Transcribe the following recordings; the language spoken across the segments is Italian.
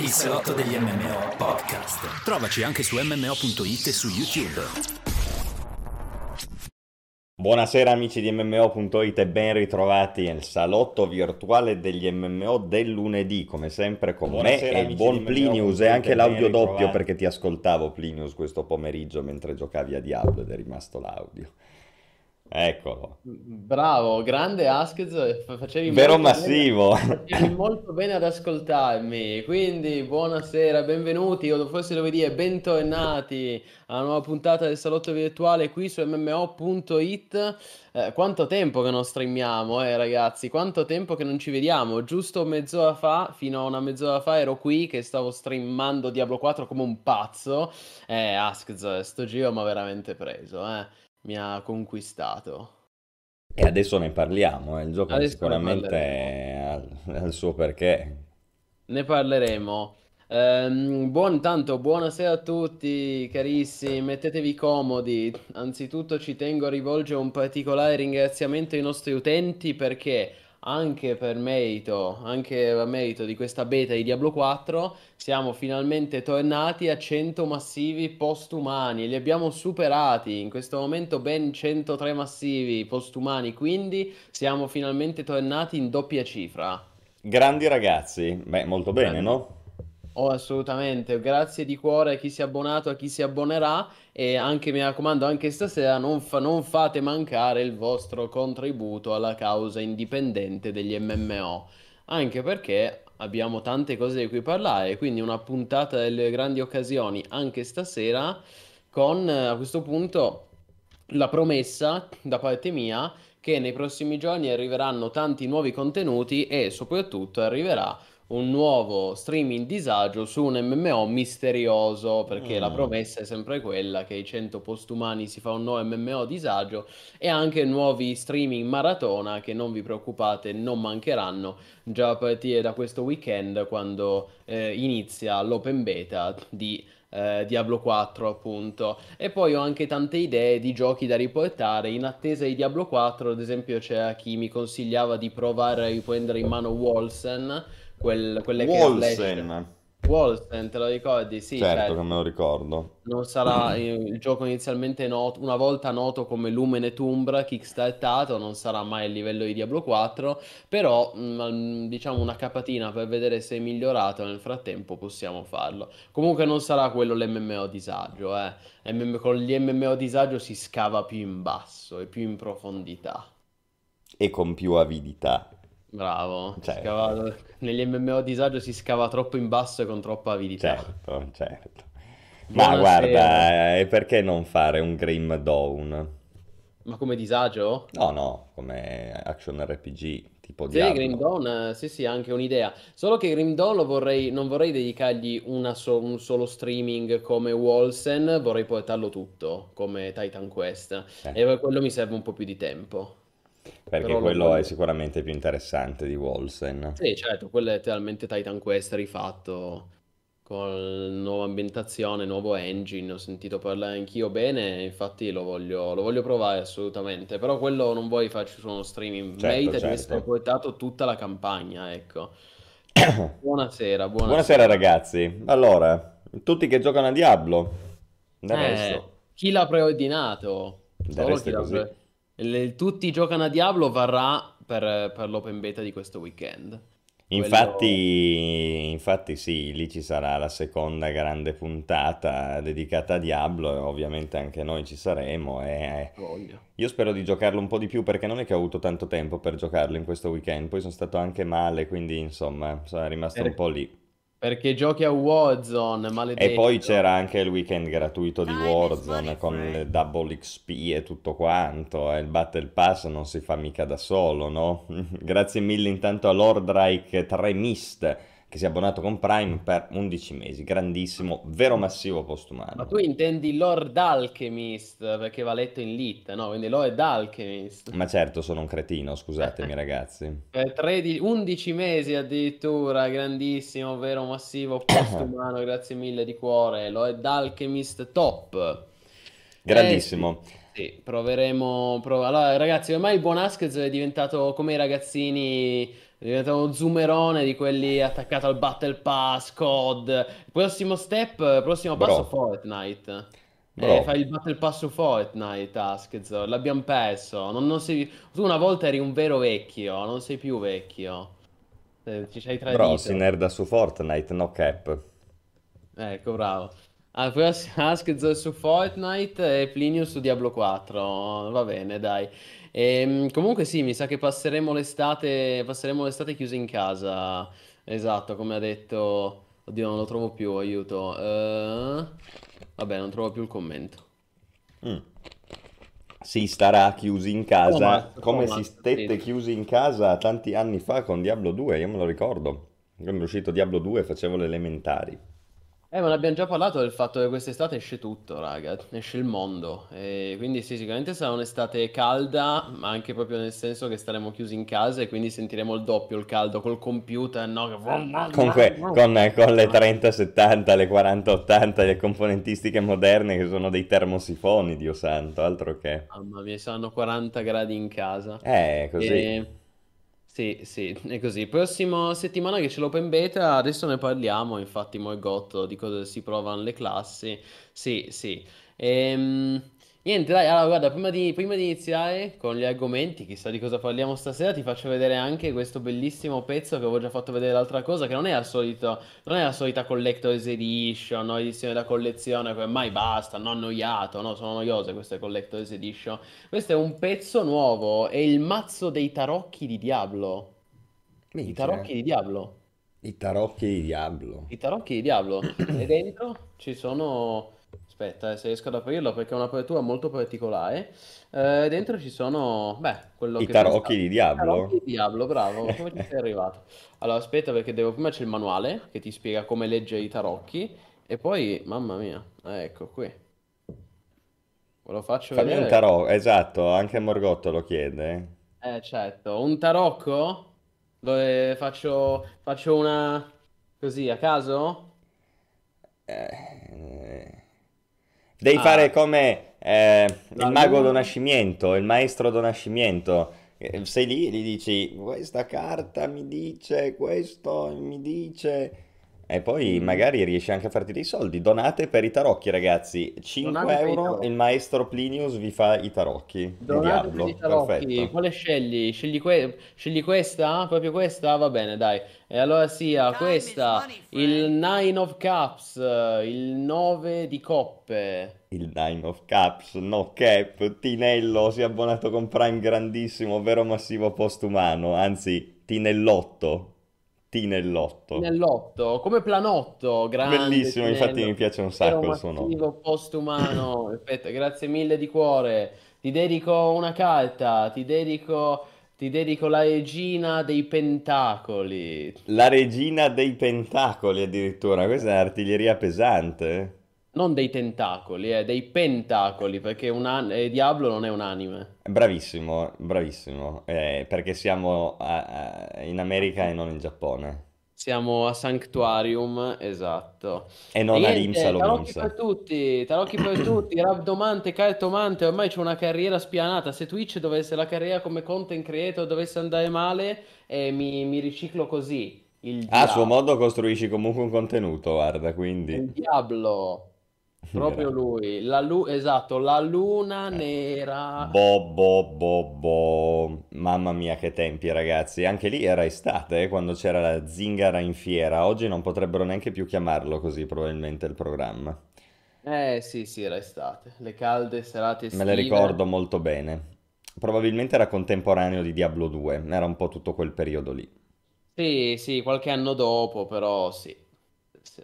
Il salotto degli MMO podcast. Trovaci anche su MMO.it e su YouTube. Buonasera amici di MMO.it e ben ritrovati nel salotto virtuale degli MMO del lunedì, come sempre con Buonasera, me e il buon Plinius e anche l'audio doppio perché ti ascoltavo Plinius questo pomeriggio mentre giocavi a Diablo ed è rimasto l'audio. Eccolo. Bravo, grande Askez, fa- facevi Vero molto massivo. bene, facevi molto bene ad ascoltarmi, quindi buonasera, benvenuti, o forse dovevo dire bentornati alla nuova puntata del salotto virtuale qui su MMO.it. Eh, quanto tempo che non streamiamo, eh ragazzi, quanto tempo che non ci vediamo, giusto mezz'ora fa, fino a una mezz'ora fa ero qui che stavo streamando Diablo 4 come un pazzo, eh Askez, sto giro mi ha veramente preso, eh, mi ha conquistato. E adesso ne parliamo, eh, il gioco Adesso sicuramente ha il suo perché. Ne parleremo. Ehm, buon tanto, buonasera a tutti carissimi, mettetevi comodi. Anzitutto ci tengo a rivolgere un particolare ringraziamento ai nostri utenti perché anche per merito, anche a merito di questa beta di Diablo 4, siamo finalmente tornati a 100 massivi postumani, li abbiamo superati, in questo momento ben 103 massivi postumani, quindi siamo finalmente tornati in doppia cifra. Grandi ragazzi, beh, molto bene, Grandi. no? Oh, assolutamente, grazie di cuore a chi si è abbonato, a chi si abbonerà. E anche, mi raccomando, anche stasera non, fa- non fate mancare il vostro contributo alla causa indipendente degli MMO, anche perché abbiamo tante cose di cui parlare, quindi una puntata delle grandi occasioni anche stasera con a questo punto la promessa da parte mia che nei prossimi giorni arriveranno tanti nuovi contenuti e soprattutto arriverà un nuovo streaming disagio su un MMO misterioso, perché la Mm. promessa è sempre quella che ai 100 postumani si fa un nuovo MMO disagio e anche nuovi streaming maratona che non vi preoccupate, non mancheranno già a partire da questo weekend quando eh, inizia l'open beta di eh, Diablo 4 appunto e poi ho anche tante idee di giochi da riportare in attesa di Diablo 4 ad esempio c'era chi mi consigliava di provare a riprendere in mano Wolsen quel, quelle che Wolsen, Wolsen te lo ricordi? Sì, certo certo. che me lo ricordo. Non sarà il gioco inizialmente noto, una volta noto come Lumen et Umbra, kickstartato, non sarà mai il livello di Diablo 4, però mm, diciamo una capatina per vedere se è migliorato nel frattempo possiamo farlo. Comunque non sarà quello l'MMO disagio, eh. MM con gli MMO disagio si scava più in basso e più in profondità. E con più avidità. Bravo, Certo. scava- negli MMO disagio si scava troppo in basso e con troppa avidità. Certo, certo. Ma Buonasera. guarda, e perché non fare un Grim Dawn? Ma come disagio? No, no, come action RPG, tipo Sì, Diablo. Grim Dawn, eh, sì, sì, anche un'idea. Solo che Grim Dawn lo vorrei, non vorrei dedicargli una so- un solo streaming come Wolsen, vorrei portarlo tutto come Titan Quest. Eh, E per quello mi serve un po' più di tempo. Perché Però lo quello è sicuramente più interessante di Wolsen. Sì, certo, quello è letteralmente Titan Quest rifatto con nuova ambientazione, nuovo engine. Ho sentito parlare anch'io bene, infatti lo voglio, lo voglio provare assolutamente. Però quello non vuoi farci su uno streaming, Certo, merita di certo. essere portato tutta la campagna, ecco. Buonasera, buonasera. Buonasera ragazzi. Allora, tutti che giocano a Diablo, Eh, chi l'ha preordinato? Solo chi l'ha così. Le- Tutti giocano a Diablo varrà per, per l'open beta di questo weekend. Infatti, infatti sì, lì ci sarà la seconda grande puntata dedicata a Diablo e ovviamente anche noi ci saremo e io spero di giocarlo un po' di più perché non è che ho avuto tanto tempo per giocarlo in questo weekend, poi sono stato anche male, quindi insomma sono rimasto un po' lì. Perché giochi a Warzone, E poi maledetto. c'era anche il weekend gratuito di Time Warzone con le double XP e tutto quanto, e il Battle Pass non si fa mica da solo, no? Grazie mille intanto a Lord Reich 3 Mist che si è abbonato con Prime per 11 mesi, grandissimo, vero massivo Ma postumano. tu intendi Lord Alchemist, perché va letto in lit, no? Quindi Lord Alchemist. Ma certo, sono un cretino, scusatemi ragazzi. Per 13 11 mesi addirittura, grandissimo, vero massivo postumano, grazie mille di cuore. Lord Alchemist top. Eh sì, Grandissimo. sì, proveremo. prov- Allora, ragazzi, ormai il buon Askez è diventato come i ragazzini Diventa uno zoomerone di quelli attaccato al Battle Pass, COD. Prossimo step, prossimo passo Bro, Fortnite. Eh, bro, fai il Battle Pass su Fortnite, Askzo. L'abbiamo perso. Non, non sei... Tu una volta eri un vero vecchio, non sei più vecchio. Eh, Ci ci hai bro, si tradito. nerda su Fortnite, no cap. Ecco, bravo. Ah, poi Askzo su Fortnite e Plinio su Diablo 4. Va bene, dai. Ehm, comunque sì, mi sa che passeremo l'estate passeremo l'estate chiusi in casa. Esatto, come ha detto... Oddio, non lo trovo più, aiuto. Eh, Vabbè, non trovo più il commento. Mm. Si starà chiusi in casa Thomas, come si stette sì. chiusi in casa tanti anni fa con Diablo 2, io me lo ricordo. Quando è uscito Diablo 2 facevo le elementari. Eh, ma ne abbiamo già parlato del fatto che quest'estate esce tutto, raga, esce il mondo. E quindi sì, sicuramente sarà un'estate calda, ma anche proprio nel senso che staremo chiusi in casa e quindi sentiremo il doppio il caldo col computer, no? Comunque, che- con, con le 3070, le 4080, le componentistiche moderne che sono dei termosifoni, Dio santo, altro che. Mamma mia, saranno 40 gradi in casa. Eh, così. E... Sì, sì, è così. Prossima settimana che c'è l'open beta, adesso ne parliamo, infatti, Morgotto, di cosa si provano le classi. Sì, sì. Ehm, niente, dai, allora guarda, prima di, prima di iniziare con gli argomenti, chissà di cosa parliamo stasera, ti faccio vedere anche questo bellissimo pezzo che avevo già fatto vedere l'altra cosa, che non è al solito, non è la solita Collector's Edition, no? Edizione da collezione, che ormai basta, non annoiato, no? Sono noiose queste Collector's Edition. Questo è un pezzo nuovo, è il mazzo dei tarocchi di Diablo. I Minchia, tarocchi di Diablo. i tarocchi di Diablo. I tarocchi di Diablo. E dentro ci sono... Aspetta, eh, se riesco ad aprirlo perché è un'apertura molto particolare. Eh, dentro ci sono... Beh, quello I che tarocchi pensavo. di I tarocchi Diablo? di Diablo, bravo. Come ci sei arrivato? Allora, aspetta perché devo... Prima c'è il manuale che ti spiega come leggere i tarocchi. E poi, mamma mia, eh, ecco qui. Ve lo faccio Fammi un vedere. tarocco, esatto, anche Morgotto lo chiede. Eh, certo, un tarocco dove faccio, faccio una così a caso? Eh, Devi Ah, fare come eh, il mago do luna. Nascimento, il maestro do Nascimento. Eh, Sei lì e gli dici, questa carta mi dice, questo mi dice... E poi magari riesci anche a farti dei soldi. Donate per i tarocchi, ragazzi. 5 Donate euro, il maestro Plinius vi fa i tarocchi di Donate per i Diablo. tarocchi. Perfetto. Quale scegli? Scegli, que- scegli questa? Proprio questa? Va bene, dai. E allora sia questa, money, il friend. Nine of Cups, il 9 di coppe. Il Nine of Cups, no cap, Tinello si è abbonato con Prime grandissimo, vero massivo postumano, anzi, Tinellotto, Tinellotto. Nell'otto, come planotto, grande Bellissimo, infatti mi Tinello, piace un sacco il suo nome. postumano. Aspetta, grazie mille di cuore. Ti dedico una carta, ti dedico, ti dedico la regina dei pentacoli. La regina dei pentacoli addirittura, questa è artiglieria pesante. Non dei tentacoli, eh, dei pentacoli, perché un an- eh, Diablo non è un anime. Bravissimo, bravissimo, eh, perché siamo a- a- in America e non in Giappone. Siamo a Sanctuarium, esatto. E E non a Limsa niente, tarocchi Lominsa. per tutti, tarocchi per tutti, rabdomante, cartomante, ormai c'è una carriera spianata. Se Twitch dovesse, la carriera come content creator dovesse andare male, eh, mi, mi riciclo così, il A suo diavolo, modo costruisci comunque un contenuto, guarda, quindi... il diavolo, proprio lui, la lu- esatto, la luna nera. Boh, boh, boh, boh. Mamma mia, che tempi, ragazzi. Anche lì era estate, eh, quando c'era la zingara in fiera. Oggi non potrebbero neanche più chiamarlo così, probabilmente, il programma. Eh sì, sì, era estate, le calde serate Me le estive. ricordo molto bene. Probabilmente era contemporaneo di Diablo 2, era un po' tutto quel periodo lì. Sì, sì, qualche anno dopo, però sì, sì,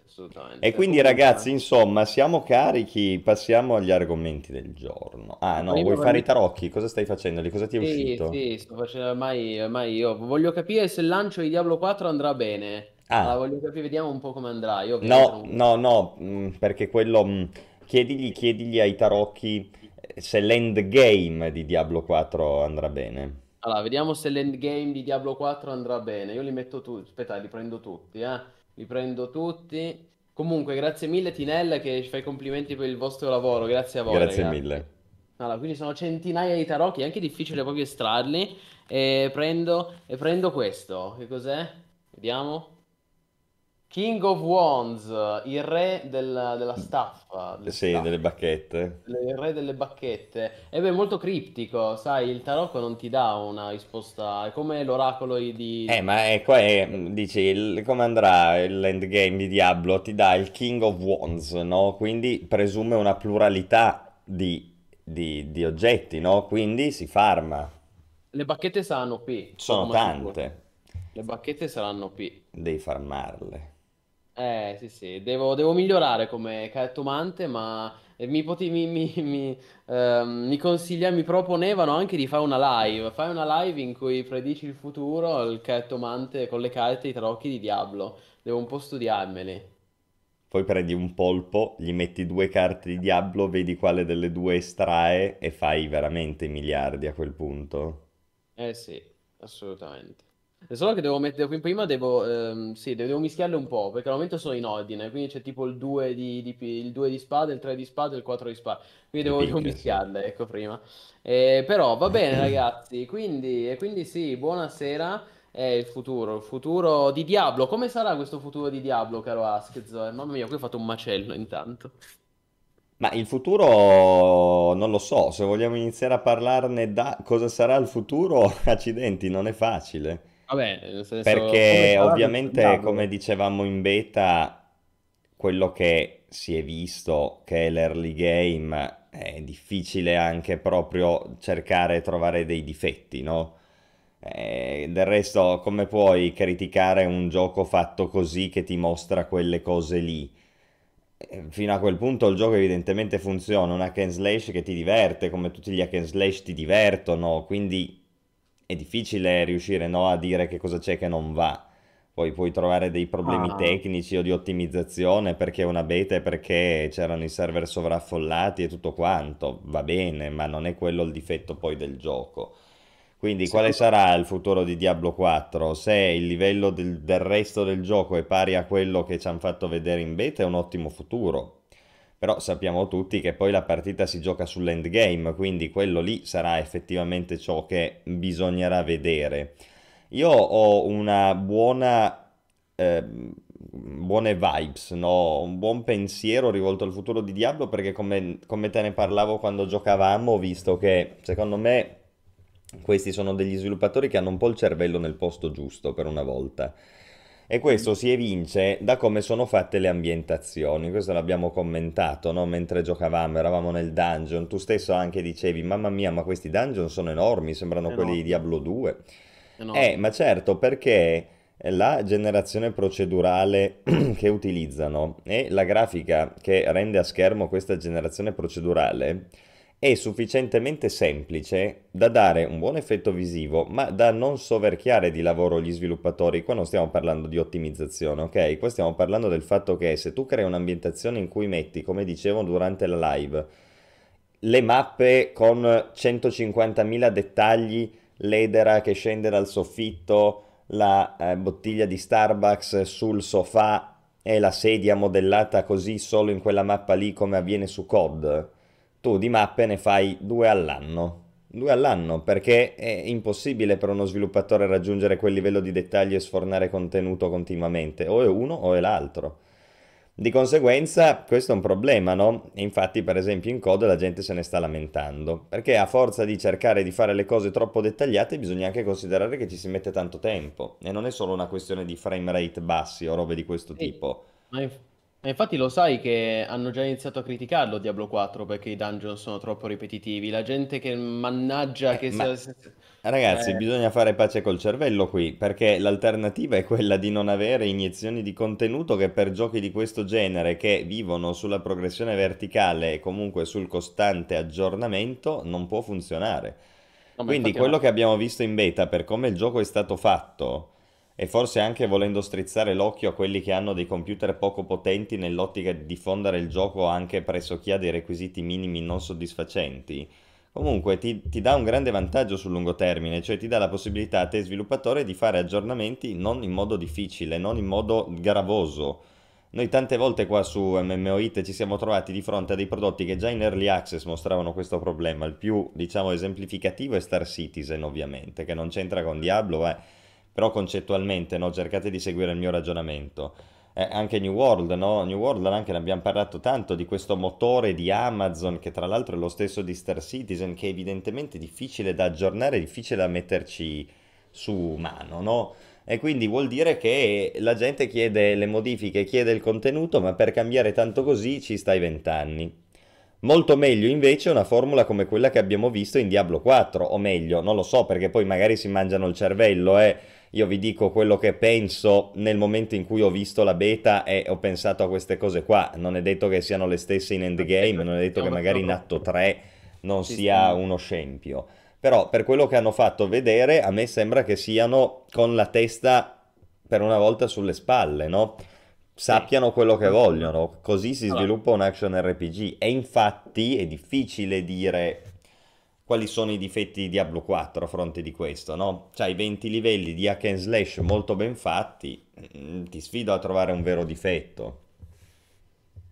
E assolutamente. quindi, ragazzi, insomma, siamo carichi, passiamo agli argomenti del giorno. Ah, no, vuoi fare i tarocchi? Cosa stai facendo? Di cosa ti è Sì, uscito? sì, sto facendo ormai, ormai io voglio capire se il lancio di Diablo 4 andrà bene. Allora, Ah. voglio capire, vediamo un po' come andrà. Io No, non... no, no, mm, perché quello... mm, chiedigli, chiedigli ai tarocchi eh, se l'endgame di Diablo 4 andrà bene. Allora, vediamo se l'endgame di Diablo 4 andrà bene. Io li metto tutti. Aspetta, li prendo tutti, eh. Li prendo tutti. Comunque, grazie mille Tinella che ci fai complimenti per il vostro lavoro. Grazie a voi, Grazie ragazzi. mille. Allora, quindi sono centinaia di tarocchi, è anche difficile proprio estrarli. E prendo, e prendo questo. Che cos'è? Vediamo. King of Wands, il re del- della staffa, delle Sì, delle staffe, bacchette. il re delle bacchette. E beh, è molto criptico, sai, il tarocco non ti dà una risposta, è come l'oracolo Eh, di... ma è qua è, dici, il- come andrà l'endgame di Diablo? Ti dà il King of Wands, no? Quindi presume una pluralità di, di- di oggetti, no? Quindi si farma. Le bacchette saranno P, Sono sicuro. tante, Le bacchette saranno P. devi farmarle. Eh, sì, sì, devo, devo migliorare come cartomante, ma eh, mi, poti- mi, mi, mi, ehm, mi consiglia, mi proponevano anche di fare una live. Fai una live in cui predici il futuro, il cartomante con le carte, i tarocchi di Diablo. Devo un po' studiarmeli. Poi prendi un polpo, gli metti due carte di Diablo, vedi quale delle due estrae e fai veramente miliardi a quel punto. Eh sì, assolutamente. È solo che devo mettere, prima devo, ehm, sì, devo mischiarle un po', perché al momento sono in ordine, quindi c'è tipo il 2 di, di, il 2 di spade, il 3 di spade e il 4 di spade, quindi devo, devo mischiarle, ecco prima. Eh, però va bene ragazzi, quindi, e quindi sì, buonasera, è il futuro, il futuro di Diablo. Come sarà questo futuro di Diablo, caro Askzo? Mamma mia, qui ho fatto un macello intanto. Ma il futuro non lo so, se vogliamo iniziare a parlarne da cosa sarà il futuro, accidenti, non è facile. Vabbè, senso, come Perché questo ovviamente, come Diablo? dicevamo in beta, quello che si è visto che è l'early game è difficile anche proprio cercare e trovare dei difetti, no? Eh, del resto, come puoi criticare un gioco fatto così che ti mostra quelle cose lì? Eh, Fino a quel punto il gioco evidentemente funziona, un hack and slash che ti diverte, come tutti gli hack and slash ti divertono, quindi è difficile riuscire, no, a dire che cosa c'è che non va. Poi puoi trovare dei problemi Ah. tecnici o di ottimizzazione perché è una beta e perché c'erano i server sovraffollati e tutto quanto, va bene, ma non è quello il difetto poi del gioco. Quindi quale Secondo sarà il futuro di Diablo 4? Se il livello del, del resto del gioco è pari a quello che ci hanno fatto vedere in beta, è un ottimo futuro. Però sappiamo tutti che poi la partita si gioca sull'endgame, quindi quello lì sarà effettivamente ciò che bisognerà vedere. Io ho una buona, ehm, buone vibes, no? Un buon pensiero rivolto al futuro di Diablo perché come, come te ne parlavo quando giocavamo, ho visto che secondo me questi sono degli sviluppatori che hanno un po' il cervello nel posto giusto per una volta. E questo si evince da come sono fatte le ambientazioni. Questo l'abbiamo commentato, no? Mentre giocavamo, eravamo nel dungeon. Tu stesso anche dicevi, mamma mia, ma questi dungeon sono enormi, sembrano quelli di enormi, Diablo 2. Eh, enormi. ma certo, perché la generazione procedurale che utilizzano e la grafica che rende a schermo questa generazione procedurale è sufficientemente semplice da dare un buon effetto visivo, ma da non soverchiare di lavoro gli sviluppatori. Qua non stiamo parlando di ottimizzazione, ok? Qua stiamo parlando del fatto che se tu crei un'ambientazione in cui metti, come dicevo durante la live, le mappe con 150.000 dettagli, l'edera che scende dal soffitto, la eh, bottiglia di Starbucks sul sofà e la sedia modellata così solo in quella mappa lì come avviene su COD. Tu di mappe ne fai due all'anno. Due all'anno perché è impossibile per uno sviluppatore raggiungere quel livello di dettaglio e sfornare contenuto continuamente. O è uno o è l'altro. Di conseguenza, questo è un problema, no? E infatti, per esempio, in code la gente se ne sta lamentando, perché a forza di cercare di fare le cose troppo dettagliate, bisogna anche considerare che ci si mette tanto tempo. E non è solo una questione di frame rate bassi o robe di questo tipo. Ma, infatti lo sai che hanno già iniziato a criticarlo Diablo 4 perché i dungeon sono troppo ripetitivi. La gente che mannaggia Eh, che ma se- ragazzi, eh, bisogna fare pace col cervello qui, perché l'alternativa è quella di non avere iniezioni di contenuto che per giochi di questo genere, che vivono sulla progressione verticale e comunque sul costante aggiornamento, non può funzionare. no, Quindi quello una... che abbiamo visto in beta, per come il gioco è stato fatto, e forse anche volendo strizzare l'occhio a quelli che hanno dei computer poco potenti nell'ottica di diffondere il gioco anche presso chi ha dei requisiti minimi non soddisfacenti, comunque ti, ti dà un grande vantaggio sul lungo termine, cioè ti dà la possibilità a te sviluppatore di fare aggiornamenti non in modo difficile, non in modo gravoso, Noi tante volte qua su MMOIT ci siamo trovati di fronte a dei prodotti che già in early access mostravano questo problema. Il più, diciamo, esemplificativo è Star Citizen, ovviamente, che non c'entra con Diablo, eh. Però concettualmente, no? cercate di seguire il mio ragionamento. Eh, anche New World, no? New World anche ne abbiamo parlato tanto di questo motore di Amazon, che tra l'altro è lo stesso di Star Citizen, che è evidentemente difficile da aggiornare, difficile da metterci su mano, no? E quindi vuol dire che la gente chiede le modifiche, chiede il contenuto, ma per cambiare tanto così ci stai vent'anni. Molto meglio invece una formula come quella che abbiamo visto in Diablo 4, o meglio, non lo so perché poi magari si mangiano il cervello, eh. Io vi dico quello che penso nel momento in cui ho visto la beta e ho pensato a queste cose qua. Non è detto che siano le stesse in endgame, non è detto che magari in atto 3 non sia uno scempio. Però per quello che hanno fatto vedere, a me sembra che siano con la testa per una volta sulle spalle, no? Sappiano quello che vogliono, così si sviluppa un action RPG. E infatti è difficile dire quali sono i difetti di Diablo 4 a fronte di questo, no? C'hai 20 livelli di hack and slash molto ben fatti, mm, ti sfido a trovare un vero difetto.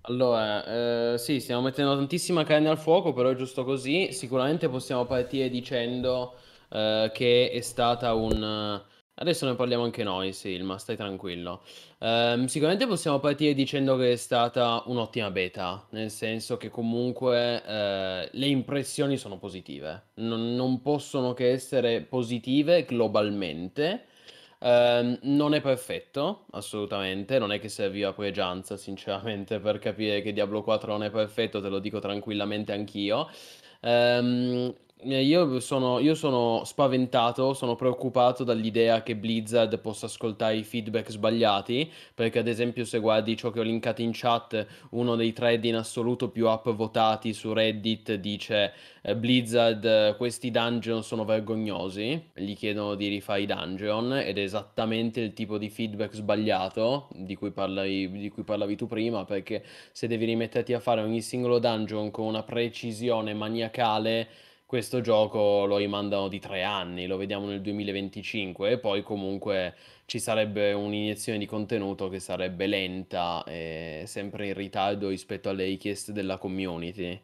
Allora, eh, sì, stiamo mettendo tantissima carne al fuoco, però è giusto così. Sicuramente possiamo partire dicendo eh, che è stata un... Adesso ne parliamo anche noi, Silma, stai tranquillo. Ehm, sicuramente possiamo partire dicendo che è stata un'ottima beta, nel senso che comunque eh, le impressioni sono positive. Non, non possono che essere positive globalmente. Ehm, non è perfetto, assolutamente, non è che serviva pregianza, sinceramente, per capire che Diablo 4 non è perfetto, te lo dico tranquillamente anch'io. Ehm, eh, io sono, io sono spaventato, sono preoccupato dall'idea che Blizzard possa ascoltare i feedback sbagliati, perché ad esempio se guardi ciò che ho linkato in chat, uno dei thread in assoluto più upvotati su Reddit dice eh, Blizzard questi dungeon sono vergognosi, gli chiedono di rifare i dungeon ed è esattamente il tipo di feedback sbagliato di cui parlavi, di cui parlavi tu prima, perché se devi rimetterti a fare ogni singolo dungeon con una precisione maniacale questo gioco lo rimandano di tre anni, lo vediamo nel 2025 e poi comunque ci sarebbe un'iniezione di contenuto che sarebbe lenta e sempre in ritardo rispetto alle richieste della community.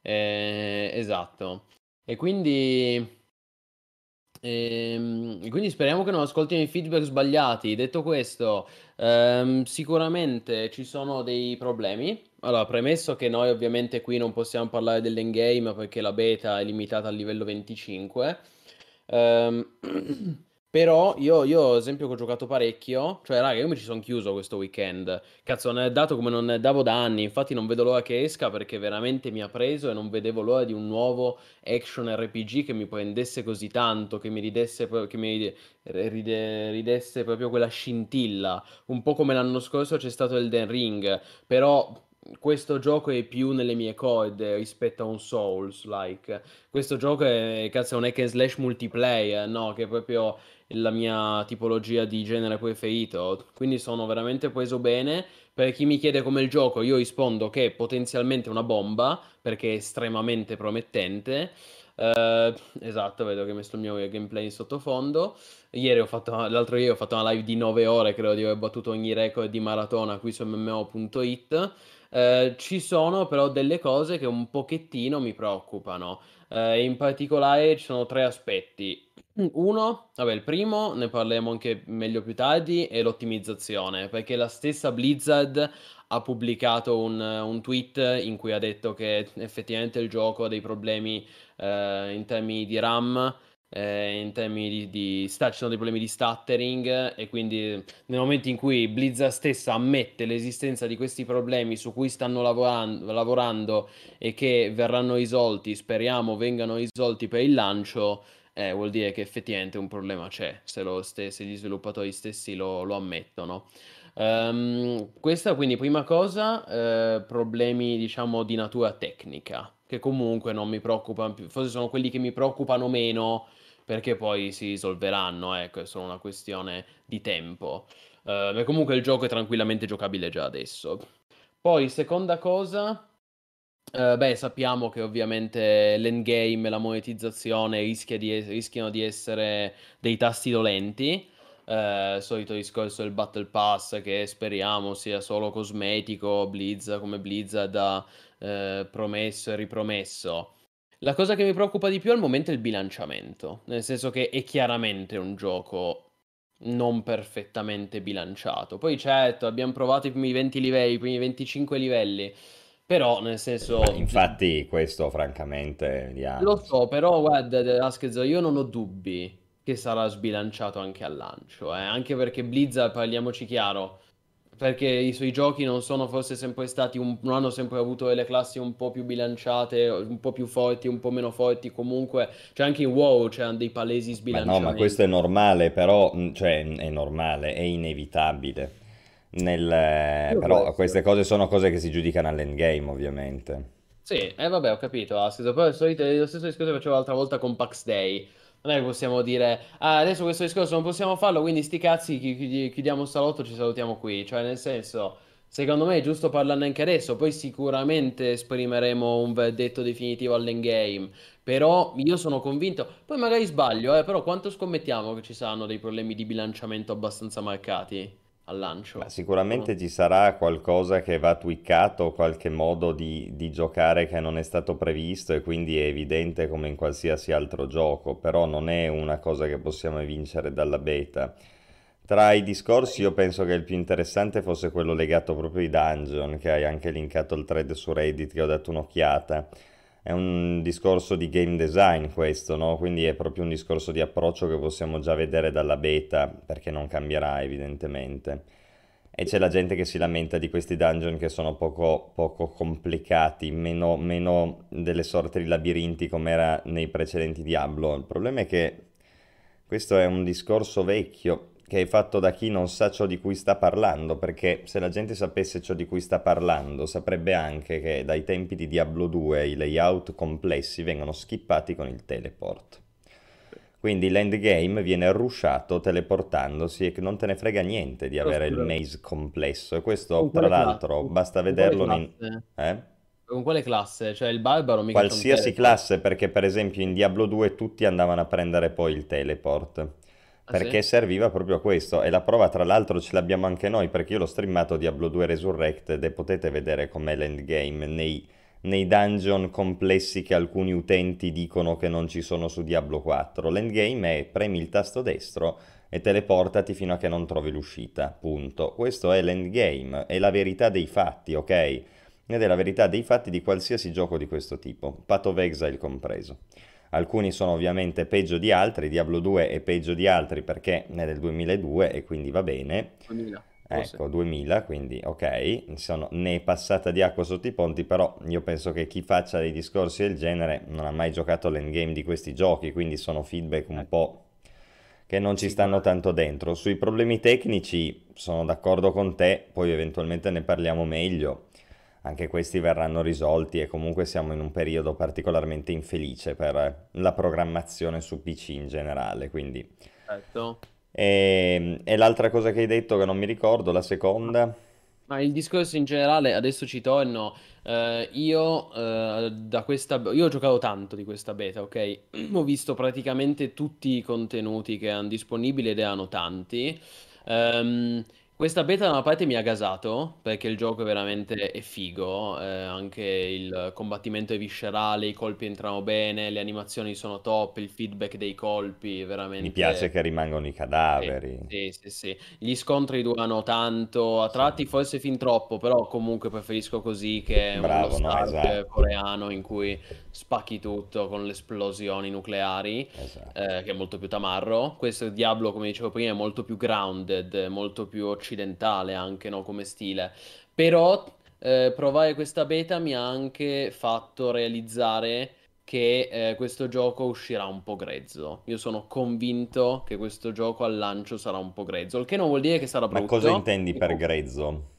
Eh, esatto. E quindi... Ehm, quindi speriamo che non ascoltino i feedback sbagliati. Detto questo, ehm, sicuramente ci sono dei problemi. Allora, premesso che noi ovviamente qui non possiamo parlare dell'endgame perché la beta è limitata al livello 25, ehm, però io, io, ad esempio, ho giocato parecchio, cioè, raga, io mi ci sono chiuso questo weekend. Cazzo, non è dato come non ne davo da anni. Infatti, non vedo l'ora che esca perché veramente mi ha preso e non vedevo l'ora di un nuovo action RPG che mi prendesse così tanto, che mi ridesse, che mi ride, ridesse proprio quella scintilla. Un po' come l'anno scorso c'è stato Elden Ring, però questo gioco è più nelle mie corde rispetto a un Souls-like. Questo gioco è, cazzo, un hack and slash multiplayer, no? Che è proprio la mia tipologia di genere preferito. Quindi sono veramente preso bene. Per chi mi chiede come il gioco, io rispondo che è potenzialmente una bomba, perché è estremamente promettente. Uh, esatto, vedo che ho messo il mio gameplay in sottofondo. Ieri fatto, l'altro ieri ho fatto una live di 9 ore, credo di aver battuto ogni record di maratona qui su MMO.it. Eh, ci sono però delle cose che un pochettino mi preoccupano. Eh, in particolare ci sono tre aspetti. Uno, vabbè, il primo, ne parleremo anche meglio più tardi, è l'ottimizzazione, perché la stessa Blizzard ha pubblicato un, un tweet in cui ha detto che effettivamente il gioco ha dei problemi eh, in termini di RAM eh, in termini di, di sta, ci sono dei problemi di stuttering e quindi nel momento in cui Blizzard stessa ammette l'esistenza di questi problemi su cui stanno lavorando, lavorando e che verranno risolti, speriamo vengano risolti per il lancio, eh, vuol dire che effettivamente un problema c'è, se, ste- se gli sviluppatori stessi lo, lo ammettono. Um, questa quindi prima cosa, eh, problemi diciamo di natura tecnica, che comunque non mi preoccupano più, forse sono quelli che mi preoccupano meno perché poi si risolveranno, ecco, è solo una questione di tempo. Uh, comunque il gioco è tranquillamente giocabile già adesso. Poi, seconda cosa, uh, beh, sappiamo che ovviamente l'endgame e la monetizzazione rischia di, rischiano di essere dei tasti dolenti. eh, solito discorso del Battle Pass che speriamo sia solo cosmetico, Blizz come Blizzard ha eh, promesso e ripromesso. La cosa che mi preoccupa di più al momento è il bilanciamento, nel senso che è chiaramente un gioco non perfettamente bilanciato. Poi certo, abbiamo provato i primi 20 livelli, i primi 25 livelli, però nel senso... Infatti questo francamente... Yeah. Lo so, però guarda, io non ho dubbi che sarà sbilanciato anche al lancio, eh? anche perché Blizzard, parliamoci chiaro, perché i suoi giochi non sono forse sempre stati, un, non hanno sempre avuto delle classi un po' più bilanciate, un po' più forti, un po' meno forti, comunque, cioè anche in WoW c'erano dei palesi sbilanciamenti. Ma no, ma questo è normale, però, mm, cioè è normale, è inevitabile. Nel, però queste cose sono cose che si giudicano all'endgame, ovviamente. Sì, e eh, vabbè, ho capito, ha senso. Poi lo stesso discorso che facevo l'altra volta con Pax Day non è che possiamo dire, ah, adesso questo discorso non possiamo farlo, quindi sti cazzi, chiudiamo il salotto, ci salutiamo qui. Cioè, nel senso, secondo me è giusto parlarne anche adesso, poi sicuramente esprimeremo un verdetto definitivo all'endgame. Però io sono convinto, poi magari sbaglio, eh, però quanto scommettiamo che ci saranno dei problemi di bilanciamento abbastanza marcati? Al lancio. Ma sicuramente ci sarà qualcosa che va tweakato, qualche modo di, di, giocare che non è stato previsto e quindi è evidente come in qualsiasi altro gioco, però non è una cosa che possiamo vincere dalla beta. Tra i discorsi io penso che il più interessante fosse quello legato proprio ai dungeon, che hai anche linkato il thread su Reddit che ho dato un'occhiata è un discorso di game design questo, no? Quindi è proprio un discorso di approccio che possiamo già vedere dalla beta, perché non cambierà evidentemente. E c'è la gente che si lamenta di questi dungeon che sono poco, poco complicati, meno, meno delle sorte di labirinti come era nei precedenti Diablo. Il problema è che questo è un discorso vecchio che è fatto da chi non sa ciò di cui sta parlando, perché se la gente sapesse ciò di cui sta parlando, saprebbe anche che dai tempi di Diablo 2 i layout complessi vengono skippati con il teleport. Quindi l'endgame viene rushato teleportandosi e non te ne frega niente di avere il maze complesso. E questo, tra l'altro, basta vederlo in... Eh? Con quale classe? Cioè il barbaro mica Qualsiasi classe, perché per esempio in Diablo 2 tutti andavano a prendere poi il teleport. Ah, perché sì? serviva proprio a questo e la prova tra l'altro ce l'abbiamo anche noi perché io l'ho streamato Diablo 2 Resurrected e potete vedere com'è l'endgame nei, nei dungeon complessi che alcuni utenti dicono che non ci sono su Diablo 4. L'endgame è premi il tasto destro e teleportati fino a che non trovi l'uscita, punto. Questo è l'endgame, è la verità dei fatti, ok? Ed è la verità dei fatti di qualsiasi gioco di questo tipo, Path of Exile compreso. Alcuni sono ovviamente peggio di altri, Diablo 2 è peggio di altri perché è del 2002 e quindi va bene. 2000. Ecco, 2000, quindi ok, sono, ne è passata di acqua sotto i ponti, però io penso che chi faccia dei discorsi del genere non ha mai giocato l'endgame di questi giochi, quindi sono feedback un eh. po' che non ci stanno tanto dentro. Sui problemi tecnici sono d'accordo con te, poi eventualmente ne parliamo meglio anche questi verranno risolti e comunque siamo in un periodo particolarmente infelice per la programmazione su PC in generale, quindi... Certo. E, e l'altra cosa che hai detto che non mi ricordo, la seconda... Ma il discorso in generale, adesso ci torno, eh, io eh, da questa... Io ho giocato tanto di questa beta, ok? Ho visto praticamente tutti i contenuti che erano disponibili ed erano tanti. Um, questa beta da una parte mi ha gasato perché il gioco è veramente è figo, eh, anche il combattimento è viscerale, i colpi entrano bene, le animazioni sono top, il feedback dei colpi veramente... Mi piace che rimangono i cadaveri. Sì, sì, sì. Gli scontri durano tanto, a tratti sì. forse fin troppo, però comunque preferisco così che Bravo, uno no, esatto. coreano in cui spacchi tutto con le esplosioni nucleari, esatto. eh, che è molto più tamarro. Questo Diablo, come dicevo prima, è molto più grounded, molto più occidentale anche, no, come stile. Però eh, provare questa beta mi ha anche fatto realizzare che eh, questo gioco uscirà un po' grezzo. Io sono convinto che questo gioco al lancio sarà un po' grezzo, il che non vuol dire che sarà brutto. Ma cosa intendi per grezzo?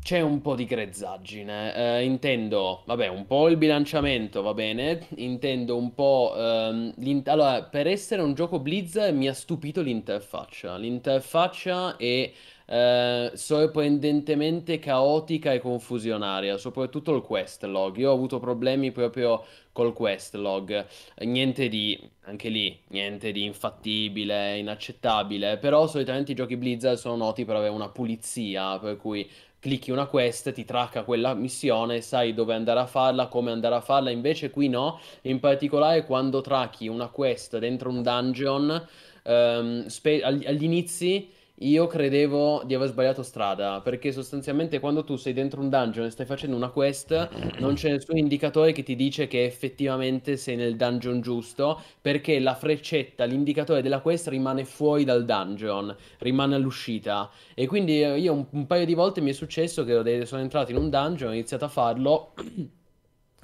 C'è un po' di grezzaggine. Eh, intendo, vabbè, un po' il bilanciamento, va bene. Intendo un po'. Ehm, allora, per essere un gioco Blizz mi ha stupito l'interfaccia. L'interfaccia è eh, sorprendentemente caotica e confusionaria, soprattutto il quest log. Io ho avuto problemi proprio col quest log, niente di, anche lì, niente di infattibile, inaccettabile, però solitamente i giochi Blizzard sono noti per avere una pulizia, per cui clicchi una quest, ti tracca quella missione, sai dove andare a farla, come andare a farla, invece qui no, in particolare quando tracchi una quest dentro un dungeon, ehm, spe- agli inizi io credevo di aver sbagliato strada, perché sostanzialmente quando tu sei dentro un dungeon e stai facendo una quest, non c'è nessun indicatore che ti dice che effettivamente sei nel dungeon giusto, perché la freccetta, l'indicatore della quest rimane fuori dal dungeon, rimane all'uscita. E quindi eh, io un, un paio di volte mi è successo che sono entrato in un dungeon, ho iniziato a farlo.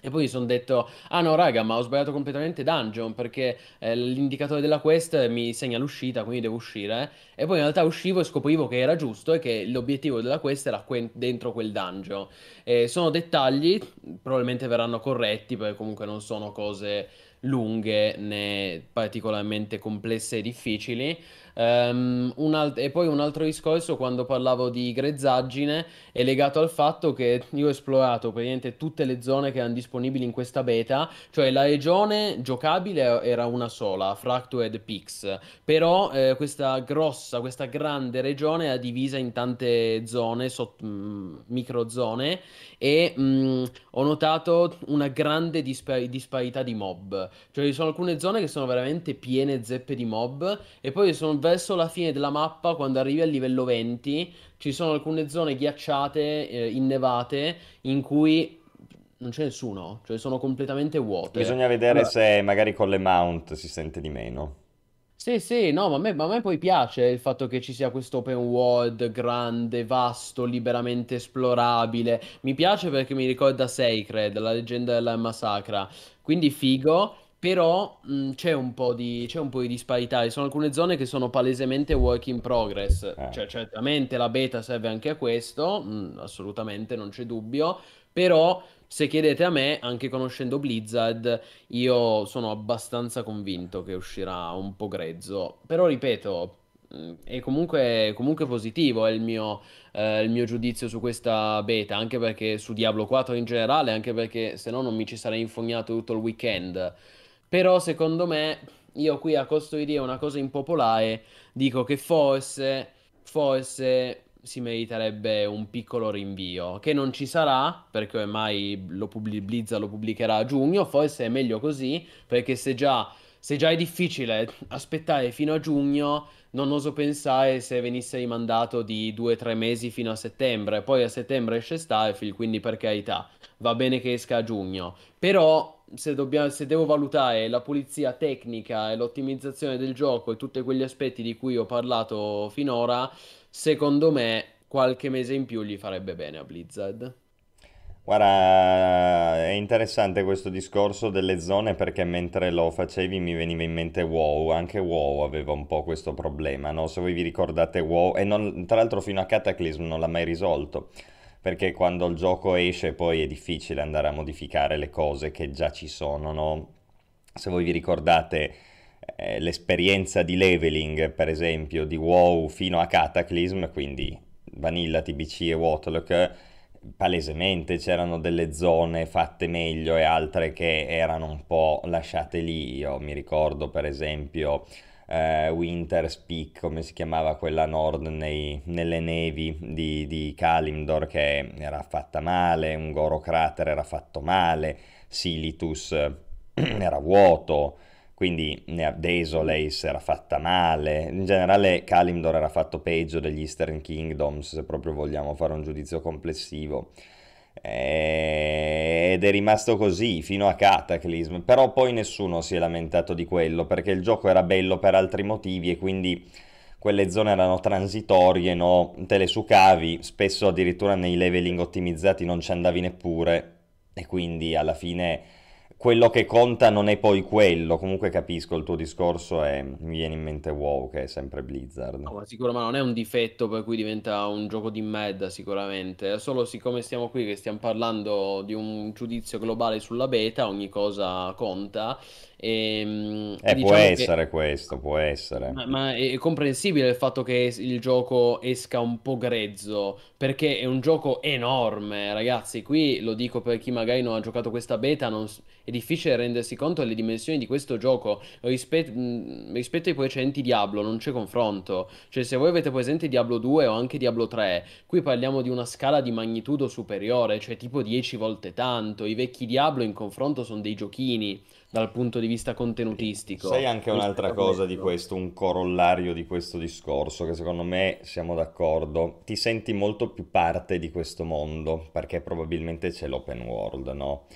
E poi mi sono detto, ah no raga, ma ho sbagliato completamente dungeon perché eh, l'indicatore della quest mi segna l'uscita, quindi devo uscire. E poi in realtà uscivo e scoprivo che era giusto e che l'obiettivo della quest era que- dentro quel dungeon. E sono dettagli, probabilmente verranno corretti perché comunque non sono cose lunghe né particolarmente complesse e difficili. Um, alt- e poi un altro discorso quando parlavo di grezzaggine è legato al fatto che io ho esplorato praticamente tutte le zone che erano disponibili in questa beta, cioè la regione giocabile era una sola, Fractured Peaks, però eh, questa grossa, questa grande regione è divisa in tante zone, sott- mm, microzone e mh, mm, ho notato una grande dispa- disparità di mob, cioè ci sono alcune zone che sono veramente piene zeppe di mob e poi sono verso la fine della mappa, quando arrivi al livello 20, ci sono alcune zone ghiacciate, eh, innevate, in cui non c'è nessuno, cioè sono completamente vuote. Bisogna vedere allora... se magari con le mount si sente di meno. Sì, sì, no, ma a me, ma a me poi piace il fatto che ci sia questo open world grande, vasto, liberamente esplorabile. Mi piace perché mi ricorda Sacred, la leggenda della massacra. Quindi figo. Però mh, c'è un po' di, c'è un po' di disparità. Ci sono alcune zone che sono palesemente work in progress. Eh. Cioè, certamente la beta serve anche a questo, mh, assolutamente, non c'è dubbio. Però, se chiedete a me, anche conoscendo Blizzard, io sono abbastanza convinto che uscirà un po' grezzo. Però, ripeto, è comunque, comunque positivo è il mio, eh, il mio giudizio su questa beta, anche perché su Diablo 4 in generale, anche perché se no non mi ci sarei infognato tutto il weekend. Però secondo me, io qui a costo di dire una cosa impopolare, dico che forse, forse si meriterebbe un piccolo rinvio, che non ci sarà, perché ormai lo pubblic- Blizzard lo pubblicherà a giugno, forse è meglio così, perché se già, se già è difficile aspettare fino a giugno, non oso pensare se venisse rimandato di 2-3 mesi fino a settembre, poi a settembre esce Starfield, quindi per carità, va bene che esca a giugno, però se, dobbiamo, se devo valutare la pulizia tecnica e l'ottimizzazione del gioco e tutti quegli aspetti di cui ho parlato finora, secondo me qualche mese in più gli farebbe bene a Blizzard. Guarda, è interessante questo discorso delle zone perché mentre lo facevi mi veniva in mente WoW, anche WoW aveva un po' questo problema, no? Se voi vi ricordate WoW, e non, tra l'altro fino a Cataclysm non l'ha mai risolto, perché quando il gioco esce poi è difficile andare a modificare le cose che già ci sono, no? Se voi vi ricordate eh, l'esperienza di leveling, per esempio, di WoW fino a Cataclysm, quindi Vanilla, TBC e Watlock, palesemente c'erano delle zone fatte meglio e altre che erano un po' lasciate lì. Io mi ricordo per esempio eh, Winter's Peak, come si chiamava quella nord nei, nelle nevi di, di, Kalimdor, che era fatta male, un Goro Crater era fatto male, Silitus era vuoto quindi Desolace era fatta male, in generale Kalimdor era fatto peggio degli Eastern Kingdoms, se proprio vogliamo fare un giudizio complessivo. Ed è rimasto così fino a Cataclysm, però poi nessuno si è lamentato di quello perché il gioco era bello per altri motivi e quindi quelle zone erano transitorie, no? te le sucavi, spesso addirittura nei leveling ottimizzati non ci andavi neppure e quindi alla fine quello che conta non è poi quello. Comunque capisco il tuo discorso e mi viene in mente WoW che è sempre Blizzard. No, ma sicuramente non è un difetto per cui diventa un gioco di medda, sicuramente. È solo siccome stiamo qui che stiamo parlando di un giudizio globale sulla beta, ogni cosa conta. E, eh, diciamo può essere che... questo, può essere. Ma, ma, è comprensibile il fatto che il gioco esca un po' grezzo, perché è un gioco enorme, ragazzi. Qui lo dico per chi magari non ha giocato questa beta, non... è difficile rendersi conto delle dimensioni di questo gioco. Rispet... rispetto ai precedenti Diablo non c'è confronto. Cioè, se voi avete presente Diablo 2 o anche Diablo 3, qui parliamo di una scala di magnitudo superiore, cioè tipo 10 volte tanto. I vecchi Diablo in confronto sono dei giochini dal punto di vista contenutistico. Sai anche un'altra cosa di questo, un corollario di questo discorso, che secondo me siamo d'accordo, ti senti molto più parte di questo mondo, perché probabilmente c'è l'open world, no?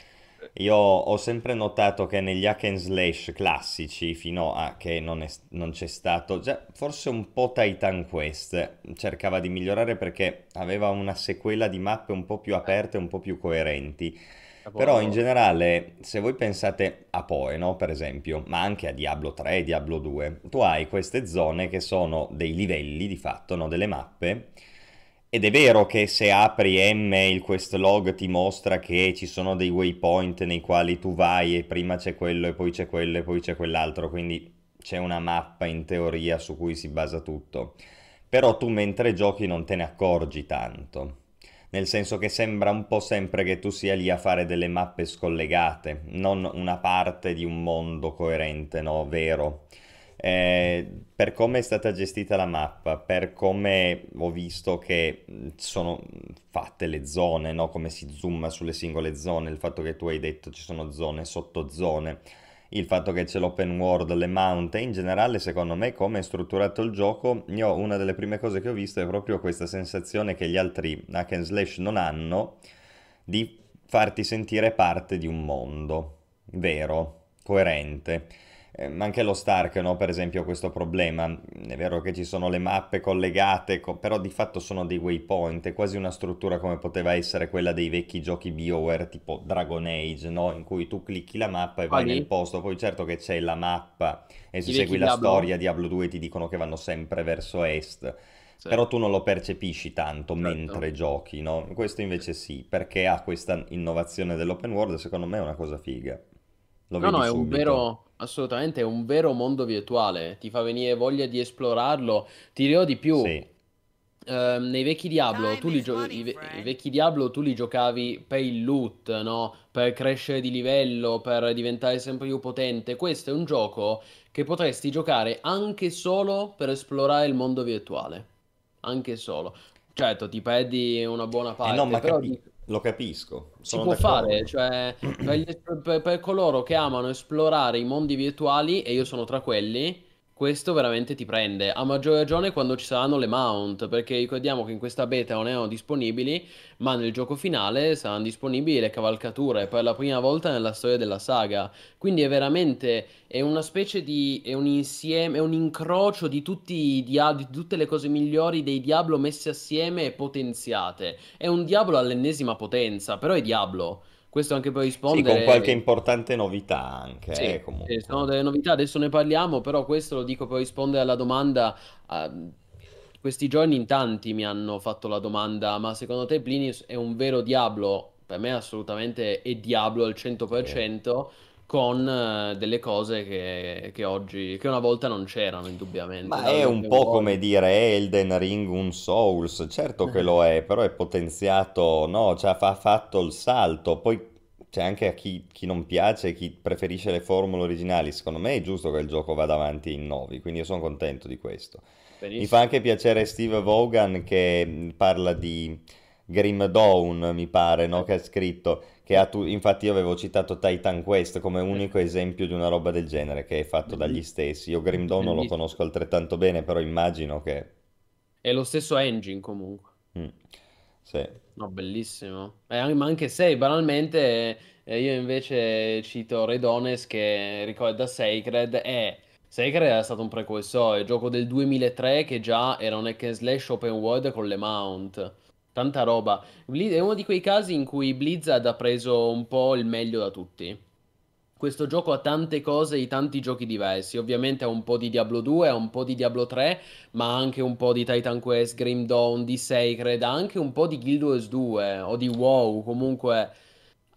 Io ho sempre notato che negli hack and slash classici, fino a che non, è, non c'è stato, già forse un po' Titan Quest cercava di migliorare perché aveva una sequela di mappe un po' più aperte, un po' più coerenti però in generale, se voi pensate a Poe, no, per esempio, ma anche a Diablo 3 e Diablo 2, tu hai queste zone che sono dei livelli di fatto, no, delle mappe. Ed è vero che se apri M il quest log ti mostra che ci sono dei waypoint nei quali tu vai e prima c'è quello e poi c'è quello e poi c'è quell'altro, quindi c'è una mappa in teoria su cui si basa tutto. Però tu mentre giochi non te ne accorgi tanto nel senso che sembra un po' sempre che tu sia lì a fare delle mappe scollegate, non una parte di un mondo coerente, no, vero. Eh, per come è stata gestita la mappa, per come ho visto che sono fatte le zone, no? come si zooma sulle singole zone, il fatto che tu hai detto ci sono zone, sottozone, il fatto che c'è l'open world, le mount e in generale secondo me come è strutturato il gioco, io una delle prime cose che ho visto è proprio questa sensazione che gli altri hack and slash non hanno di farti sentire parte di un mondo vero, coerente eh, anche lo Stark, no? per esempio, ha questo problema. È vero che ci sono le mappe collegate, co- però di fatto sono dei waypoint, è quasi una struttura come poteva essere quella dei vecchi giochi BioWare tipo Dragon Age, no? in cui tu clicchi la mappa e vai nel posto, poi certo che c'è la mappa e se segui la Diablo. storia Diablo 2 ti dicono che vanno sempre verso est. Sì. Però tu non lo percepisci tanto certo. mentre giochi, no? Questo invece sì, perché ha questa innovazione dell'open world, secondo me è una cosa figa. Lo no, no, è un vero, assolutamente, è un vero mondo virtuale, ti fa venire voglia di esplorarlo. Ti dirò di più, sì. eh, nei vecchi Diablo, tu li gio- i, ve- i, vecchi Diablo tu li giocavi per il loot, no? Per crescere di livello, per diventare sempre più potente. Questo è un gioco che potresti giocare anche solo per esplorare il mondo virtuale. Anche solo. Certo, ti perdi una buona parte, eh no, ma però... Capi- lo capisco. Si può d'accordo. fare, cioè per, per, per coloro che amano esplorare i mondi virtuali, e io sono tra quelli, questo veramente ti prende. A maggior ragione quando ci saranno le mount, perché ricordiamo che in questa beta non erano disponibili, ma nel gioco finale saranno disponibili le cavalcature per la prima volta nella storia della saga. Quindi è veramente è una specie di è un insieme, è un incrocio di tutti i dia- di tutte le cose migliori dei Diablo messi assieme e potenziate. È un Diablo all'ennesima potenza, però è Diablo. Questo anche per rispondere... Sì, con qualche importante novità anche, sì, eh, comunque. Sono delle novità, adesso ne parliamo, però questo lo dico per rispondere alla domanda... Uh, questi giorni in tanti mi hanno fatto la domanda, ma secondo te Plinius è un vero Diablo? Per me assolutamente è Diablo al 100%. Sì con eh, delle cose che, che, oggi, che una volta non c'erano indubbiamente. Ma è un po' come dire Elden Ring un Souls, certo che lo è, però è potenziato, no, cioè ha fatto il salto, poi c'è anche a chi, chi, non piace, chi preferisce le formule originali, secondo me è giusto che il gioco vada avanti in novi, quindi io sono contento di questo. Benissimo. Mi fa anche piacere Steve Vaughan che parla di Grim Dawn, mi pare, no? che ha scritto che ha tu... infatti io avevo citato Titan Quest come unico esempio di una roba del genere che è fatto dagli stessi. Io Grim Dawn non lo conosco altrettanto bene, però immagino che... È lo stesso engine comunque. Mm. Sì. No, bellissimo. Eh, ma anche se banalmente eh, io invece cito Redones che ricorda Sacred e Sacred era stato un precursore, gioco del 2003 che già era un hack and slash open world con le mount. Tanta roba. È uno di quei casi in cui Blizzard ha preso un po' il meglio da tutti. questo gioco ha tante cose di tanti giochi diversi. Ovviamente ha un po' di Diablo 2, ha un po' di Diablo 3, ma anche un po' di Titan Quest, Grim Dawn, di Sacred, anche un po' di Guild Wars 2 o di WoW. Comunque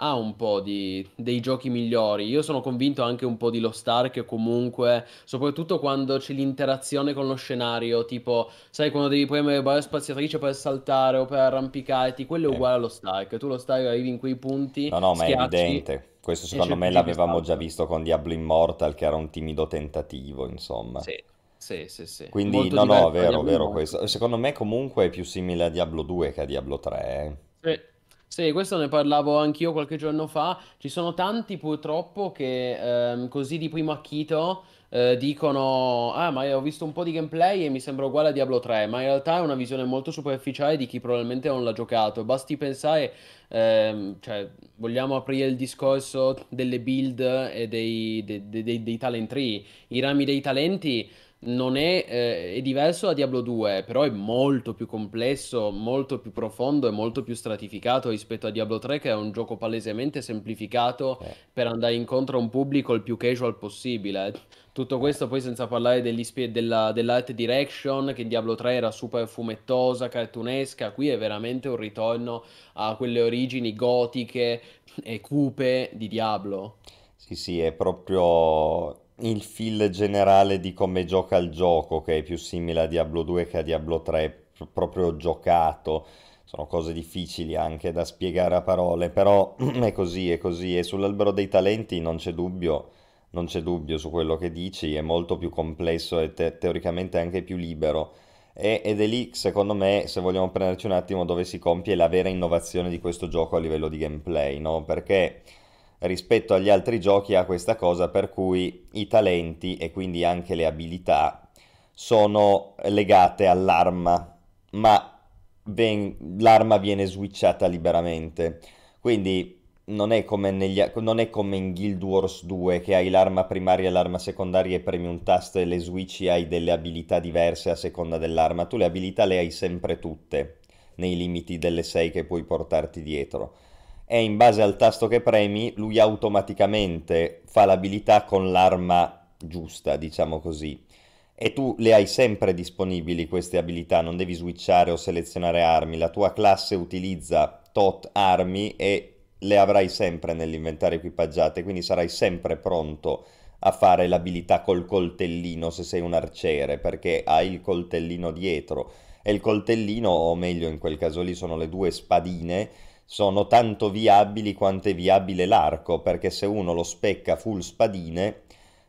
ha un po' di, dei giochi migliori. Io sono convinto anche un po' di Lost Ark, comunque, soprattutto quando c'è l'interazione con lo scenario, tipo, sai, quando devi premere barra spaziatrice per saltare o per arrampicarti, quello è uguale allo Stark. Tu lo Stark arrivi in quei punti, No, no, ma è schiacci evidente. Questo secondo me l'avevamo già visto con Diablo Immortal, che era un timido tentativo, insomma. Sì, sì, sì, sì. Quindi, Molto no, no, vero, vero questo. Secondo me comunque è più simile a Diablo 2 che a Diablo 3, Sì, sì, questo ne parlavo anch'io qualche giorno fa. Ci sono tanti purtroppo che ehm, così di primo acchito eh, dicono: Ah, ma io ho visto un po' di gameplay e mi sembra uguale a Diablo 3. Ma in realtà è una visione molto superficiale di chi probabilmente non l'ha giocato. Basti pensare, ehm, cioè, vogliamo aprire il discorso delle build e dei, de- de- dei- dei talent tree. I rami dei talenti non è, eh, è diverso da Diablo 2, però è molto più complesso, molto più profondo e molto più stratificato rispetto a Diablo 3, che è un gioco palesemente semplificato eh. per andare incontro a un pubblico il più casual possibile. Tutto questo poi senza parlare spi- della, dell'art direction, che in Diablo 3 era super fumettosa, cartunesca, qui è veramente un ritorno a quelle origini gotiche e cupe di Diablo. Sì, sì, è proprio il feel generale di come gioca il gioco, che è più simile a Diablo 2 che a Diablo 3, pr- proprio giocato. Sono cose difficili anche da spiegare a parole, però è così, è così. E sull'albero dei talenti non c'è dubbio, non c'è dubbio su quello che dici, è molto più complesso e te- teoricamente anche più libero. E- ed è lì, secondo me, se vogliamo prenderci un attimo, dove si compie la vera innovazione di questo gioco a livello di gameplay, no? Perché rispetto agli altri giochi ha questa cosa per cui i talenti e quindi anche le abilità sono legate all'arma, ma ven- l'arma viene switchata liberamente. Quindi non è come negli non è come in Guild Wars 2 che hai l'arma primaria e l'arma secondaria e premi un tasto e le switchi hai delle abilità diverse a seconda dell'arma. Tu le abilità le hai sempre tutte, nei limiti delle 6 che puoi portarti dietro. E in base al tasto che premi, lui automaticamente fa l'abilità con l'arma giusta, diciamo così. E tu le hai sempre disponibili queste abilità, non devi switchare o selezionare armi. La tua classe utilizza tot armi e le avrai sempre nell'inventario equipaggiate, quindi sarai sempre pronto a fare l'abilità col coltellino se sei un arciere, perché hai il coltellino dietro. E il coltellino, o meglio in quel caso lì sono le due spadine, sono tanto viabili quanto è viabile l'arco, perché se uno lo specca full spadine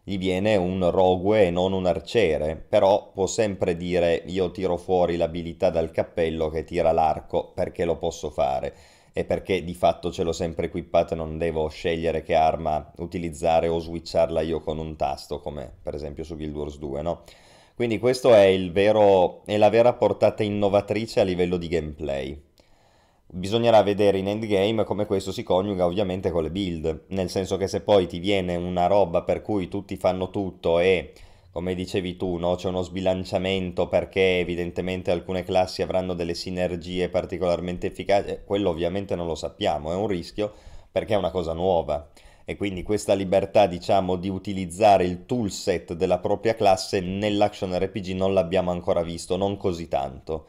gli viene un rogue e non un arciere, però può sempre dire io tiro fuori l'abilità dal cappello che tira l'arco perché lo posso fare e perché di fatto ce l'ho sempre equipato e non devo scegliere che arma utilizzare o switcharla io con un tasto, come per esempio su Guild Wars 2, no? Quindi questo è è la vera portata innovatrice a livello di gameplay. Bisognerà vedere in endgame come questo si coniuga ovviamente con le build, nel senso che se poi ti viene una roba per cui tutti fanno tutto e, come dicevi tu, no, c'è uno sbilanciamento perché evidentemente alcune classi avranno delle sinergie particolarmente efficaci, eh, quello ovviamente non lo sappiamo, è un rischio perché è una cosa nuova e quindi questa libertà, diciamo, di utilizzare il toolset della propria classe nell'action RPG non l'abbiamo ancora visto, non così tanto.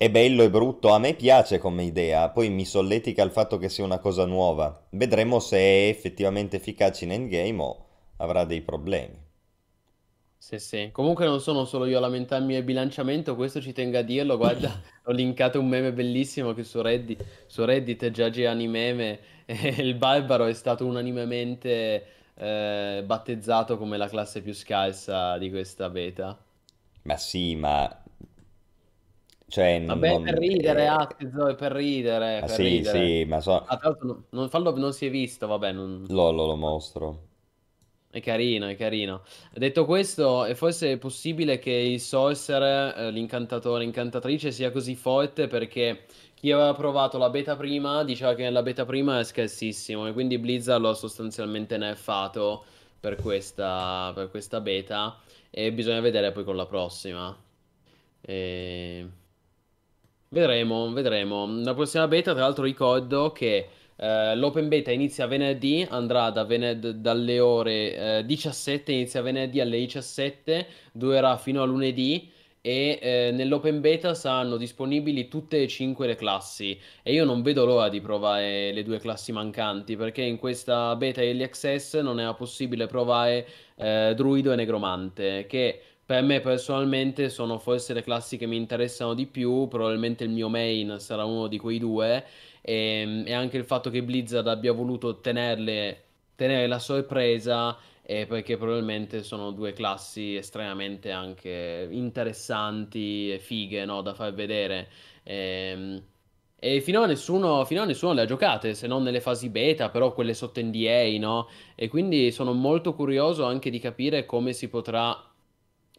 È bello e brutto, a me piace come idea, poi mi solletica il fatto che sia una cosa nuova. Vedremo se è effettivamente efficace in endgame o avrà dei problemi. Sì, sì. Comunque non sono solo io a lamentarmi del bilanciamento, questo ci tengo a dirlo. Guarda, ho linkato un meme bellissimo che su Reddit, su Reddit già girano i meme e il Barbaro è stato unanimemente eh, battezzato come la classe più scarsa di questa beta. Ma sì, ma... Cioè, non... Vabbè, per non- ridere, eh, è per ridere, Ma per sì, ridere. sì, ma so... Ah, tra l'altro non, non- fallo, non si è visto, vabbè, non... Lo, lo, mostro. È carino, è carino. Detto questo, è forse possibile che il Sorcerer, eh, l'incantatore, incantatrice, sia così forte perché chi aveva provato la beta prima diceva che la beta prima è scarsissimo e quindi Blizzard lo ha sostanzialmente nerfato per questa, per questa beta e bisogna vedere poi con la prossima. E... Vedremo, vedremo. La prossima beta, tra l'altro, ricordo che Eh, l'open beta inizia venerdì, andrà da vened- dalle ore eh, 17, inizia venerdì alle 17, durerà fino a lunedì e eh, nell'open beta saranno disponibili tutte e cinque le classi e io non vedo l'ora di provare le due classi mancanti perché in questa beta Early Access non era possibile provare eh, Druido e Negromante che per me personalmente sono forse le classi che mi interessano di più, probabilmente il mio main sarà uno di quei due e, e anche il fatto che Blizzard abbia voluto tenerle, tenere la sorpresa eh, perché probabilmente sono due classi estremamente anche interessanti e fighe, no, da far vedere. Ehm, e finora nessuno, finora nessuno le ha giocate, se non nelle fasi beta, però quelle sotto NDA, no? E quindi sono molto curioso anche di capire come si potrà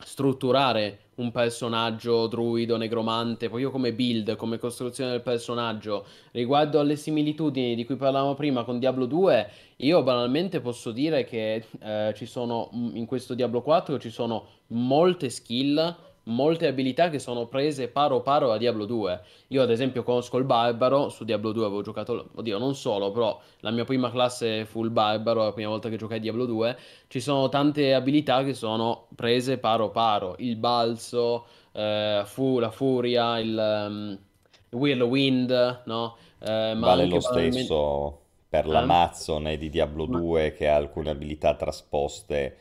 strutturare un personaggio druido, negromante, proprio come build, come costruzione del personaggio. Riguardo alle similitudini di cui parlavamo prima con Diablo 2, io banalmente posso dire che eh, ci sono in questo Diablo 4 ci sono molte skill molte abilità che sono prese paro paro a Diablo 2. Io ad esempio conosco il Barbaro, su Diablo 2 avevo giocato, oddio non solo, però la mia prima classe fu il Barbaro, la prima volta che giocai a Diablo 2, ci sono tante abilità che sono prese paro paro, il balzo, eh, fu, la furia, il, um, il whirlwind, no? Eh, ma vale lo stesso per l'Amazon di Diablo 2 che ha alcune abilità trasposte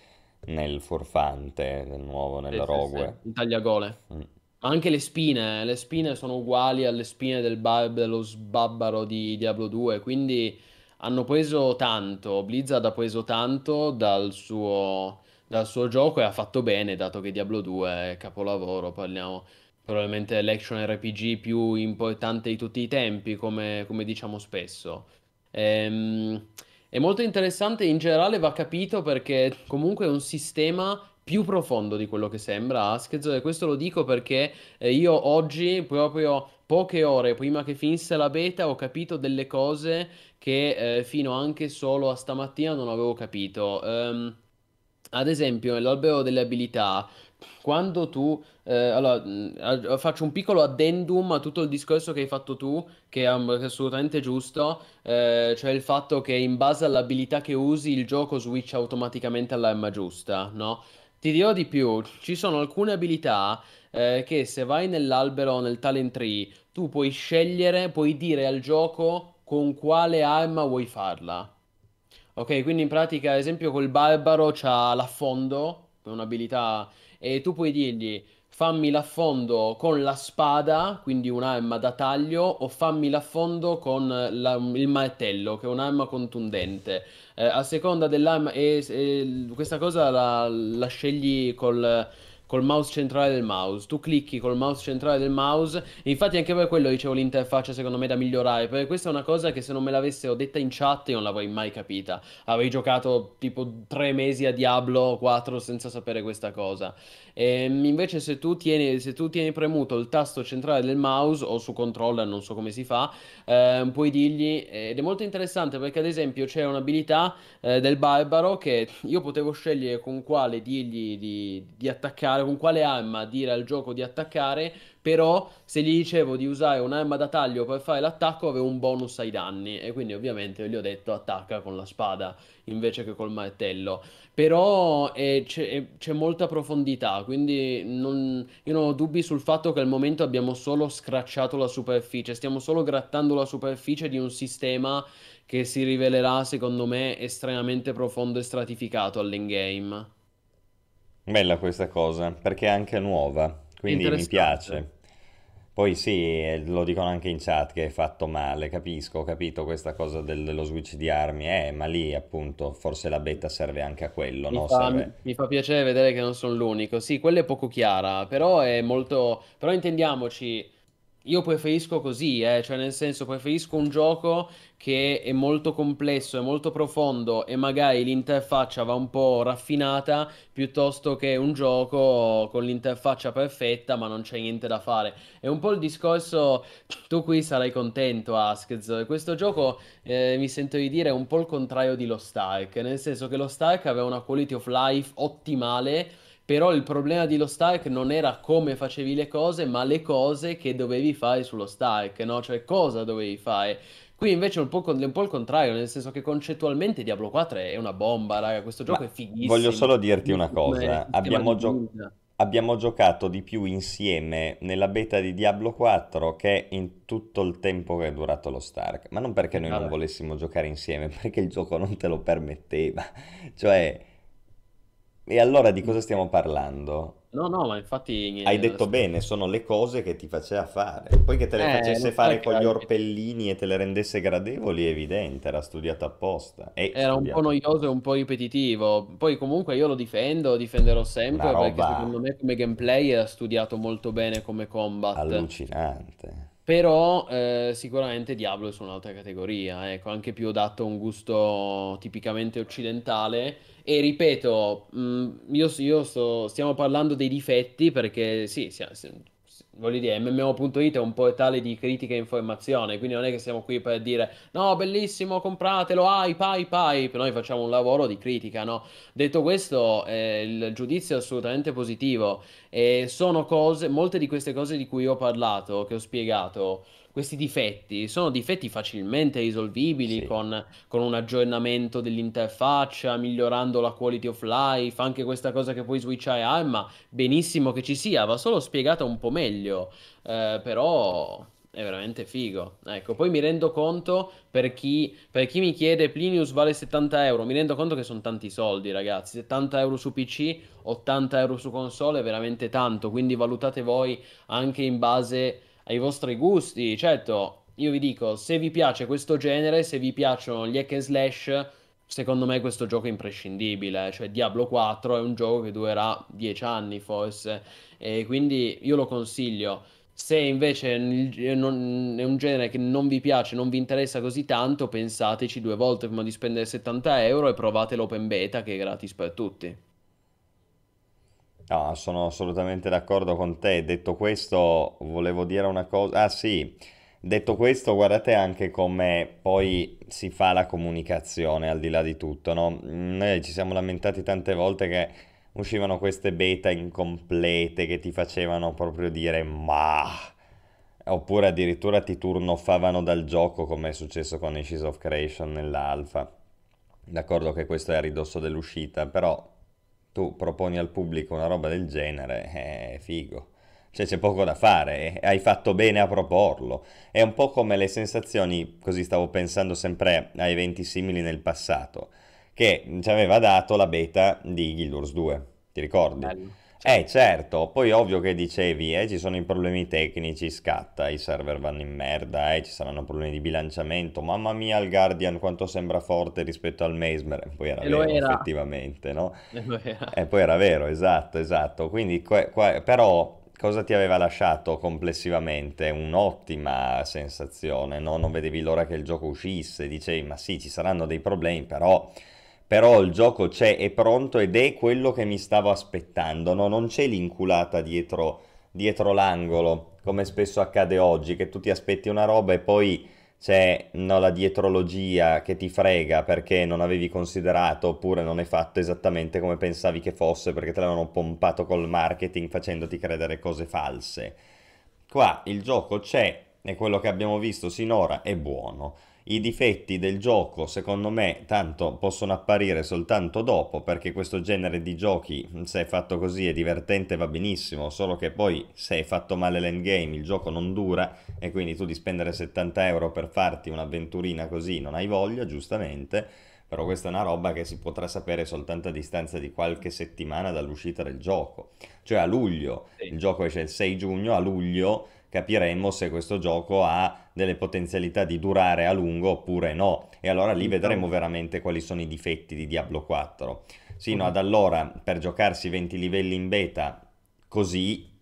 nel Forfante, nel nuovo, nel Sì, sì, Rogue. sì, in tagliagole. Mm. Anche le spine, le spine sono uguali alle spine del bar- dello sbabbaro di Diablo 2, quindi hanno preso tanto, Blizzard ha preso tanto dal suo, dal suo gioco e ha fatto bene, dato che Diablo 2 è capolavoro, parliamo probabilmente dell'action RPG più importante di tutti i tempi, come, come diciamo spesso. Ehm, è molto interessante, in generale va capito perché comunque è un sistema più profondo di quello che sembra Askez e questo lo dico perché eh, io oggi, proprio poche ore prima che finisse la beta, ho capito delle cose che eh, fino anche solo a stamattina non avevo capito. Um, ad esempio, nell'albero delle abilità quando tu eh, allora, faccio un piccolo addendum a tutto il discorso che hai fatto tu, che è assolutamente giusto, eh, cioè il fatto che in base all'abilità che usi il gioco switch automaticamente all'arma giusta, no? Ti dirò di più, ci sono alcune abilità eh, che se vai nell'albero, nel talent tree, tu puoi scegliere, puoi dire al gioco con quale arma vuoi farla. Ok, quindi in pratica, ad esempio, col barbaro c'ha l'affondo, un'abilità e tu puoi dirgli fammi l'affondo con la spada, quindi un'arma da taglio, o fammi l'affondo con la, il martello, che è un'arma contundente. Eh, a seconda dell'arma, e, e questa cosa la, la scegli col col mouse centrale del mouse. Tu clicchi col mouse centrale del mouse. Infatti, anche per quello dicevo l'interfaccia, secondo me, da migliorare. Perché questa è una cosa che se non me l'avessero detta in chat, io non l'avrei mai capita. Avrei giocato tipo tre mesi a Diablo 4 senza sapere questa cosa. Ehm, invece, se tu, tieni, se tu tieni premuto il tasto centrale del mouse o su controller, non so come si fa, eh, puoi dirgli. Ed è molto interessante perché, ad esempio, c'è un'abilità eh, del barbaro che io potevo scegliere con quale dirgli di, di attaccare con quale arma dire al gioco di attaccare, però se gli dicevo di usare un'arma da taglio per fare l'attacco avevo un bonus ai danni e quindi ovviamente gli ho detto attacca con la spada invece che col martello. Però eh, c'è, c'è, molta profondità, quindi non, io non ho dubbi sul fatto che al momento abbiamo solo scracciato la superficie, stiamo solo grattando la superficie di un sistema che si rivelerà secondo me estremamente profondo e stratificato all'endgame. Bella questa cosa, perché è anche nuova, quindi mi piace. Poi sì, eh, lo dicono anche in chat che è fatto male, capisco, ho capito questa cosa del- dello switch di armi, eh, ma lì appunto forse la beta serve anche a quello, Mi no? fa, Serve... mi fa piacere vedere che non sono l'unico. Sì, quella è poco chiara, però è molto... Però intendiamoci, io preferisco così, eh, cioè nel senso preferisco un gioco che è molto complesso, è molto profondo e magari l'interfaccia va un po' raffinata piuttosto che un gioco con l'interfaccia perfetta ma non c'è niente da fare. È un po' il discorso, tu qui sarai contento Askez, questo gioco eh, mi sento di dire è un po' il contrario di Lost Ark, nel senso che Lost Ark aveva una quality of life ottimale però il problema di Lost Ark non era come facevi le cose, ma le cose che dovevi fare sullo Stark, no? Cioè cosa dovevi fare. Qui invece è un po', con- un po' il contrario, nel senso che concettualmente Diablo 4 è una bomba, raga, questo gioco è Ma voglio fighissimo, solo dirti una cosa, sistema abbiamo, gio- abbiamo giocato di più insieme nella beta di Diablo 4 che in tutto il tempo che è durato lo Stark, ma non perché noi non Vabbè. volessimo giocare insieme, perché il gioco non te lo permetteva. Cioè, e allora di cosa stiamo parlando? No, no, ma infatti... Hai detto bene, sono le cose che ti faceva fare. Poi che te le eh, facesse lo fare con gli orpellini e te le rendesse gradevoli, è evidente, era studiato apposta. È Era un po' studiato. noioso e un po' ripetitivo. Poi comunque io lo difendo, difenderò Una sempre perché secondo me come gameplay era studiato molto bene come combat. allucinante. Però eh, sicuramente Diablo è su un'altra categoria, ecco, anche più adatto a un gusto tipicamente occidentale. E ripeto, mh, io, io sto- stiamo parlando dei difetti perché sì, si- si- voglio dire, MMO.it è un po' tale di critica e informazione, quindi non è che siamo qui per dire no, bellissimo, compratelo, hype, hype, hype. Noi facciamo un lavoro di critica, no? Detto questo, eh, il giudizio è assolutamente positivo. E sono cose, molte di queste cose di cui ho parlato, che ho spiegato, questi difetti, sono difetti facilmente risolvibili Sì. con, con un aggiornamento dell'interfaccia, migliorando la quality of life, anche questa cosa che puoi switchare arma, benissimo che ci sia, va solo spiegata un po' meglio, eh, però è veramente figo. Ecco, poi mi rendo conto per chi, per chi mi chiede Plinius vale 70 euro, mi rendo conto che sono tanti soldi, ragazzi. 70 euro su PC, 80 euro su console è veramente tanto, quindi valutate voi anche in base ai vostri gusti. Certo, io vi dico, se vi piace questo genere, se vi piacciono gli hack and slash, secondo me questo gioco è imprescindibile. Cioè, Diablo 4 è un gioco che durerà 10 anni forse, e quindi io lo consiglio. Se invece è un genere che non vi piace, non vi interessa così tanto, pensateci due volte prima di spendere 70 euro e provate l'open beta che è gratis per tutti. No, sono assolutamente d'accordo con te. Detto questo, volevo dire una cosa. Ah, sì, detto questo, guardate anche come poi si fa la comunicazione al di là di tutto, no? Noi ci siamo lamentati tante volte che uscivano queste beta incomplete che ti facevano proprio dire ma. Oppure addirittura ti turnoffavano dal gioco, come è successo con Ashes of Creation nell'alfa. D'accordo che questo è a ridosso dell'uscita, però tu proponi al pubblico una roba del genere, è figo. Cioè c'è poco da fare, e hai fatto bene a proporlo. È un po' come le sensazioni, così stavo pensando sempre a eventi simili nel passato, che ci aveva dato la beta di Guild Wars 2, ti ricordi? Bello. Eh certo, poi ovvio che dicevi, eh, ci sono i problemi tecnici, scatta, i server vanno in merda, eh, ci saranno problemi di bilanciamento, mamma mia il Guardian quanto sembra forte rispetto al Mesmer, poi era E vero era. effettivamente, no? E era. E poi era vero, esatto, esatto, quindi que- que- però cosa ti aveva lasciato complessivamente? Un'ottima sensazione, no? Non vedevi l'ora che il gioco uscisse, dicevi ma sì, ci saranno dei problemi, però... Però il gioco c'è, è pronto ed è quello che mi stavo aspettando, no? Non c'è l'inculata dietro, dietro l'angolo, come spesso accade oggi, che tu ti aspetti una roba e poi c'è no, la dietrologia che ti frega perché non avevi considerato oppure non è fatto esattamente come pensavi che fosse perché te l'avevano pompato col marketing facendoti credere cose false. Qua il gioco c'è e quello che abbiamo visto sinora è buono. I difetti del gioco, secondo me, tanto possono apparire soltanto dopo, perché questo genere di giochi, se è fatto così, è divertente, va benissimo, solo che poi, se è fatto male l'endgame, il gioco non dura, e quindi tu di spendere 70 euro per farti un'avventurina così non hai voglia, giustamente, però questa è una roba che si potrà sapere soltanto a distanza di qualche settimana dall'uscita del gioco. Cioè a luglio, il gioco esce il 6 giugno, a luglio capiremo se questo gioco ha delle potenzialità di durare a lungo oppure no. E allora lì vedremo veramente quali sono i difetti di Diablo 4. Sino ad allora, per giocarsi 20 livelli in beta così,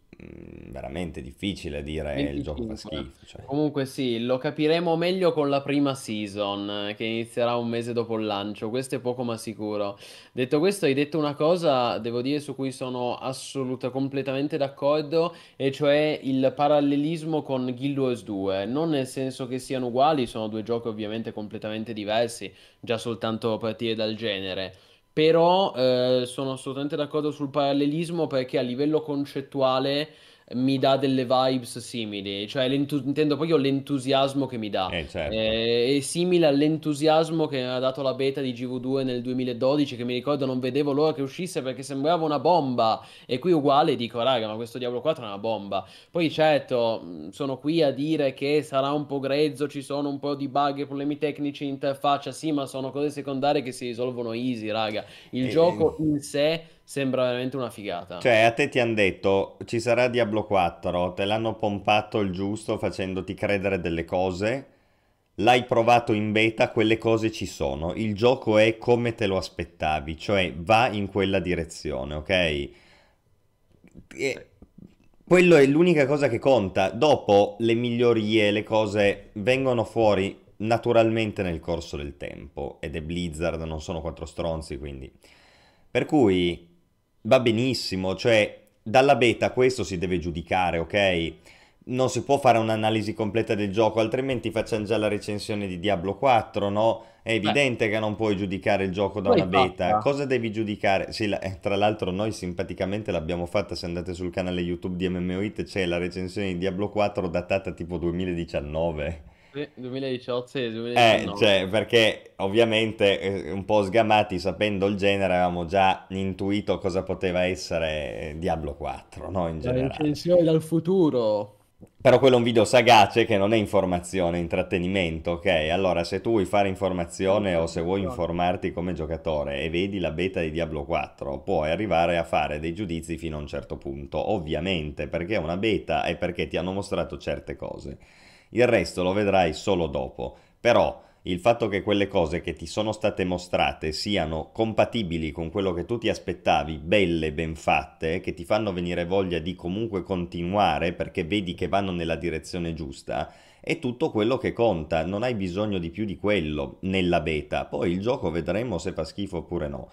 veramente difficile dire eh, il gioco fa 25. schifo. cioè. Comunque sì, lo capiremo meglio con la prima season, eh, che inizierà un mese dopo il lancio, questo è poco ma sicuro. Detto questo, hai detto una cosa, devo dire, su cui sono assolutamente completamente d'accordo, e cioè il parallelismo con Guild Wars 2, non nel senso che siano uguali, sono due giochi ovviamente completamente diversi, già soltanto a partire dal genere. Però eh, sono assolutamente d'accordo sul parallelismo perché a livello concettuale mi dà delle vibes simili, cioè intendo proprio l'entusiasmo che mi dà. Eh, certo. Eh, è simile all'entusiasmo che mi ha dato la beta di GV2 nel 2012, che mi ricordo non vedevo l'ora che uscisse perché sembrava una bomba. E qui uguale dico, raga, ma questo Diablo 4 è una bomba. Poi certo, sono qui a dire che sarà un po' grezzo, ci sono un po' di bug e problemi tecnici in interfaccia, sì, ma sono cose secondarie che si risolvono easy, raga. Il e... gioco in sé sembra veramente una figata. Cioè, a te ti hanno detto ci sarà Diablo 4, te l'hanno pompato il giusto facendoti credere delle cose. L'hai provato in beta, quelle cose ci sono. Il gioco è come te lo aspettavi, cioè va in quella direzione, ok? E quello è l'unica cosa che conta. Dopo le migliorie, le cose vengono fuori naturalmente nel corso del tempo. Ed è Blizzard, non sono quattro stronzi, quindi. Per cui va benissimo, cioè dalla beta questo si deve giudicare, ok? Non si può fare un'analisi completa del gioco, altrimenti facciamo già la recensione di Diablo 4, no? È evidente Beh. che non puoi giudicare il gioco da Poi una beta. Fatta. Cosa devi giudicare? Sì, la, eh, tra l'altro noi simpaticamente l'abbiamo fatta, se andate sul canale YouTube di MMOIT c'è la recensione di Diablo 4 datata tipo 2019. 2018 e 2019. Eh, cioè, perché ovviamente eh, un po' sgamati, sapendo il genere, avevamo già intuito cosa poteva essere Diablo 4, no? In generale. La recensione dal futuro. Però quello è un video sagace che non è informazione, è intrattenimento, ok? Allora, se tu vuoi fare informazione o se vuoi informarti come giocatore e vedi la beta di Diablo 4, puoi arrivare a fare dei giudizi fino a un certo punto, ovviamente, perché è una beta e perché ti hanno mostrato certe cose il resto lo vedrai solo dopo. Però il fatto che quelle cose che ti sono state mostrate siano compatibili con quello che tu ti aspettavi, belle, ben fatte, che ti fanno venire voglia di comunque continuare perché vedi che vanno nella direzione giusta, è tutto quello che conta, non hai bisogno di più di quello nella beta, poi il gioco vedremo se fa schifo oppure no.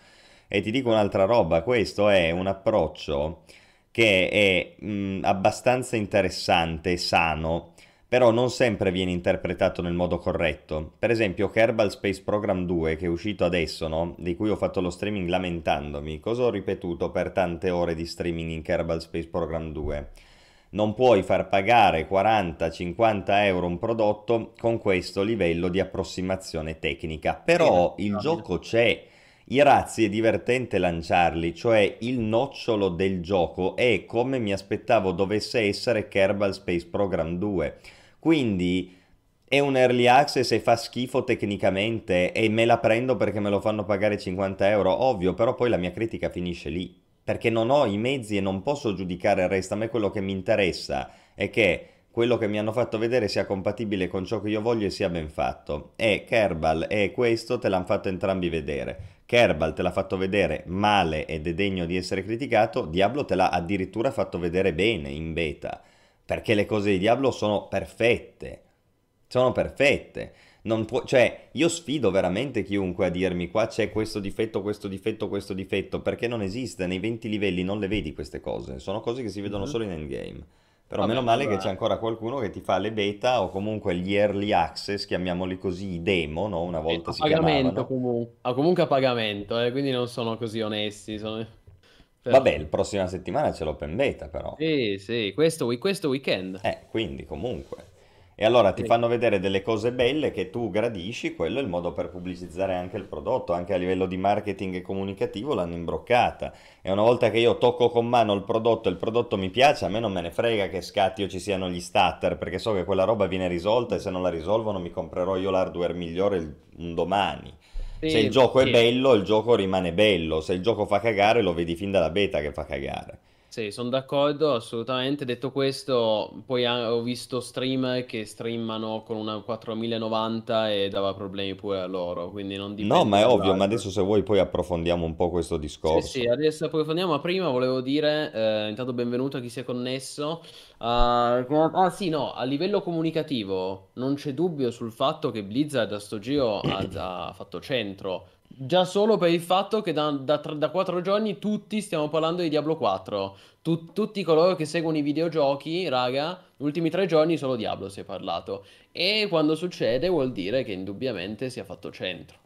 E ti dico un'altra roba, questo è un approccio che è mh, abbastanza interessante sano però non sempre viene interpretato nel modo corretto. Per esempio Kerbal Space Program 2, che è uscito adesso, no? di cui ho fatto lo streaming lamentandomi, cosa ho ripetuto per tante ore di streaming in Kerbal Space Program 2? Non puoi far pagare 40-50 euro un prodotto con questo livello di approssimazione tecnica, però il gioco c'è. I razzi è divertente lanciarli, cioè il nocciolo del gioco è come mi aspettavo dovesse essere Kerbal Space Program 2 quindi è un early access e fa schifo tecnicamente e me la prendo perché me lo fanno pagare 50 euro, ovvio, però poi la mia critica finisce lì. Perché non ho i mezzi e non posso giudicare il resto. A me quello che mi interessa è che quello che mi hanno fatto vedere sia compatibile con ciò che io voglio e sia ben fatto. E Kerbal e questo te l'hanno fatto entrambi vedere. Kerbal te l'ha fatto vedere male ed è degno di essere criticato, Diablo te l'ha addirittura fatto vedere bene in beta perché le cose di Diablo sono perfette. Sono perfette. Può, cioè, io sfido veramente chiunque a dirmi qua c'è questo difetto, questo difetto, questo difetto, perché non esiste, nei 20 livelli non le vedi queste cose, sono cose che si vedono mm-hmm. solo in endgame. Però Vabbè, meno male allora... che c'è ancora qualcuno che ti fa le beta o comunque gli early access, chiamiamoli così, i demo, no? Una volta a si pagamento chiamavano. Comunque. Ah, comunque a pagamento, eh, quindi non sono così onesti. Sono... Vabbè, la prossima settimana c'è l'open beta però. Sì, sì, questo, questo weekend. Eh, quindi comunque. E allora ti fanno vedere delle cose belle che tu gradisci, quello è il modo per pubblicizzare anche il prodotto, anche a livello di marketing e comunicativo l'hanno imbroccata. E una volta che io tocco con mano il prodotto e il prodotto mi piace, a me non me ne frega che scatti o ci siano gli starter, perché so che quella roba viene risolta e se non la risolvono mi comprerò io l'hardware migliore un domani. Se il gioco è bello, il gioco rimane bello. Se il gioco fa cagare, lo vedi fin dalla beta che fa cagare. Sì, sono d'accordo, assolutamente. Detto questo, poi ho visto stream che streamano con una 4090 e dava problemi pure a loro, quindi non dipende No, ma è ovvio, ma adesso se vuoi poi approfondiamo un po' questo discorso. Sì, sì, adesso approfondiamo, ma prima volevo dire, eh, intanto benvenuto a chi si è connesso. Uh, ah sì, no, a livello comunicativo non c'è dubbio sul fatto che Blizzard a sto giro ha, ha fatto centro Già solo per il fatto che da, da, da 4 giorni tutti stiamo parlando di Diablo 4. Tu, tutti coloro che seguono i videogiochi, raga, gli ultimi tre giorni solo Diablo si è parlato. E quando succede vuol dire che indubbiamente si è fatto centro.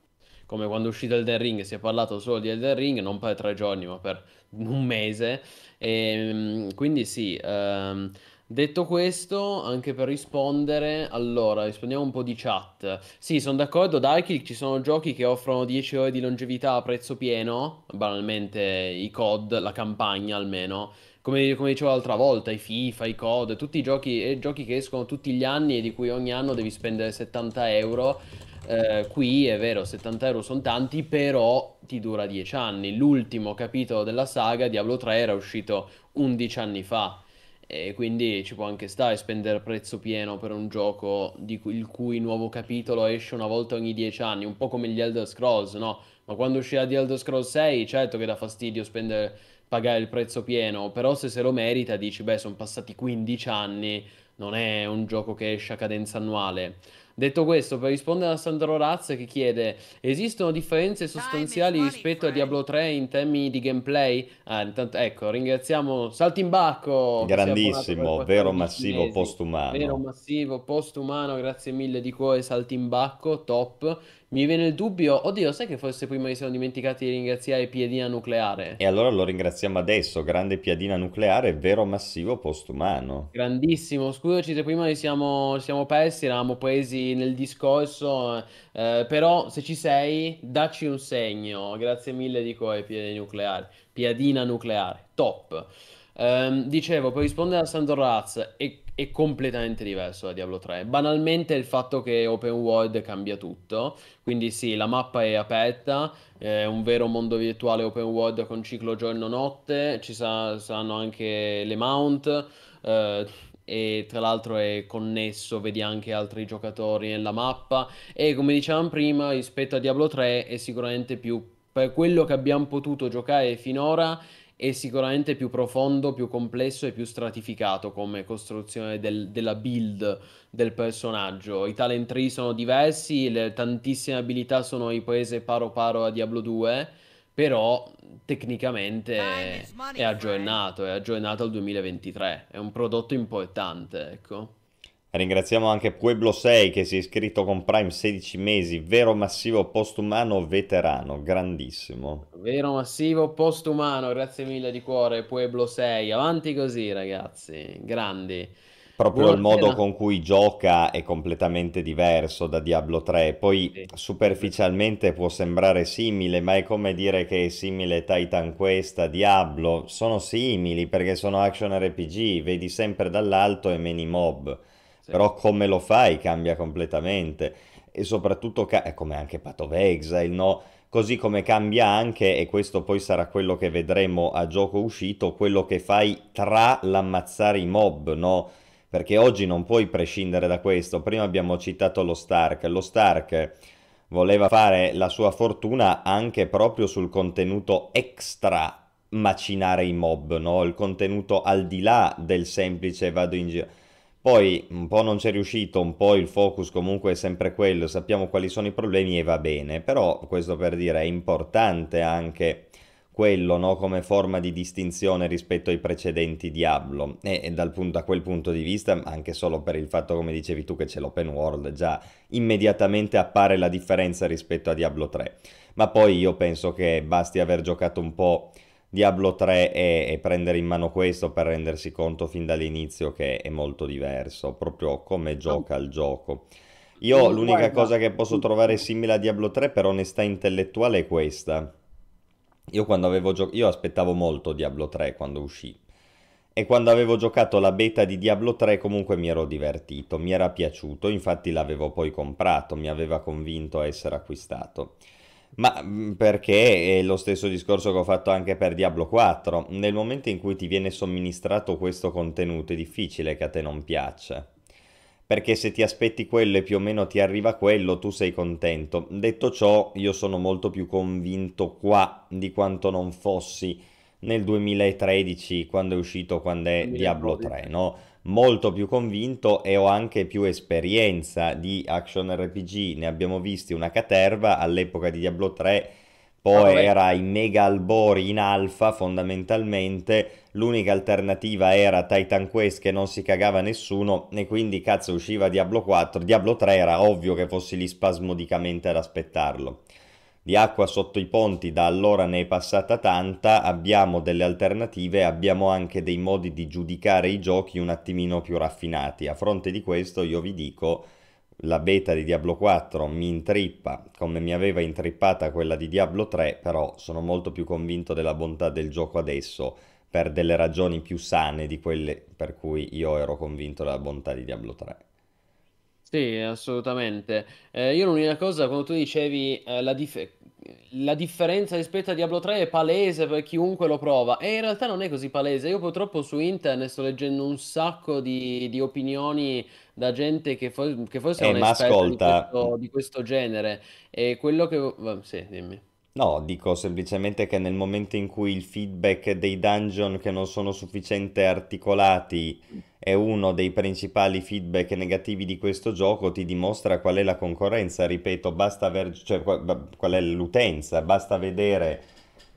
come quando è uscito Elden Ring si è parlato solo di Elden Ring, non per tre giorni ma per un mese, e, ehm, quindi sì, ehm, detto questo, anche per rispondere, allora rispondiamo un po' di chat. Sì, sono d'accordo, Darky, ci sono giochi che offrono 10 ore di longevità a prezzo pieno, banalmente i COD, la campagna almeno come, come, dicevo l'altra volta, i FIFA, i COD, tutti i giochi, eh, giochi che escono tutti gli anni e di cui ogni anno devi spendere 70 euro. Eh, qui è vero, 70 euro sono tanti, però ti dura 10 anni. L'ultimo capitolo della saga, Diablo 3, era uscito 11 anni fa. E quindi ci può anche stare spendere prezzo pieno per un gioco cui, il cui nuovo capitolo esce una volta ogni 10 anni, un po' come gli Elder Scrolls, no? Ma quando uscirà di Elder Scrolls 6, certo che dà fastidio spendere pagare il prezzo pieno, però se se lo merita dici, beh, sono passati 15 anni, non è un gioco che esce a cadenza annuale. Detto questo, per rispondere a Sandro Razz che chiede: esistono differenze sostanziali rispetto a Diablo 3 in termini di gameplay? Ah, intanto, ecco, ringraziamo Saltimbacco. Grandissimo, vero massivo mesi. postumano. Vero massivo postumano, grazie mille di cuore Saltimbacco, top. Mi viene il dubbio, oddio, sai che forse prima mi siamo dimenticati di ringraziare Piedina Nucleare? E allora lo ringraziamo adesso, grande Piedina Nucleare, vero massivo postumano. Grandissimo, scusaci se prima ci siamo, siamo persi, eravamo presi nel discorso, eh, però se ci sei, dacci un segno, grazie mille di cuore Piedina Nucleare, Piedina Nucleare, top. Um, dicevo, per rispondere a Sandro Raz, è, è, completamente diverso da Diablo 3. Banalmente il fatto che open world cambia tutto, quindi sì, la mappa è aperta, è un vero mondo virtuale open world con ciclo giorno-notte, ci sa- saranno anche le mount, uh, e tra l'altro è connesso, vedi anche altri giocatori nella mappa e come dicevamo prima rispetto a Diablo 3 è sicuramente più per quello che abbiamo potuto giocare finora è sicuramente più profondo, più complesso e più stratificato come costruzione del, della build del personaggio. I talent tree sono diversi, le tantissime abilità sono riprese paro paro a Diablo 2, però tecnicamente è aggiornato, è aggiornato al 2023, è un prodotto importante, ecco. Ringraziamo anche Pueblo 6 che si è iscritto con Prime 16 mesi, vero massivo postumano veterano, grandissimo. Vero massivo postumano, grazie mille di cuore Pueblo 6, avanti così ragazzi, grandi. Proprio il modo con cui gioca è completamente diverso da Diablo 3, poi sì. superficialmente può sembrare simile, ma è come dire che è simile Titan Quest a Diablo, sono simili perché sono action RPG, vedi sempre dall'alto e many mob sì. però come lo fai cambia completamente e soprattutto ca- come anche Path of Exile, no? Così come cambia anche, e questo poi sarà quello che vedremo a gioco uscito, quello che fai tra l'ammazzare i mob, no? Perché oggi non puoi prescindere da questo. Prima abbiamo citato lo Stark. Lo Stark voleva fare la sua fortuna anche proprio sul contenuto extra macinare i mob, no? Il contenuto al di là del semplice vado in giro poi un po' non c'è riuscito, un po' il focus comunque è sempre quello, sappiamo quali sono i problemi e va bene, però questo per dire è importante anche quello no? come forma di distinzione rispetto ai precedenti Diablo e, e dal punto, a quel punto di vista anche solo per il fatto come dicevi tu che c'è l'open world già immediatamente appare la differenza rispetto a Diablo 3 ma poi io penso che basti aver giocato un po' Diablo 3 e, e, prendere in mano questo per rendersi conto fin dall'inizio che è molto diverso, proprio come gioca il gioco. Io l'unica cosa che posso trovare simile a Diablo 3 per onestà intellettuale è questa. Io quando avevo giocato, io aspettavo molto Diablo 3 quando uscì. E quando avevo giocato la beta di Diablo 3 comunque mi ero divertito, mi era piaciuto, infatti l'avevo poi comprato, mi aveva convinto a essere acquistato. Ma mm, perché è lo stesso discorso che ho fatto anche per Diablo 4. Nel momento in cui ti viene somministrato questo contenuto è difficile che a te non piaccia. Perché se ti aspetti quello e più o meno ti arriva quello, tu sei contento. Detto ciò, io sono molto più convinto qua di quanto non fossi nel 2013 quando è uscito, quando è Diablo 3, no? Molto più convinto e ho anche più esperienza di action RPG, ne abbiamo visti una caterva all'epoca di Diablo 3, poi oh, era in mega albori in alfa fondamentalmente, l'unica alternativa era Titan Quest che non si cagava nessuno e quindi cazzo usciva Diablo 4, Diablo 3 era ovvio che fossi lì spasmodicamente ad aspettarlo. Di acqua sotto i ponti da allora ne è passata tanta, abbiamo delle alternative, abbiamo anche dei modi di giudicare i giochi un attimino più raffinati. A fronte di questo io vi dico, la beta di Diablo 4 mi intrippa come mi aveva intrippata quella di Diablo 3, però sono molto più convinto della bontà del gioco adesso per delle ragioni più sane di quelle per cui io ero convinto della bontà di Diablo 3. Sì, assolutamente. Eh, io l'unica cosa, quando tu dicevi eh, la, dif- la differenza rispetto a Diablo 3 è palese per chiunque lo prova, e in realtà non è così palese. Io purtroppo su internet sto leggendo un sacco di, di opinioni da gente che, for- che forse è Eh, ma un'esperta di ascolta, questo, di questo genere. E quello che... Sì, dimmi. No, dico semplicemente che nel momento in cui il feedback dei dungeon che non sono sufficiente articolati è uno dei principali feedback negativi di questo gioco, ti dimostra qual è la concorrenza. Ripeto, basta aver, cioè, qual è l'utenza, basta vedere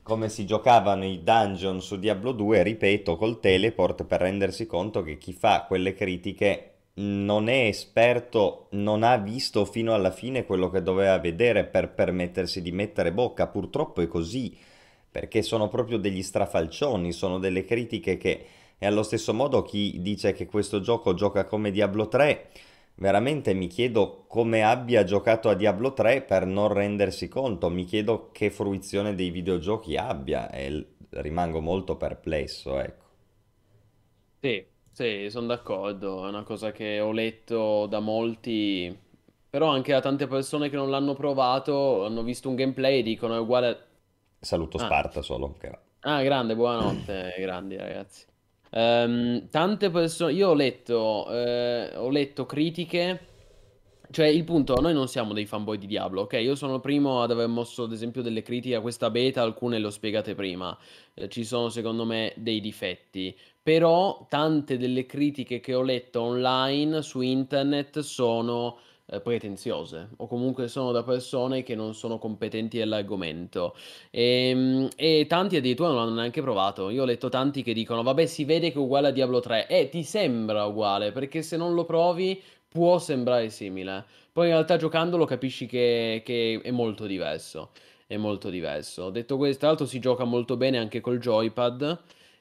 come si giocavano i dungeon su Diablo 2, ripeto, col teleport per rendersi conto che chi fa quelle critiche non è esperto, non ha visto fino alla fine quello che doveva vedere per permettersi di mettere bocca. Purtroppo è così, perché sono proprio degli strafalcioni, sono delle critiche che... E allo stesso modo chi dice che questo gioco gioca come Diablo 3, veramente mi chiedo come abbia giocato a Diablo 3 per non rendersi conto, mi chiedo che fruizione dei videogiochi abbia e rimango molto perplesso, ecco. Sì, sì, sono d'accordo. È una cosa che ho letto da molti, però anche da tante persone che non l'hanno provato, hanno visto un gameplay e dicono è uguale... Saluto Ah, Sparta solo. che- ah, grande, buonanotte, grandi ragazzi. Ehm, tante persone, io ho letto, eh, ho letto critiche, cioè il punto, noi non siamo dei fanboy di Diablo, ok? Io sono il primo ad aver mosso ad esempio delle critiche a questa beta, alcune le ho spiegate prima, Eh, ci sono secondo me dei difetti, però tante delle critiche che ho letto online su internet sono eh, pretenziose o comunque sono da persone che non sono competenti all'argomento. Ehm, E, tanti addirittura non l'hanno neanche provato. Io ho letto tanti che dicono: Vabbè, si vede che è uguale a Diablo 3. Eh, ti sembra uguale perché se non lo provi può sembrare simile. Poi in realtà giocandolo capisci che, che è molto diverso. È molto diverso. Detto questo, tra l'altro si gioca molto bene anche col joypad.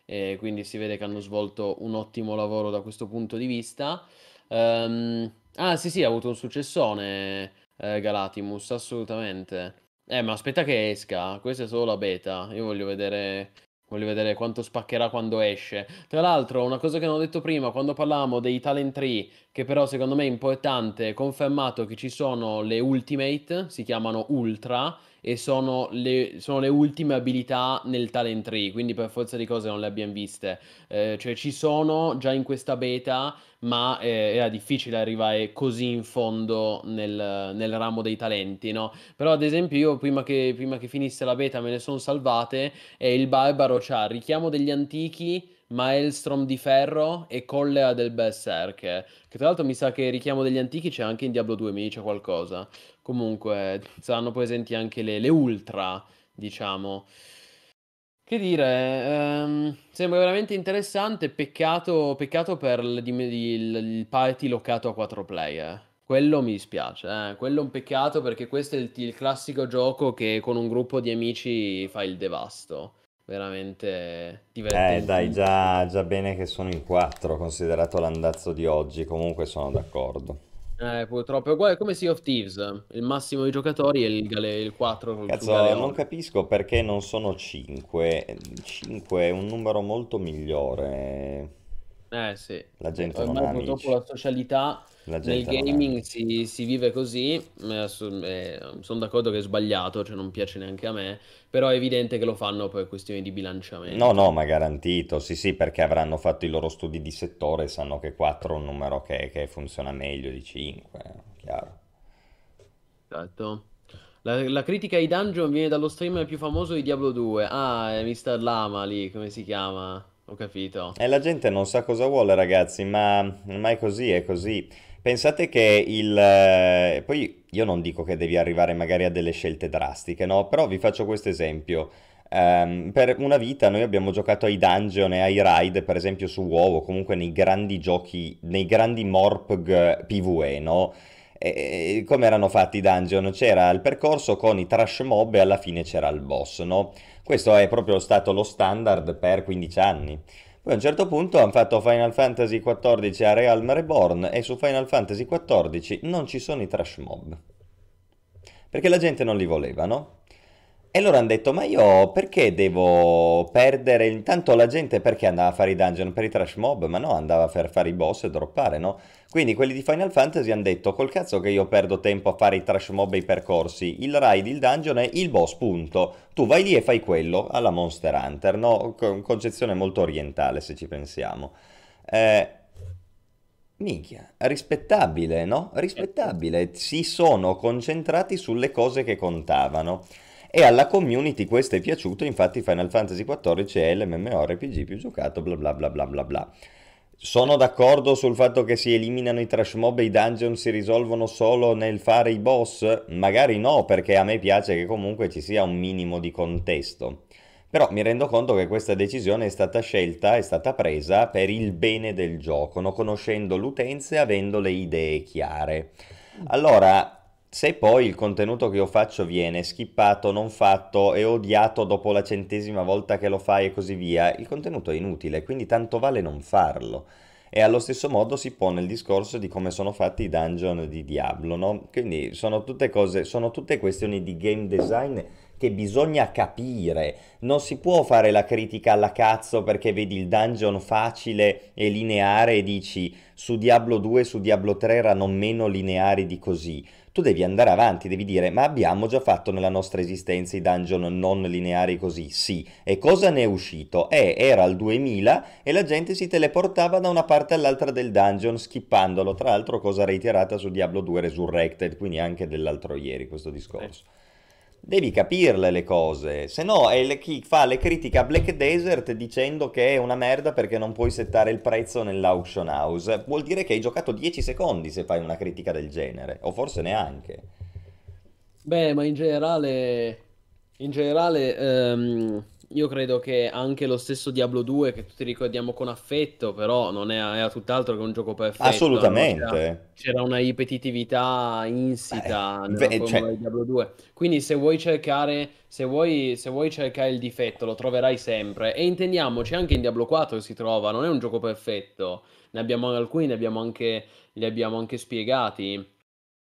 E quindi si vede che hanno svolto un ottimo lavoro da questo punto di vista. Ehm, ah, sì, sì, ha avuto un successone eh, Galatimus, assolutamente. Eh, ma aspetta che esca, questa è solo la beta. Io voglio vedere, voglio vedere quanto spaccherà quando esce. Tra l'altro, una cosa che non ho detto prima, quando parlavamo dei talent tree, che però secondo me è importante, confermato che ci sono le ultimate, si chiamano ultra, e sono le, sono le ultime abilità nel talent tree, quindi per forza di cose non le abbiamo viste. Eh, cioè ci sono già in questa beta, ma eh, era difficile arrivare così in fondo nel, nel ramo dei talenti, no? Però ad esempio io prima che, prima che finisse la beta me ne sono salvate e il barbaro c'ha richiamo degli antichi, Maelstrom di ferro e collera del berserker. Che tra l'altro mi sa che richiamo degli antichi c'è anche in Diablo 2, mi dice qualcosa. Comunque saranno presenti anche le, le ultra, diciamo. Che dire, ehm, sembra veramente interessante, peccato, peccato per il, il- il party locato a 4 player. Quello mi dispiace, eh. Quello è un peccato perché questo è il, il classico gioco che con un gruppo di amici fa il devasto. Veramente Eh, dai, divertente. già, già bene che sono in quattro, considerato l'andazzo di oggi, comunque sono d'accordo. Eh, purtroppo è uguale come Sea of Thieves. Il massimo di giocatori è il, gale- il 4 sul sul Cazzo, non capisco perché non sono 5. 5 è un numero molto migliore. Eh sì, La gente non ormai ha purtroppo amici. la socialità nel gaming si, si vive così, sono d'accordo che è sbagliato, cioè non piace neanche a me, però è evidente che lo fanno per questioni di No, no, bilanciamento. ma garantito, sì, sì, perché avranno fatto i loro studi di settore e sanno che 4 è un numero che, che funziona meglio di 5, chiaro. Certo. La, la critica ai dungeon viene dallo streamer più famoso di Diablo 2. Ah, è Mr. Lama lì, come si chiama? Ho capito. E la gente non sa cosa vuole, ragazzi, ma, ma è così, è così. Pensate che il... eh, Poi io non dico che devi arrivare magari a delle scelte drastiche, no? Però vi faccio questo esempio. Ehm, per una vita noi abbiamo giocato ai dungeon e ai raid, per esempio su WoW, o comunque nei grandi giochi, nei grandi MORPG PvE, no? E come erano fatti i dungeon? C'era il percorso con i trash mob e alla fine c'era il boss, no? Questo è proprio stato lo standard per 15 anni. Poi a un certo punto hanno fatto Final Fantasy XIV a Realm Reborn e su Final Fantasy XIV non ci sono i trash mob. Perché la gente non li voleva, no? E loro hanno detto, ma io perché devo perdere? Intanto la gente perché andava a fare i dungeon per i trash mob? Ma no, andava a fare i boss e droppare, no? Quindi quelli di Final Fantasy hanno detto, col cazzo che io perdo tempo a fare i trash mob e i percorsi, il raid, il dungeon è il boss, punto. Tu vai lì e fai quello, alla Monster Hunter, no? Con concezione molto orientale, se ci pensiamo. Eh, Minchia, rispettabile, no? Rispettabile. Si sono concentrati sulle cose che contavano. E alla community questo è piaciuto, infatti Final Fantasy XIV è l'MMORPG più giocato, bla bla bla bla bla bla. Sono d'accordo sul fatto che si eliminano i trash mob e i dungeon si risolvono solo nel fare i boss? Magari no, perché a me piace che comunque ci sia un minimo di contesto. Però mi rendo conto che questa decisione è stata scelta, è stata presa per il bene del gioco, no? conoscendo l'utenza e avendo le idee chiare. Allora, se poi il contenuto che io faccio viene skippato, non fatto e odiato dopo la centesima volta che lo fai e così via, il contenuto è inutile, quindi tanto vale non farlo. E allo stesso modo si pone il discorso di come sono fatti i dungeon di Diablo, no? Quindi sono tutte cose, sono tutte questioni di game design che bisogna capire. Non si può fare la critica alla cazzo perché vedi il dungeon facile e lineare e dici su Diablo 2 e su Diablo 3 erano meno lineari di così tu devi andare avanti, devi dire ma abbiamo già fatto nella nostra esistenza i dungeon non lineari così? Sì. E cosa ne è uscito? Eh, era il 2000 e la gente si teleportava da una parte all'altra del dungeon skippandolo, tra l'altro cosa reiterata su Diablo 2 Resurrected, quindi anche dell'altro ieri questo discorso. Devi capirle le cose, se no è chi fa le critiche a Black Desert dicendo che è una merda perché non puoi settare il prezzo nell'auction house. Vuol dire che hai giocato 10 secondi se fai una critica del genere, o forse neanche. Beh, ma in generale, in generale ehm, io credo che anche lo stesso Diablo 2, che tutti ricordiamo con affetto, però non era tutt'altro che un gioco perfetto. Assolutamente. No? C'era, c'era, una ripetitività insita eh, nella beh, cioè... di Diablo 2. Quindi se vuoi cercare, se vuoi, se vuoi cercare il difetto, lo troverai sempre. E intendiamoci, anche in Diablo 4 si trova, non è un gioco perfetto. Ne abbiamo alcuni, ne abbiamo anche, li abbiamo anche spiegati.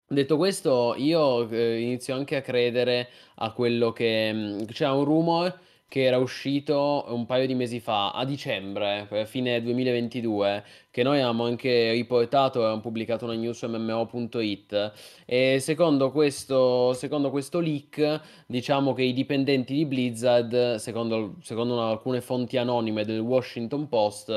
Detto questo, io eh, inizio anche a credere a quello che... Mm, c'è un rumor che era uscito un paio di mesi fa, a dicembre, per fine 2022, che noi abbiamo anche riportato, abbiamo pubblicato una news su mmo.it e secondo questo, secondo questo leak diciamo che i dipendenti di Blizzard, secondo, secondo alcune fonti anonime del Washington Post,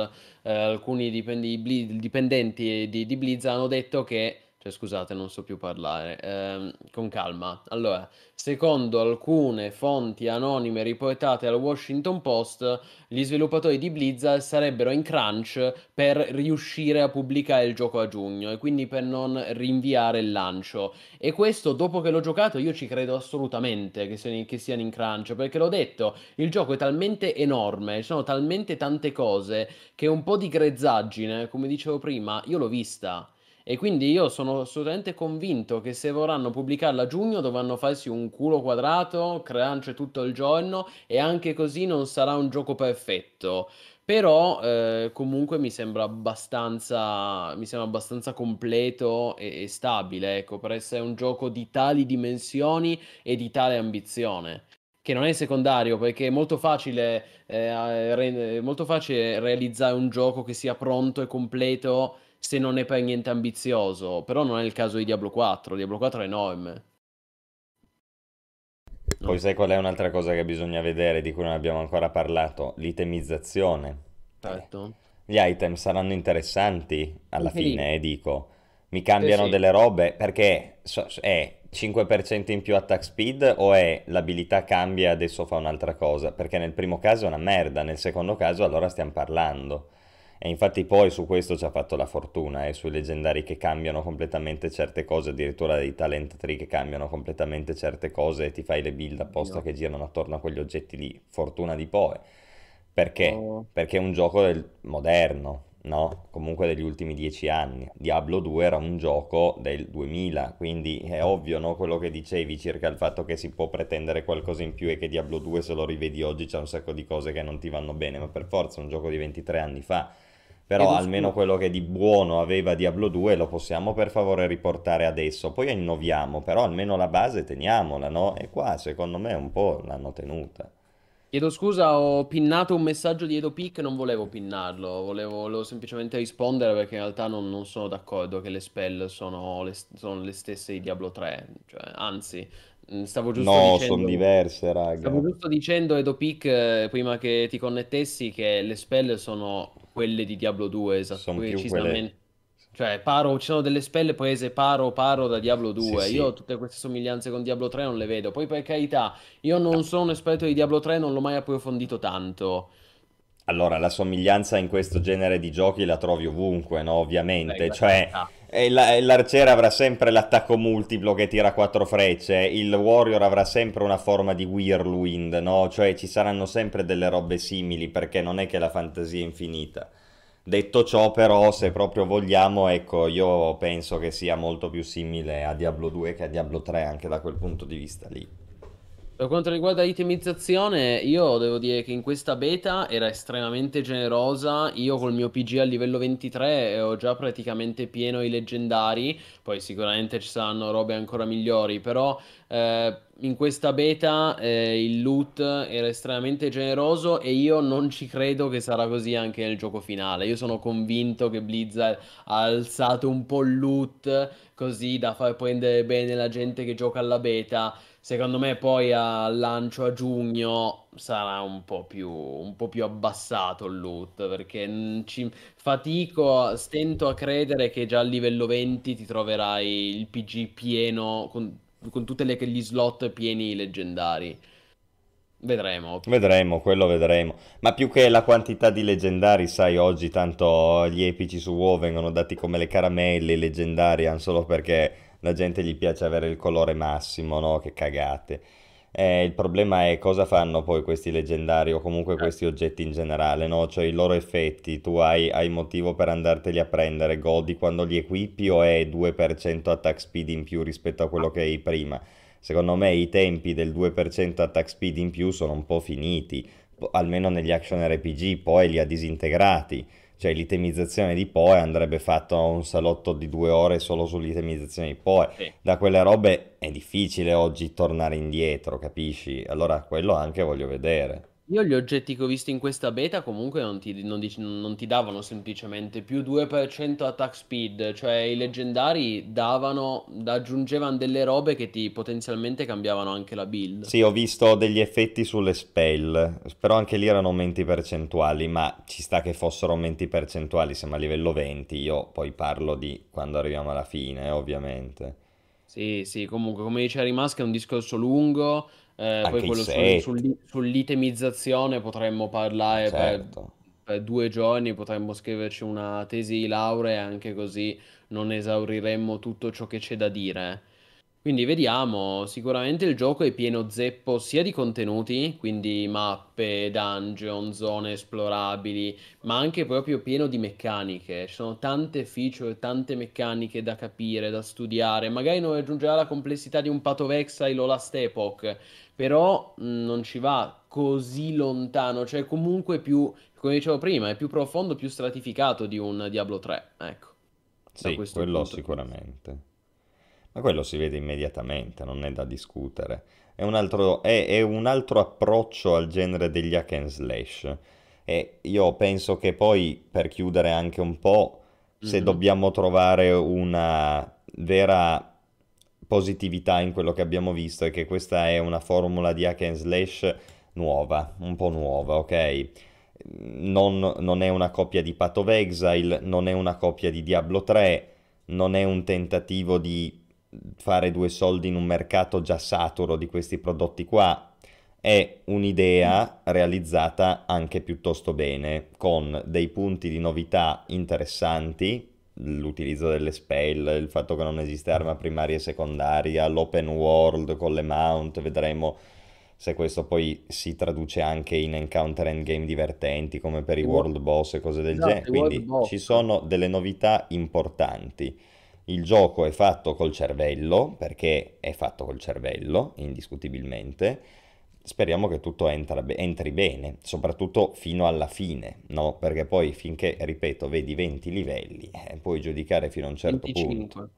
eh, alcuni dipendi, dipendenti di, di Blizzard hanno detto che cioè, scusate, non so più parlare. Ehm, con calma. Allora, secondo alcune fonti anonime riportate al Washington Post, gli sviluppatori di Blizzard sarebbero in crunch per riuscire a pubblicare il gioco a giugno e quindi per non rinviare il lancio. E questo, dopo che l'ho giocato, io ci credo assolutamente che siano, che siano in crunch, perché l'ho detto, il gioco è talmente enorme, ci sono talmente tante cose che un po' di grezzaggine, come dicevo prima, io l'ho vista. E quindi io sono assolutamente convinto che se vorranno pubblicarla a giugno dovranno farsi un culo quadrato, crunch tutto il giorno e anche così non sarà un gioco perfetto. Però eh, comunque mi sembra abbastanza, mi sembra abbastanza completo e, e stabile, ecco, per essere un gioco di tali dimensioni e di tale ambizione che non è secondario perché è molto facile, eh, re- molto facile realizzare un gioco che sia pronto e completo se non è per niente ambizioso, però non è il caso di Diablo 4, Diablo 4 è enorme. No. Poi sai qual è un'altra cosa che bisogna vedere, di cui non abbiamo ancora parlato? L'itemizzazione. Certo. Gli item saranno interessanti alla Anche fine, eh, dico. Mi cambiano eh sì. delle robe perché è 5% in più attack speed o è l'abilità cambia e adesso fa un'altra cosa? Perché nel primo caso è una merda, nel secondo caso allora stiamo parlando. E infatti poi su questo ci ha fatto la fortuna, eh, sui leggendari che cambiano completamente certe cose, addirittura dei talent tree che cambiano completamente certe cose e ti fai le build apposta no. che girano attorno a quegli oggetti lì. Fortuna di Poe. Perché? Oh. Perché è un gioco del... moderno, no? Comunque degli ultimi dieci anni. Diablo 2 era un gioco del 2000, quindi è ovvio, no? Quello che dicevi circa il fatto che si può pretendere qualcosa in più e che Diablo 2 se lo rivedi oggi c'è un sacco di cose che non ti vanno bene, ma per forza è un gioco di 23 anni fa. Però almeno quello che di buono aveva Diablo 2 lo possiamo per favore riportare adesso. Poi innoviamo, però almeno la base teniamola, no? E qua secondo me un po' l'hanno tenuta. Chiedo scusa, ho pinnato un messaggio di Edopic, non volevo pinnarlo, volevo, volevo semplicemente rispondere perché in realtà non, non sono d'accordo che le spell sono le, sono le stesse di Diablo 3, cioè, anzi, mm, stavo giusto No, dicendo... sono diverse, Stavo raga. giusto dicendo, Edopic, eh, prima che ti connettessi, che le spell sono quelle di Diablo 2, esatto, quelle... Cioè, paro, ci sono delle spelle prese paro paro da Diablo Sì, 2. Io sì. tutte queste somiglianze con Diablo 3 non le vedo. Poi, per carità, io non sono un esperto di Diablo 3, non l'ho mai approfondito tanto. Allora, la somiglianza in questo genere di giochi la trovi ovunque, no? Beh, Ovviamente, per cioè carità. E la- l'arciere avrà sempre l'attacco multiplo che tira quattro frecce, il warrior avrà sempre una forma di whirlwind, no? Cioè ci saranno sempre delle robe simili perché non è che la fantasia è infinita. Detto ciò, però, se proprio vogliamo, ecco, io penso che sia molto più simile a Diablo 2 che a Diablo 3 anche da quel punto di vista lì. Per quanto riguarda l'itemizzazione, io devo dire che in questa beta era estremamente generosa. Io col mio PG a livello 23 ho già praticamente pieno i leggendari. Poi sicuramente ci saranno robe ancora migliori. Però eh, in questa beta eh, il loot era estremamente generoso e io non ci credo che sarà così anche nel gioco finale. Io sono convinto che Blizzard ha alzato un po' il loot così da far prendere bene la gente che gioca alla beta. Secondo me poi al lancio a giugno sarà un po' più, un po' più abbassato il loot perché mm, ci fatico, stento a credere che già a livello 20 ti troverai il PG pieno con, con tutti gli slot pieni leggendari. Vedremo. Vedremo, quello vedremo. Ma più che la quantità di leggendari, sai, oggi tanto gli epici su WoW vengono dati come le caramelle, i leggendari, hanno solo perché la gente gli piace avere il colore massimo, no? Che cagate. Eh, il problema è cosa fanno poi questi leggendari o comunque Eh, questi oggetti in generale, no? Cioè i loro effetti, tu hai, hai motivo per andarteli a prendere, godi quando li equipi o è 2% attack speed in più rispetto a quello che hai prima? Secondo me i tempi del 2% attack speed in più sono un po' finiti, almeno negli action RPG, poi li ha disintegrati. Cioè l'itemizzazione di Poe andrebbe fatto un salotto di due ore solo sull'itemizzazione di Poe. sì. Da quelle robe è difficile oggi tornare indietro, capisci? Allora quello anche voglio vedere. Io gli oggetti che ho visto in questa beta comunque non ti, non dic- non ti davano semplicemente più 2% attack speed, cioè i leggendari davano, aggiungevano delle robe che ti potenzialmente cambiavano anche la build. Sì, ho visto degli effetti sulle spell, però anche lì erano aumenti percentuali, ma ci sta che fossero aumenti percentuali, siamo a livello 20, io poi parlo di quando arriviamo alla fine, ovviamente. Sì, sì, comunque come dice Rimask è un discorso lungo, eh, poi quello set, sul- sull'itemizzazione potremmo parlare per, certo. per due giorni, potremmo scriverci una tesi di laurea anche così non esauriremmo tutto ciò che c'è da dire. Quindi vediamo, sicuramente il gioco è pieno zeppo sia di contenuti, quindi mappe, dungeon, zone esplorabili, ma anche proprio pieno di meccaniche. Ci sono tante feature, tante meccaniche da capire, da studiare. Magari non raggiungerà la complessità di un Path of Exile o Last Epoch, però mh, non ci va così lontano, cioè comunque più, come dicevo prima, è più profondo, più stratificato di un Diablo 3, ecco, Sì, quello sicuramente. Ma quello si vede immediatamente, non è da discutere. È un altro, è, è un altro approccio al genere degli hack and slash. E io penso che poi, per chiudere anche un po', se Mhm. dobbiamo trovare una vera positività in quello che abbiamo visto, è che questa è una formula di hack and slash nuova, un po' nuova, ok? Non, non è una copia di Path of Exile, non è una copia di Diablo 3, non è un tentativo di fare due soldi in un mercato già saturo di questi prodotti qua, è un'idea realizzata anche piuttosto bene, con dei punti di novità interessanti, l'utilizzo delle spell, il fatto che non esiste arma primaria e secondaria, l'open world con le mount, vedremo se questo poi si traduce anche in encounter endgame divertenti come per i I wo- world boss e cose del Esatto, genere. Quindi ci sono delle novità importanti. Il gioco è fatto col cervello, perché è fatto col cervello, indiscutibilmente. Speriamo che tutto entra entri bene, soprattutto fino alla fine, no? Perché poi finché, ripeto, vedi 20 livelli, eh, puoi giudicare fino a un certo punto. 25.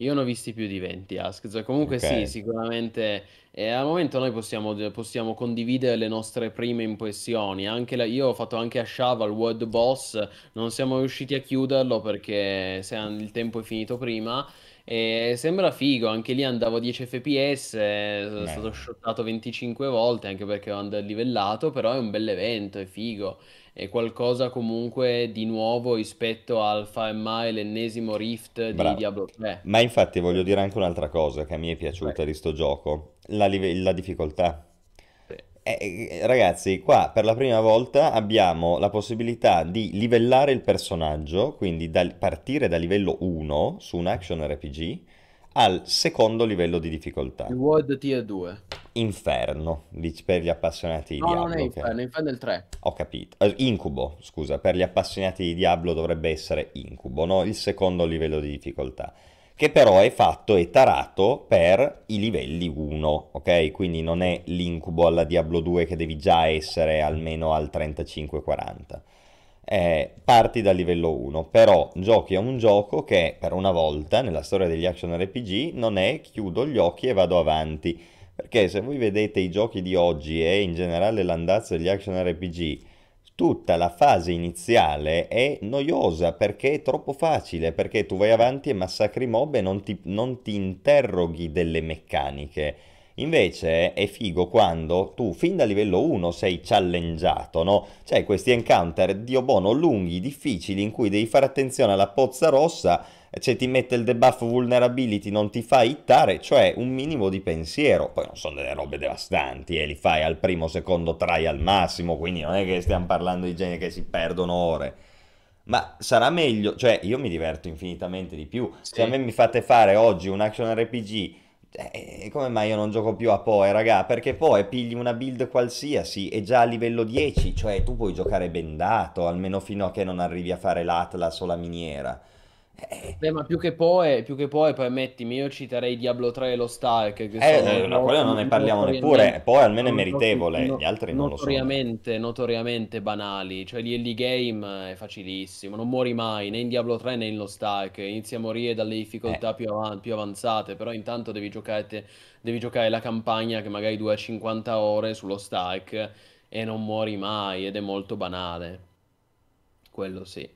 Io ne ho visti più di 20 Ask. Cioè, comunque sì, Ok, sicuramente eh, al momento noi possiamo, possiamo condividere le nostre prime impressioni. Anche la- io ho fatto anche a Shava il World Boss, non siamo riusciti a chiuderlo perché se- il tempo è finito prima. E sembra figo, anche lì andavo a 10 fps, sono stato Eh, shottato 25 volte anche perché ho underlivellato, però è un bel evento, è figo. È qualcosa comunque di nuovo rispetto al mai l'ennesimo Rift di bravo. Diablo 3. Ma infatti voglio dire anche un'altra cosa che a me è piaciuta di sto gioco, la, live- la difficoltà. Eh, eh, ragazzi, qua per la prima volta abbiamo la possibilità di livellare il personaggio, quindi dal- partire da livello 1 su un action RPG al secondo livello di Il difficoltà. World Tier 2. Inferno, per gli appassionati di No, non è Diablo, ok? Inferno, Inferno è il 3. Ho capito. Eh, Incubo, scusa, per gli appassionati di Diablo dovrebbe essere Incubo, no? Il secondo livello di difficoltà, che però è fatto e tarato per i livelli 1, ok? Quindi non è l'incubo alla Diablo 2 che devi già essere almeno al 35-40. Eh, parti dal livello 1, però giochi a un gioco che per una volta nella storia degli action RPG non è chiudo gli occhi e vado avanti. Perché se voi vedete i giochi di oggi e in generale l'andazzo degli action RPG, tutta la fase iniziale è noiosa perché è troppo facile, perché tu vai avanti e massacri mob e non ti, non ti interroghi delle meccaniche. Invece è figo quando tu fin da livello 1 sei challengeato, no? C'hai questi encounter, Dio buono, lunghi, difficili, in cui devi fare attenzione alla pozza rossa, cioè ti mette il debuff vulnerability, non ti fa hittare, cioè un minimo di pensiero. Poi non sono delle robe devastanti, e li fai al primo, secondo try al massimo, quindi non è che stiamo parlando di generi che si perdono ore. Ma sarà meglio, cioè io mi diverto infinitamente di più. Se a me Sì. mi fate fare oggi un action RPG, eh, come mai io non gioco più a Poe, raga? Perché Poe pigli una build qualsiasi e già a livello 10, cioè tu puoi giocare bendato, almeno fino a che non arrivi a fare l'Atlas o la miniera. Eh, Beh, ma più che Poe, più che Poe, permettimi, io citerei Diablo 3 e lo Stark, che eh, sono eh, no, quello non ne parliamo neppure, Poe almeno è meritevole, no- gli altri non lo sono. notoriamente, notoriamente banali. Cioè, gli early game è facilissimo, non muori mai, né in Diablo 3 né in lo Stark. Inizi a morire dalle Eh, difficoltà più, avan- più avanzate, però intanto devi giocare, te- devi giocare la campagna che magari dura 50 ore sullo Stark e non muori mai ed è molto banale. Quello sì.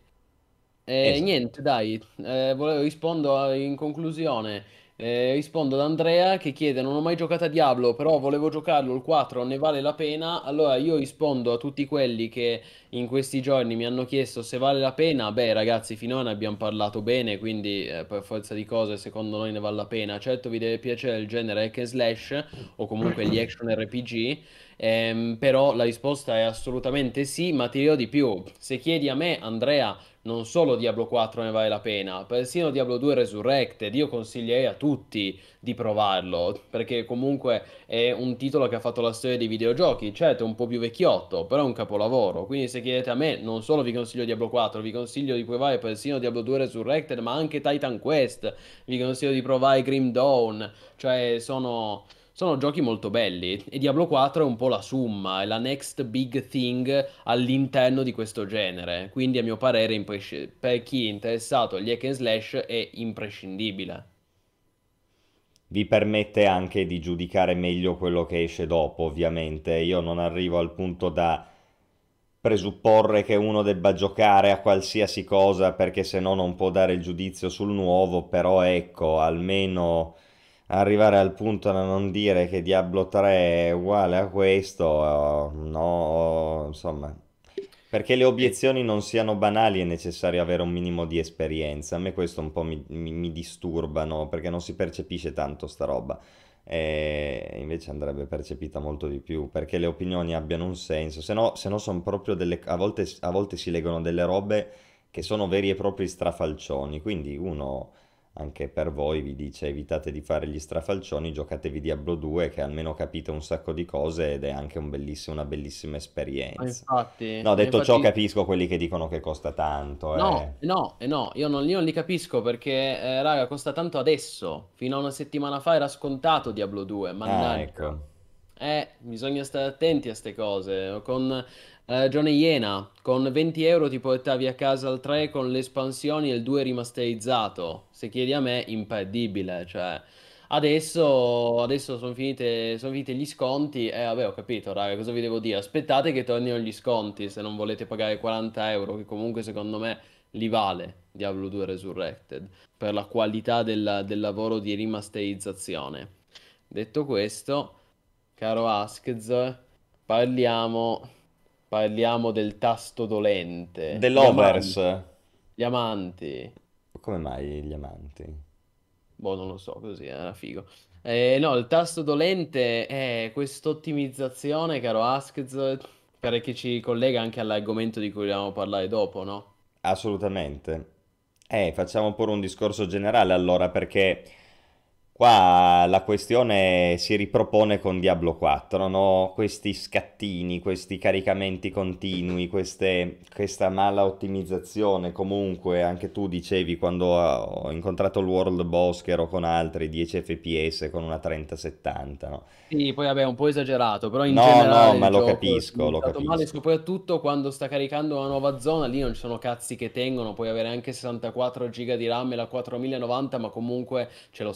E esatto. niente, dai, eh, volevo rispondo a- in conclusione. eh, rispondo ad Andrea che chiede: Non ho mai giocato a Diablo, però volevo giocarlo il 4, ne vale la pena? Allora io rispondo a tutti quelli che in questi giorni mi hanno chiesto se vale la pena. Beh, ragazzi, finora ne abbiamo parlato bene, quindi eh, per forza di cose, secondo noi ne vale la pena. Certo, vi deve piacere il genere hack and slash o comunque gli action RPG. ehm, però la risposta è assolutamente sì, ma ti dirò di più. Se chiedi a me, Andrea, non solo Diablo 4 ne vale la pena, persino Diablo 2 Resurrected, io consiglierei a tutti di provarlo, perché comunque è un titolo che ha fatto la storia dei videogiochi, certo è un po' più vecchiotto, però è un capolavoro, quindi se chiedete a me, non solo vi consiglio Diablo 4, vi consiglio di provare persino Diablo 2 Resurrected, ma anche Titan Quest, vi consiglio di provare Grim Dawn, cioè sono... Sono giochi molto belli e Diablo 4 è un po' la summa, è la next big thing all'interno di questo genere. Quindi, a mio parere, impres- per chi è interessato agli hack and slash è imprescindibile. Vi permette anche di giudicare meglio quello che esce dopo, ovviamente. Io non arrivo al punto da presupporre che uno debba giocare a qualsiasi cosa perché se no non può dare il giudizio sul nuovo, però ecco, almeno arrivare al punto da non dire che Diablo 3 è uguale a questo, no, insomma, perché le obiezioni non siano banali è necessario avere un minimo di esperienza. A me questo un po' mi, mi, mi disturba, no? Perché non si percepisce tanto sta roba. E invece andrebbe percepita molto di più, perché le opinioni abbiano un senso. Se no, se no sono proprio delle... A volte, a volte si leggono delle robe che sono veri e propri strafalcioni. Quindi uno anche per voi vi dice evitate di fare gli strafalcioni, giocatevi Diablo 2 che almeno capite un sacco di cose ed è anche un bellissimo, una bellissima Ma esperienza. infatti, No, ma detto ciò infatti... capisco quelli che dicono che costa tanto, No, eh. eh no, eh no, io non, io non li capisco perché, eh, raga, costa tanto adesso. Fino a una settimana fa era scontato Diablo 2, Ah, mannaggia. ecco. Eh, bisogna stare attenti a ste cose. Con eh, Johnny Iena, con 20 euro ti portavi a casa il 3 con le espansioni e il 2 rimasterizzato. Se chiedi a me, imperdibile. Cioè, adesso, adesso sono finite, sono finiti gli sconti. E vabbè, ho capito, raga, cosa vi devo dire? Aspettate che tornino gli sconti se non volete pagare 40 euro, che comunque secondo me li vale Diablo 2 Resurrected per la qualità del del lavoro di rimasterizzazione. Detto questo. Caro Askz, parliamo, parliamo del tasto dolente. Gli Dell'Overs, amanti, gli amanti. come mai gli amanti? Boh, non lo so, così era figo. Eh, no, il tasto dolente è quest'ottimizzazione, caro Askz, chi ci collega anche all'argomento di cui vogliamo parlare dopo, no? Assolutamente. Eh, facciamo pure un discorso generale allora, perché qua la questione si ripropone con Diablo 4, no? Questi scattini, questi caricamenti continui, queste- questa mala ottimizzazione. Comunque, anche tu dicevi quando ho incontrato il World Boss che ero con altri 10 FPS con una 3070, no? Sì, poi vabbè, un po' esagerato, però in No, no, generale ma il lo capisco, lo ottimizzato male, capisco. soprattutto quando sta caricando una nuova zona, lì non ci sono cazzi che tengono, puoi avere anche 64 giga di RAM e la 4090, ma comunque c'è lo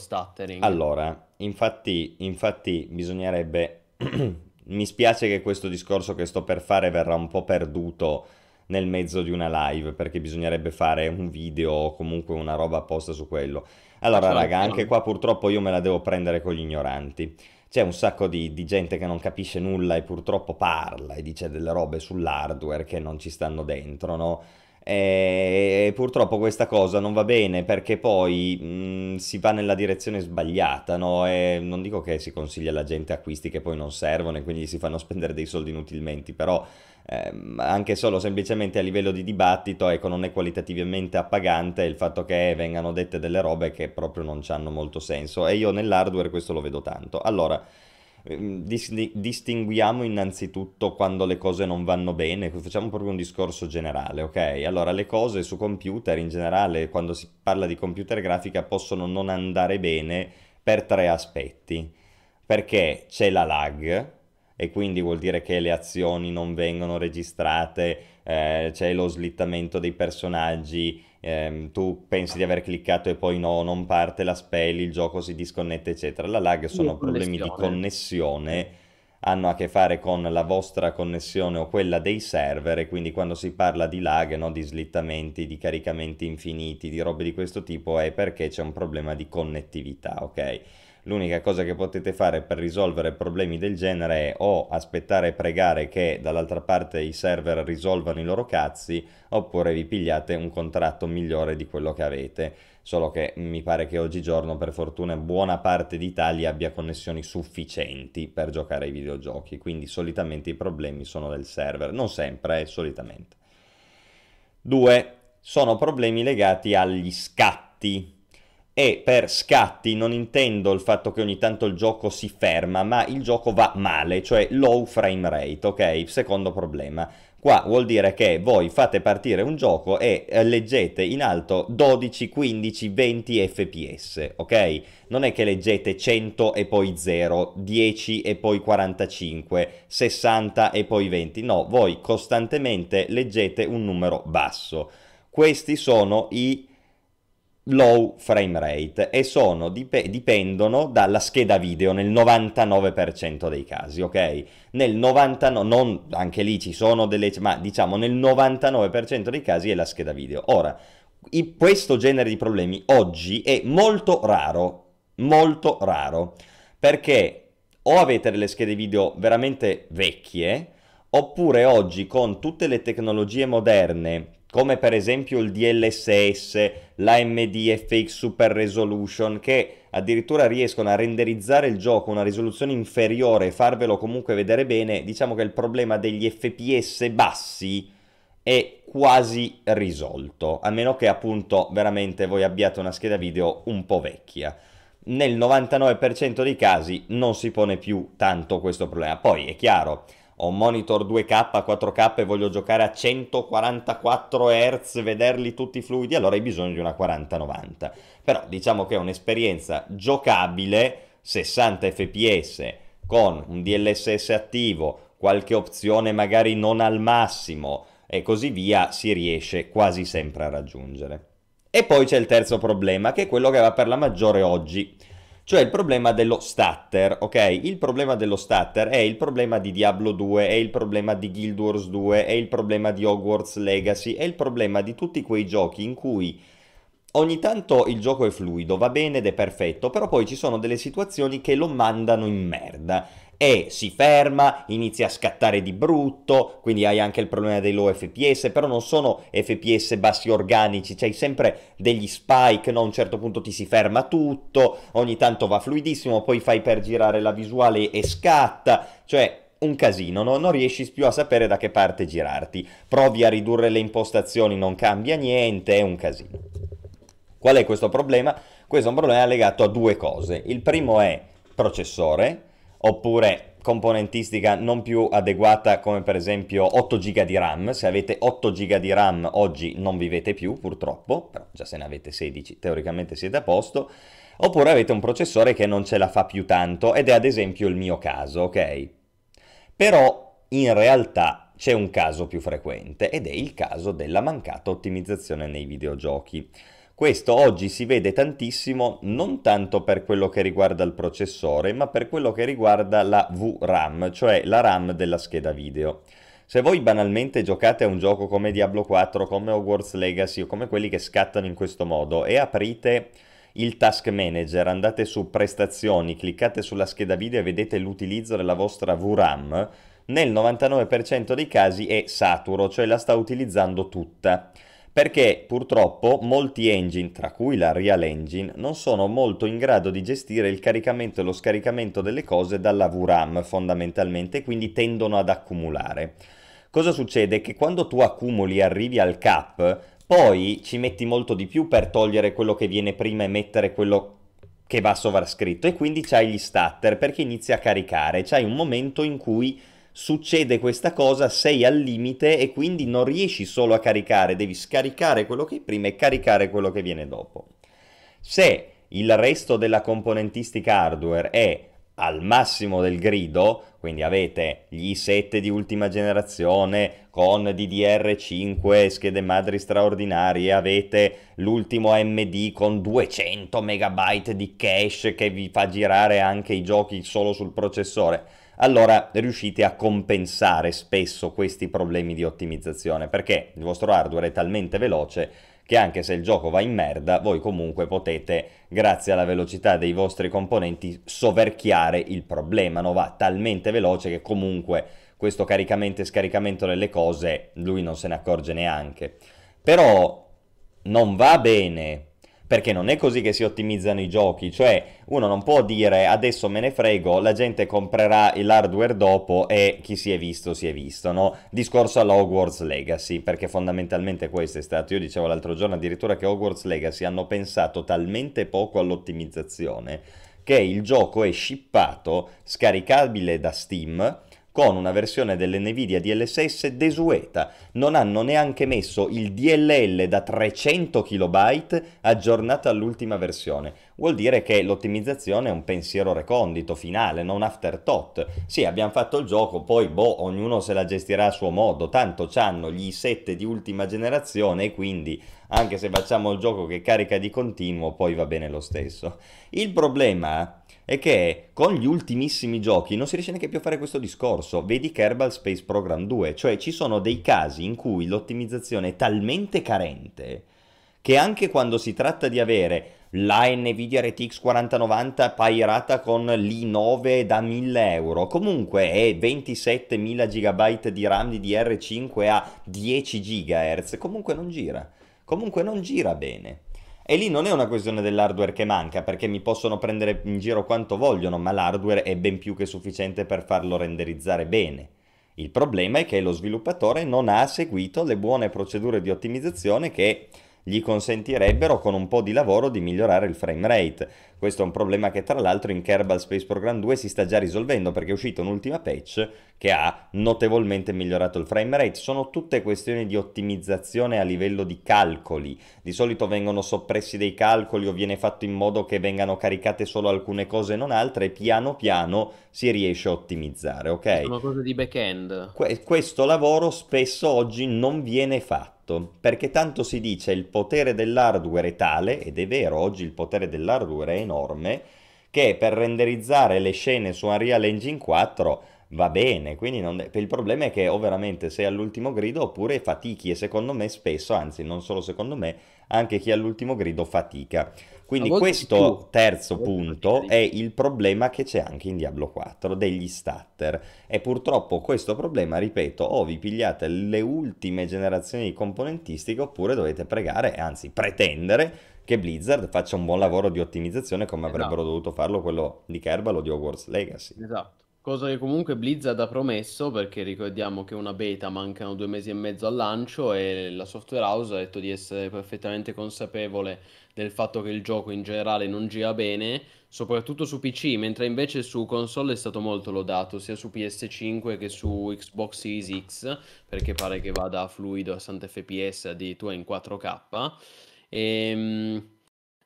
stuttering. Allora, infatti, infatti bisognerebbe... Mi spiace che questo discorso che sto per fare verrà un po' perduto nel mezzo di una live, perché bisognerebbe fare un video o comunque una roba apposta su quello. Allora, ci raga, anche qua purtroppo io me la devo prendere con gli ignoranti. C'è un sacco di, di gente che non capisce nulla e purtroppo parla e dice delle robe sull'hardware che non ci stanno dentro, no? E purtroppo questa cosa non va bene perché poi mh, si va nella direzione sbagliata, no? E non dico che si consiglia alla gente acquisti che poi non servono e quindi si fanno spendere dei soldi inutilmente, però ehm, anche solo semplicemente a livello di dibattito, ecco, non è qualitativamente appagante il fatto che vengano dette delle robe che proprio non hanno molto senso e io nell'hardware questo lo vedo tanto. Allora, dis- distinguiamo innanzitutto quando le cose non vanno bene, facciamo proprio un discorso generale, ok? Allora, le cose su computer in generale, quando si parla di computer grafica, possono non andare bene per tre aspetti. Perché c'è la lag, e quindi vuol dire che le azioni non vengono registrate, eh, c'è lo slittamento dei personaggi, ehm, tu pensi di aver cliccato e poi no, non parte la spell, il gioco si disconnette, eccetera. La lag sono problemi di connessione. connessione, hanno a che fare con la vostra connessione o quella dei server, e quindi quando si parla di lag, no, di slittamenti, di caricamenti infiniti, di robe di questo tipo, è perché c'è un problema di connettività, ok? L'unica cosa che potete fare per risolvere problemi del genere è o aspettare e pregare che dall'altra parte i server risolvano i loro cazzi, oppure vi pigliate un contratto migliore di quello che avete. Solo che mi pare che oggigiorno, per fortuna, buona parte d'Italia abbia connessioni sufficienti per giocare ai videogiochi, quindi solitamente i problemi sono del server, non sempre, eh, solitamente. Due, sono problemi legati agli scatti. E per scatti non intendo il fatto che ogni tanto il gioco si ferma, ma il gioco va male, cioè low frame rate, ok? Secondo problema. Qua vuol dire che voi fate partire un gioco e eh, leggete in alto 12, 15, 20 fps, ok? Non è che leggete 100 e poi 0, 10 e poi 45, 60 e poi 20. No, voi costantemente leggete un numero basso. Questi sono i low frame rate e sono, dip- dipendono dalla scheda video nel 99% dei casi, ok? Nel 99, non, anche lì ci sono delle, ma diciamo nel 99% dei casi è la scheda video. Ora, i- questo genere di problemi oggi è molto raro, molto raro, perché o avete delle schede video veramente vecchie, oppure oggi con tutte le tecnologie moderne come per esempio il DLSS, l'AMD FX Super Resolution, che addirittura riescono a renderizzare il gioco a una risoluzione inferiore e farvelo comunque vedere bene, diciamo che il problema degli FPS bassi è quasi risolto, a meno che appunto veramente voi abbiate una scheda video un po' vecchia. Nel 99% dei casi non si pone più tanto questo problema. Poi è chiaro, ho un monitor 2K, 4K e voglio giocare a 144 Hz, vederli tutti fluidi, allora hai bisogno di una 4090. Però diciamo che è un'esperienza giocabile, 60 fps con un DLSS attivo, qualche opzione magari non al massimo e così via, si riesce quasi sempre a raggiungere. E poi c'è il terzo problema, che è quello che va per la maggiore oggi cioè il problema dello stutter, ok? Il problema dello stutter è il problema di Diablo 2, è il problema di Guild Wars 2, è il problema di Hogwarts Legacy, è il problema di tutti quei giochi in cui ogni tanto il gioco è fluido, va bene ed è perfetto, però poi ci sono delle situazioni che lo mandano in merda e si ferma, inizia a scattare di brutto, quindi hai anche il problema dei low FPS, però non sono FPS bassi organici, c'hai sempre degli spike, no? a un certo punto ti si ferma tutto, ogni tanto va fluidissimo, poi fai per girare la visuale e scatta, cioè un casino, no? non riesci più a sapere da che parte girarti, provi a ridurre le impostazioni, non cambia niente, è un casino. Qual è questo problema? Questo è un problema legato a due cose. Il primo è processore, oppure componentistica non più adeguata come per esempio 8 GB di RAM, se avete 8 GB di RAM oggi non vivete più purtroppo, però già se ne avete 16 teoricamente siete a posto, oppure avete un processore che non ce la fa più tanto ed è ad esempio il mio caso, ok? Però in realtà c'è un caso più frequente ed è il caso della mancata ottimizzazione nei videogiochi. Questo oggi si vede tantissimo non tanto per quello che riguarda il processore, ma per quello che riguarda la VRAM, cioè la RAM della scheda video. Se voi banalmente giocate a un gioco come Diablo 4, come Hogwarts Legacy o come quelli che scattano in questo modo e aprite il task manager, andate su prestazioni, cliccate sulla scheda video e vedete l'utilizzo della vostra VRAM, nel 99% dei casi è saturo, cioè la sta utilizzando tutta perché purtroppo molti engine, tra cui la Real Engine, non sono molto in grado di gestire il caricamento e lo scaricamento delle cose dalla VRAM fondamentalmente, quindi tendono ad accumulare. Cosa succede? Che quando tu accumuli e arrivi al cap, poi ci metti molto di più per togliere quello che viene prima e mettere quello che va sovrascritto e quindi c'hai gli stutter perché inizi a caricare, c'hai un momento in cui succede questa cosa, sei al limite e quindi non riesci solo a caricare, devi scaricare quello che è prima e caricare quello che viene dopo. Se il resto della componentistica hardware è al massimo del grido, quindi avete gli i7 di ultima generazione con DDR5 schede madri straordinarie, avete l'ultimo AMD con 200 MB di cache che vi fa girare anche i giochi solo sul processore allora riuscite a compensare spesso questi problemi di ottimizzazione perché il vostro hardware è talmente veloce che anche se il gioco va in merda, voi comunque potete, grazie alla velocità dei vostri componenti, soverchiare il problema, no? va talmente veloce che comunque questo caricamento e scaricamento delle cose lui non se ne accorge neanche. Però non va bene perché non è così che si ottimizzano i giochi, cioè uno non può dire adesso me ne frego, la gente comprerà l'hardware dopo e chi si è visto si è visto, no? Discorso alla Hogwarts Legacy, perché fondamentalmente questo è stato, io dicevo l'altro giorno addirittura che Hogwarts Legacy hanno pensato talmente poco all'ottimizzazione che il gioco è shippato, scaricabile da Steam, con una versione dell'NVIDIA DLSS desueta. Non hanno neanche messo il DLL da 300 KB aggiornato all'ultima versione. Vuol dire che l'ottimizzazione è un pensiero recondito, finale, non afterthought. Sì, abbiamo fatto il gioco, poi boh, ognuno se la gestirà a suo modo. Tanto hanno gli i7 di ultima generazione e quindi anche se facciamo il gioco che carica di continuo, poi va bene lo stesso. Il problema è che con gli ultimissimi giochi non si riesce neanche più a fare questo discorso. Vedi Kerbal Space Program 2, cioè ci sono dei casi in cui l'ottimizzazione è talmente carente che anche quando si tratta di avere la Nvidia RTX 4090 pairata con l'i9 da 1000 euro, comunque è 27.000 GB di RAM di DR5 a 10 GHz, comunque non gira, comunque non gira bene. E lì non è una questione dell'hardware che manca, perché mi possono prendere in giro quanto vogliono, ma l'hardware è ben più che sufficiente per farlo renderizzare bene. Il problema è che lo sviluppatore non ha seguito le buone procedure di ottimizzazione che gli consentirebbero con un po' di lavoro di migliorare il frame rate. Questo è un problema che tra l'altro in Kerbal Space Program 2 si sta già risolvendo perché è uscita un'ultima patch che ha notevolmente migliorato il frame rate. Sono tutte questioni di ottimizzazione a livello di calcoli. Di solito vengono soppressi dei calcoli o viene fatto in modo che vengano caricate solo alcune cose e non altre e piano piano si riesce a ottimizzare, ok? Sono cose di back-end. Que- questo lavoro spesso oggi non viene fatto perché tanto si dice il potere dell'hardware è tale, ed è vero, oggi il potere dell'hardware è enorme, che per renderizzare le scene su Unreal Engine 4 va bene, quindi non... il problema è che o veramente sei all'ultimo grido oppure fatichi e secondo me spesso, anzi non solo secondo me, anche chi è all'ultimo grido fatica. Quindi questo terzo punto è il problema che c'è anche in Diablo 4 degli stutter e purtroppo questo problema, ripeto, o vi pigliate le ultime generazioni di componentistica oppure dovete pregare, anzi pretendere che Blizzard faccia un buon lavoro di ottimizzazione come esatto. avrebbero dovuto farlo quello di Kerbal o di Hogwarts Legacy. Esatto. Cosa che comunque Blizzard ha promesso, perché ricordiamo che una beta mancano due mesi e mezzo al lancio e la software house ha detto di essere perfettamente consapevole del fatto che il gioco in generale non gira bene, soprattutto su PC, mentre invece su console è stato molto lodato, sia su PS5 che su Xbox Series X, perché pare che vada fluido a 60 fps addirittura in 4K. E, ehm,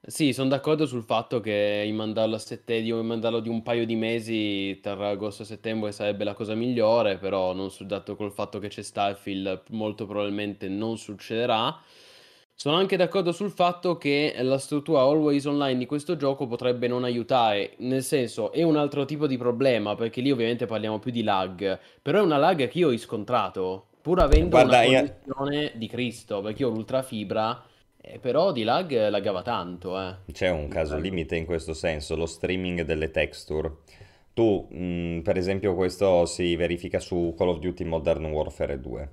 sì, sono d'accordo sul fatto che mandarlo a settembre, mandarlo di un paio di mesi tra agosto e settembre sarebbe la cosa migliore, però non su- dato col fatto che c'è Starfield molto probabilmente non succederà. Sono anche d'accordo sul fatto che la struttura always online di questo gioco potrebbe non aiutare, nel senso è un altro tipo di problema, perché lì ovviamente parliamo più di lag, però è una lag che io ho riscontrato, pur avendo Guarda, una io... di Cristo, perché io ho l'ultrafibra eh, però di lag laggava tanto, eh. C'è un caso limite in questo senso, lo streaming delle texture. Tu, mh, mm, per esempio, questo si verifica su Call of Duty Modern Warfare 2.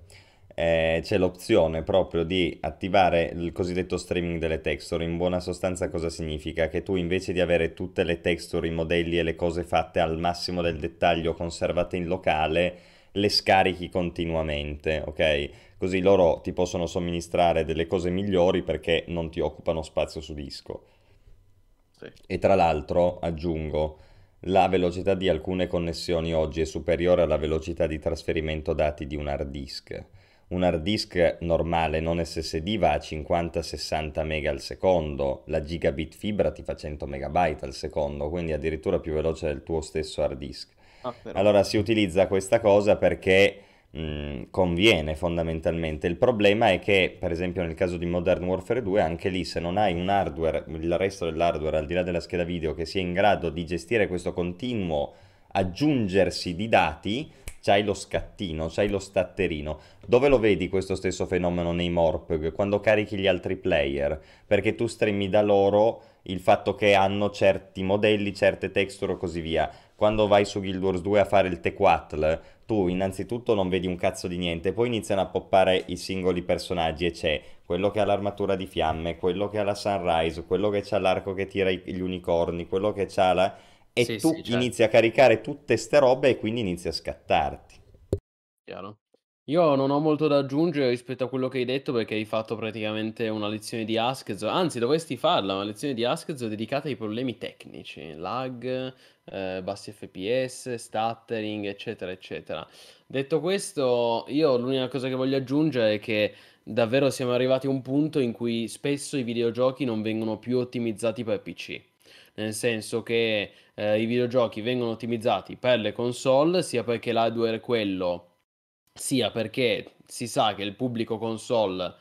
Eh, c'è l'opzione proprio di attivare il cosiddetto streaming delle texture. In buona sostanza cosa significa? Che tu invece di avere tutte le texture, i modelli e le cose fatte al massimo del dettaglio conservate in locale, le scarichi continuamente, ok? Così loro ti possono somministrare delle cose migliori perché non ti occupano spazio su disco. Sì. E tra l'altro, aggiungo, la velocità di alcune connessioni oggi è superiore alla velocità di trasferimento dati di un hard disk. Un hard disk normale non SSD va a 50-60 MB al secondo, la gigabit fibra ti fa 100 MB al secondo, quindi addirittura più veloce del tuo stesso hard disk. Ah, allora si utilizza questa cosa perché mh, conviene fondamentalmente. Il problema è che, per esempio, nel caso di Modern Warfare 2, anche lì se non hai un hardware, il resto dell'hardware al di là della scheda video che sia in grado di gestire questo continuo aggiungersi di dati, c'hai lo scattino, c'hai lo statterino. Dove lo vedi questo stesso fenomeno nei Morpg? Quando carichi gli altri player, perché tu streami da loro il fatto che hanno certi modelli, certe texture e così via. Quando vai su Guild Wars 2 a fare il Tequatl, tu innanzitutto non vedi un cazzo di niente, poi iniziano a poppare i singoli personaggi e c'è quello che ha l'armatura di fiamme, quello che ha la Sunrise, quello che ha l'arco che tira gli unicorni, quello che ha la... E sì, tu sì, certo. inizi a caricare tutte ste robe e quindi inizi a scattarti. Chiaro. Io non ho molto da aggiungere rispetto a quello che hai detto perché hai fatto praticamente una lezione di Askez, anzi dovresti farla, una lezione di Askez dedicata ai problemi tecnici, lag, eh, bassi FPS, stuttering, eccetera, eccetera. Detto questo, io l'unica cosa che voglio aggiungere è che davvero siamo arrivati a un punto in cui spesso i videogiochi non vengono più ottimizzati per PC. Nel senso che eh, i videogiochi vengono ottimizzati per le console, sia perché l'hardware è quello sia perché si sa che il pubblico console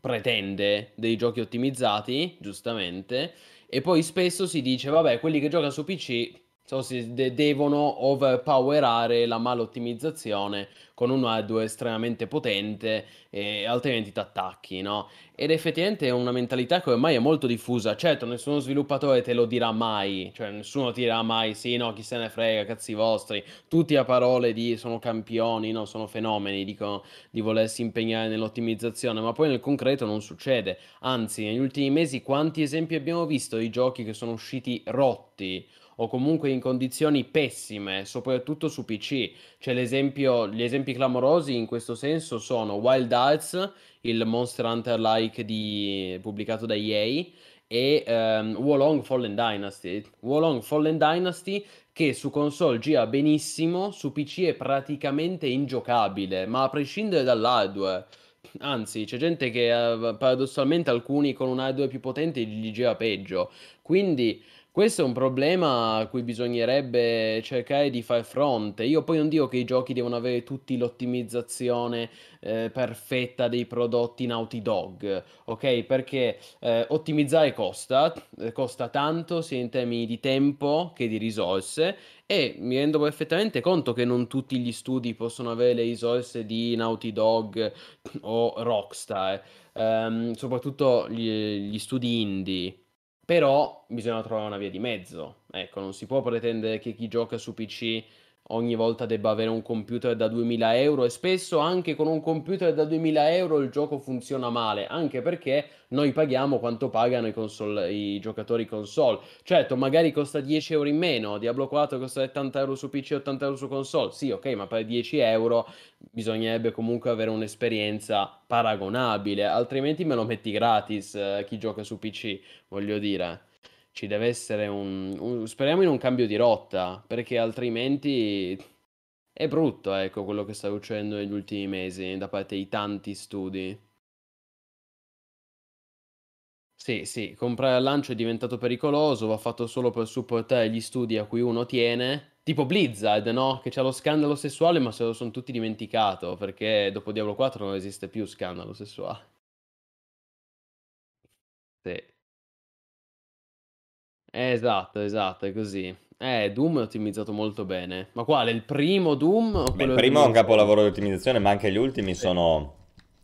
pretende dei giochi ottimizzati, giustamente, e poi spesso si dice, vabbè, quelli che giocano su PC So, si de- devono overpowerare la malottimizzazione con un hardware estremamente potente e altrimenti ti attacchi, no? Ed effettivamente è una mentalità che ormai è molto diffusa. Certo, nessuno sviluppatore te lo dirà mai, cioè nessuno ti dirà mai sì, no, chi se ne frega, cazzi vostri. Tutti a parole di sono campioni, no, sono fenomeni, dicono di volersi impegnare nell'ottimizzazione, ma poi nel concreto non succede. Anzi, negli ultimi mesi quanti esempi abbiamo visto di giochi che sono usciti rotti o comunque in condizioni pessime, soprattutto su PC. Cioè gli esempi clamorosi in questo senso sono Wild Arts, il Monster Hunter-like di, pubblicato da EA, e um, Wolong Fallen Dynasty. Wolong Fallen Dynasty che su console gira benissimo, su PC è praticamente ingiocabile, ma a prescindere dall'hardware. Anzi, c'è gente che uh, paradossalmente alcuni con un hardware più potente gli gira peggio. Quindi questo è un problema a cui bisognerebbe cercare di far fronte. Io poi non dico che i giochi devono avere tutti l'ottimizzazione eh, perfetta dei prodotti Naughty Dog, ok? Perché eh, ottimizzare costa, eh, costa tanto sia in termini di tempo che di risorse e mi rendo perfettamente conto che non tutti gli studi possono avere le risorse di Naughty Dog o Rockstar, ehm, soprattutto gli, gli studi indie. Però bisogna trovare una via di mezzo. Ecco, non si può pretendere che chi gioca su PC ogni volta debba avere un computer da 2000 euro e spesso anche con un computer da 2000 euro il gioco funziona male, anche perché noi paghiamo quanto pagano i, console, i giocatori console. Certo, magari costa 10 euro in meno, Diablo 4 costa 70 euro su PC e 80 euro su console, sì ok, ma per 10 euro bisognerebbe comunque avere un'esperienza paragonabile, altrimenti me lo metti gratis eh, chi gioca su PC, voglio dire ci deve essere un, un, speriamo in un cambio di rotta, perché altrimenti è brutto, ecco, quello che sta succedendo negli ultimi mesi da parte di tanti studi. Sì, sì, comprare al lancio è diventato pericoloso, va fatto solo per supportare gli studi a cui uno tiene. Tipo Blizzard, no? Che c'ha lo scandalo sessuale, ma se lo sono tutti dimenticato, perché dopo Diablo 4 non esiste più scandalo sessuale. Sì. Esatto, esatto, è così. Eh, Doom è ottimizzato molto bene. Ma quale? Il primo Doom o Beh, il primo è un capolavoro di ottimizzazione, ma anche gli ultimi sì. sono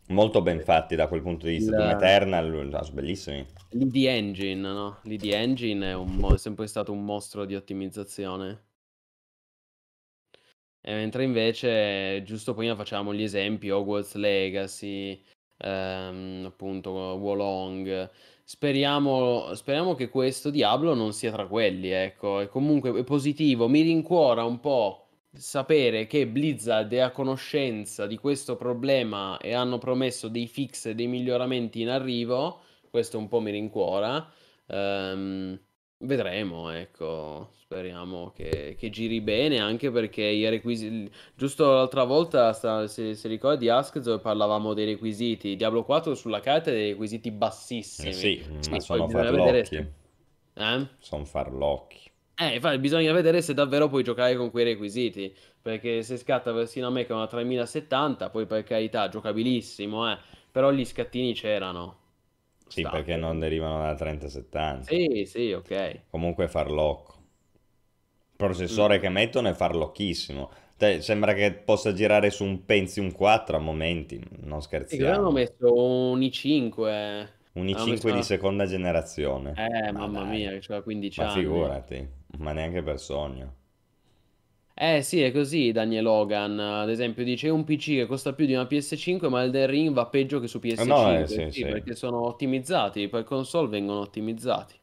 molto ben fatti da quel punto di vista. Il... Doom Eternal, no, sono bellissimi. L'ID Engine, no? L'ID Engine è, un, è sempre stato un mostro di ottimizzazione. E mentre invece, giusto prima facciamo gli esempi, Hogwarts Legacy, ehm, appunto Wolong Speriamo, speriamo che questo Diablo non sia tra quelli, ecco. E comunque è positivo, mi rincuora un po' sapere che Blizzard è a conoscenza di questo problema e hanno promesso dei fix e dei miglioramenti in arrivo. Questo un po' mi rincuora. Um, vedremo, ecco. Speriamo che, che, giri bene, anche perché i requisiti... Giusto l'altra volta, se, se ricordi, Askzor parlavamo dei requisiti. Diablo 4 sulla carta ha dei requisiti bassissimi. Eh sì, ma sono farlocchi. Vedere... Eh? Sono farlocchi. Eh, infatti bisogna vedere se davvero puoi giocare con quei requisiti. Perché se scatta versione a me con una 3070, poi per carità, giocabilissimo, eh. Però gli scattini c'erano. Sì, State. perché non derivano dalla 3070. Sì, sì, ok. Comunque farlocco processore mm. che mettono è farlocchissimo. Te, sembra che possa girare su un Pentium 4 a momenti, non scherziamo. hanno messo un i5. Un i5 messo... di seconda generazione. Eh, ma mamma dai. mia, che c'ha 15 ma anni. Ma figurati, ma neanche per sogno. Eh sì, è così Daniel Logan, ad esempio dice un PC che costa più di una PS5 ma Elden Ring va peggio che su PS5, no, eh, sì, sì, perché sono ottimizzati, per console vengono ottimizzati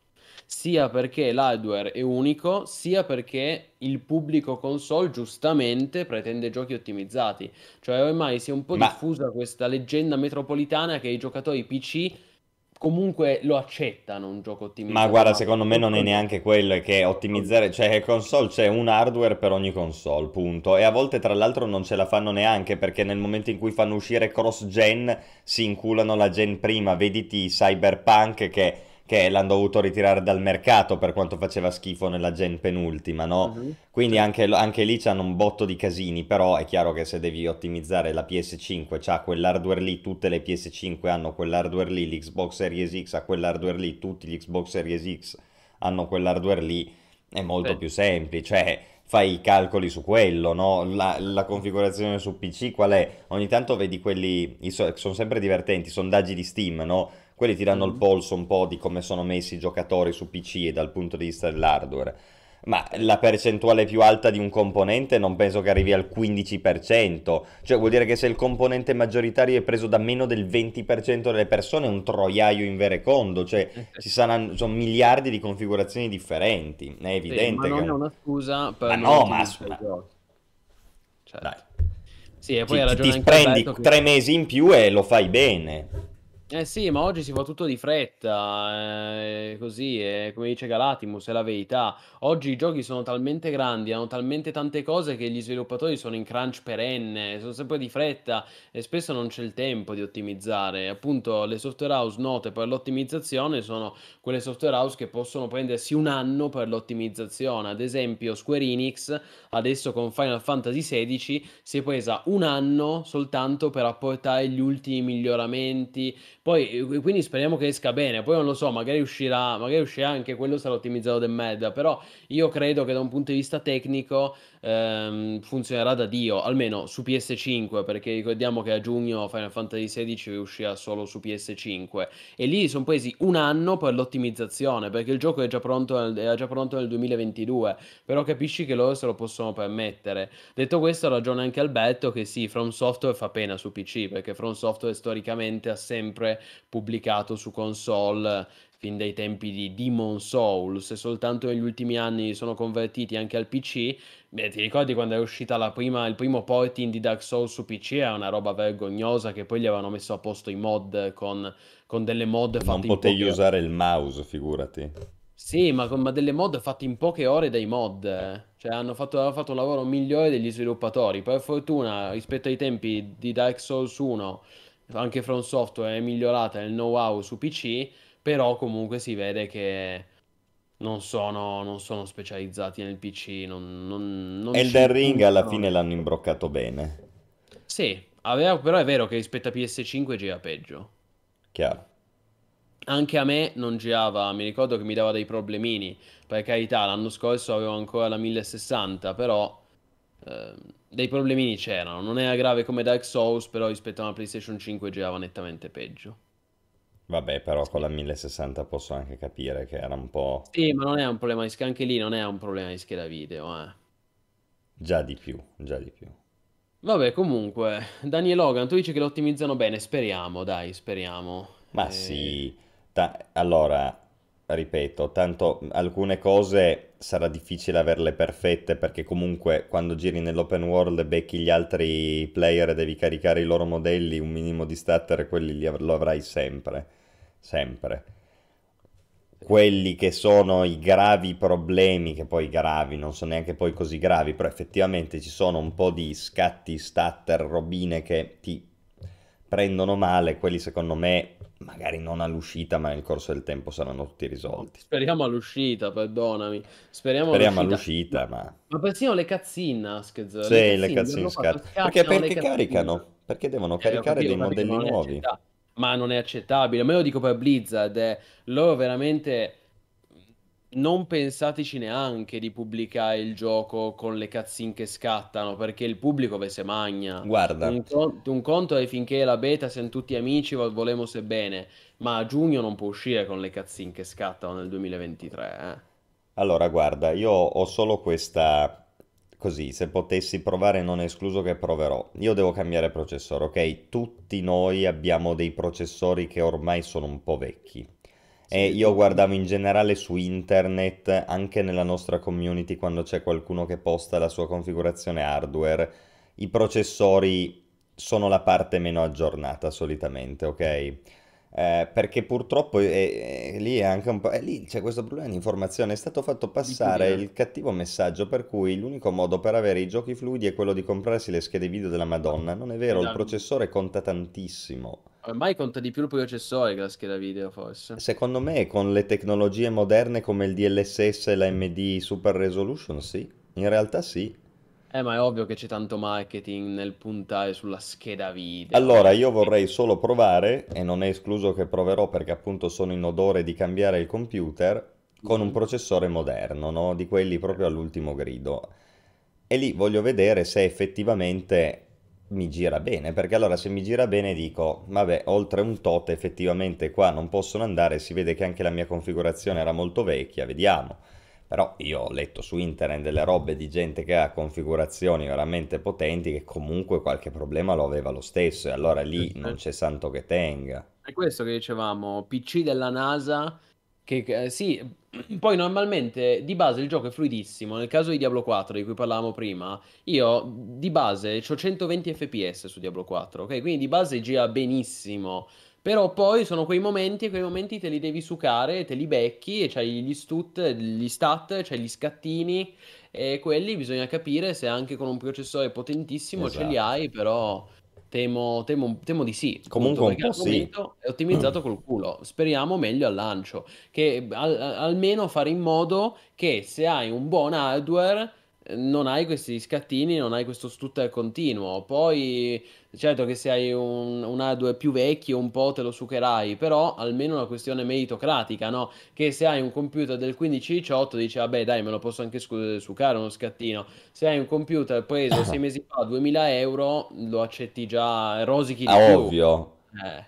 sia perché l'hardware è unico, sia perché il pubblico console giustamente pretende giochi ottimizzati. Cioè ormai si è un po' Ma... diffusa questa leggenda metropolitana che i giocatori PC comunque lo accettano un gioco ottimizzato. Ma guarda, secondo me non è neanche quello, è che ottimizzare, cioè console c'è un hardware per ogni console, punto. E a volte tra l'altro non ce la fanno neanche perché nel momento in cui fanno uscire cross gen si inculano la gen prima, vediti Cyberpunk che che l'hanno dovuto ritirare dal mercato per quanto faceva schifo nella gen penultima, no? Uh-huh. Quindi anche, anche, lì c'hanno un botto di casini, però è chiaro che se devi ottimizzare la PS5, c'ha quell'hardware lì, tutte le PS5 hanno quell'hardware lì, l'Xbox Series X ha quell'hardware lì, tutti gli Xbox Series X hanno quell'hardware lì, è molto Beh. più semplice, cioè fai i calcoli su quello, no? La, la, configurazione su PC qual è? Ogni tanto vedi quelli, sono sempre divertenti, sondaggi di Steam, no? Quelli ti danno mm. il polso un po' di come sono messi i giocatori su PC e dal punto di vista dell'hardware. Ma la percentuale più alta di un componente non penso che arrivi al 15%, cioè vuol dire che se il componente maggioritario è preso da meno del 20% delle persone è un troiaio in verecondo, cioè ci saranno sono miliardi di configurazioni differenti, è Sì, evidente ma non che... è una scusa per Ma no, ma... Certo. Dai, Sì, e poi ti, ti prendi tre mesi in più e lo fai bene. Eh sì, ma oggi si fa tutto di fretta, eh, così, è come dice Galatimus, è la verità. Oggi i giochi sono talmente grandi, hanno talmente tante cose che gli sviluppatori sono in crunch perenne, sono sempre di fretta e spesso non c'è il tempo di ottimizzare. Appunto, le software house note per l'ottimizzazione sono quelle software house che possono prendersi un anno per l'ottimizzazione. Ad esempio, Square Enix adesso con Final Fantasy XVI si è presa un anno soltanto per apportare gli ultimi miglioramenti poi, eh, quindi speriamo che esca bene. Poi non lo so, magari uscirà, magari uscirà anche quello sarà ottimizzato del merda. Però io credo che da un punto di vista tecnico ehm, funzionerà da Dio, almeno su PS5, perché ricordiamo che a giugno Final Fantasy XVI uscirà solo su PS5. E lì sono presi un anno per l'ottimizzazione, perché il gioco è già pronto, era già pronto nel 2022. Però capisci che loro se lo possono permettere. Detto questo, ha ragione anche Alberto che sì, From Software fa pena su PC, perché From Software storicamente ha sempre pubblicato su console fin dai tempi di Demon Souls e soltanto negli ultimi anni sono convertiti anche al PC. Beh, ti ricordi quando è uscita la prima, il primo porting di Dark Souls su PC? Era una roba vergognosa che poi gli avevano messo a posto i mod con, con delle mod Non fatte in potevi poche usare il mouse, figurati. sì, ma, con- ma delle mod fatte in poche ore dai mod. Cioè hanno fatto, hanno fatto un lavoro migliore degli sviluppatori. Per fortuna, rispetto ai tempi di Dark Souls 1, anche From Software è migliorata il know-how su PC, però comunque si vede che non sono, non sono specializzati nel PC, non, non, non Elden Ring alla puntano. fine l'hanno imbroccato bene, Sì, aveva- però è vero che rispetto a PS5 gira peggio. chiaro. Anche a me non girava, mi ricordo che mi dava dei problemini, per carità, l'anno scorso avevo ancora la 1060, però ehm, dei problemini c'erano, non era grave come Dark Souls, però rispetto a una PlayStation 5 girava nettamente peggio. Vabbè, però con la 1060 posso anche capire che era un po' Sì, ma non è un problema di scheda, anche lì non è un problema di scheda video, eh. già di più, già di più. Vabbè, comunque, Daniel Logan, tu dici che lo ottimizzano bene, speriamo, dai, speriamo. Ma Eh, sì, ta- allora, ripeto, tanto alcune cose sarà difficile averle perfette perché comunque quando giri nell'open world e becchi gli altri player e devi caricare i loro modelli, un minimo di stutter, quelli li av- lo avrai sempre, sempre. Quelli che sono i gravi problemi, che poi gravi, non sono neanche poi così gravi, però effettivamente ci sono un po' di scatti, stutter, robine che ti prendono male, quelli secondo me, magari non all'uscita, ma nel corso del tempo saranno tutti risolti. speriamo all'uscita, perdonami. Speriamo Speriamo all'uscita. all'uscita, Ma, ma... persino le Askez, le Sì, le hanno fatto, scat. Perché, perché caricano? Perché devono Eh, caricare capito, dei modelli nuovi. accettabile. Ma non è accettabile. Io lo dico per Blizzard, eh, loro veramente non pensateci neanche di pubblicare il gioco con le cutscene che scattano, perché il pubblico ve se magna. Guarda, Un, con- un conto è finché la beta siamo tutti amici, vol- volemo se bene, ma a giugno non può uscire con le cutscene che scattano nel 2023, eh. allora guarda, io ho solo questa... Così, se potessi provare, non è escluso che proverò. Io devo cambiare processore, ok? Tutti noi abbiamo dei processori che ormai sono un po' vecchi. E io guardavo in generale su internet, anche nella nostra community, quando c'è qualcuno che posta la sua configurazione hardware, i processori sono la parte meno aggiornata solitamente, ok? Eh, perché purtroppo è- è- lì è anche un po'... è lì c'è questo problema di informazione, è stato fatto passare il cattivo messaggio per cui l'unico modo per avere i giochi fluidi è quello di comprarsi le schede video della Madonna. Non è vero, il Esatto. processore conta tantissimo. Ormai conta di più il processore che la scheda video, forse. Secondo me, con le tecnologie moderne come il DLSS e l'AMD Super Resolution, sì. In realtà sì. Eh, ma è ovvio che c'è tanto marketing nel puntare sulla scheda video. Allora, io vorrei solo provare, e non è escluso che proverò perché appunto sono in odore di cambiare il computer, con un Mhm. processore moderno, no? Di quelli proprio all'ultimo grido. E lì voglio vedere se effettivamente mi gira bene, perché allora se mi gira bene dico, vabbè, oltre un tot effettivamente qua non possono andare, si vede che anche la mia configurazione era molto vecchia, vediamo. Però io ho letto su internet delle robe di gente che ha configurazioni veramente potenti che comunque qualche problema lo aveva lo stesso e allora lì non c'è santo che tenga. È questo che dicevamo, PC della NASA, che eh, sì, poi normalmente di base il gioco è fluidissimo, nel caso di Diablo 4 di cui parlavamo prima, io di base ho 120 fps su Diablo 4, ok? Quindi di base gira benissimo. Però poi sono quei momenti e quei momenti te li devi sucare, te li becchi e c'hai gli stut, gli stat, c'hai gli scattini e quelli bisogna capire se anche con un processore potentissimo ce li Esatto. hai, però temo, temo- temo di sì, Comunque un po' sì. è ottimizzato col culo. Speriamo meglio al lancio, che al- almeno fare in modo che se hai un buon hardware eh, non hai questi scattini, non hai questo stutter continuo. Poi Certo che se hai un, un hardware più vecchio un po' te lo sucherai, però almeno una questione meritocratica, no? Che se hai un computer del 1518 dici, vabbè dai, me lo posso anche sucare uno scattino. Se hai un computer preso sei mesi fa a 2000 euro, lo accetti già, rosichi di Ah, ovvio, Eh,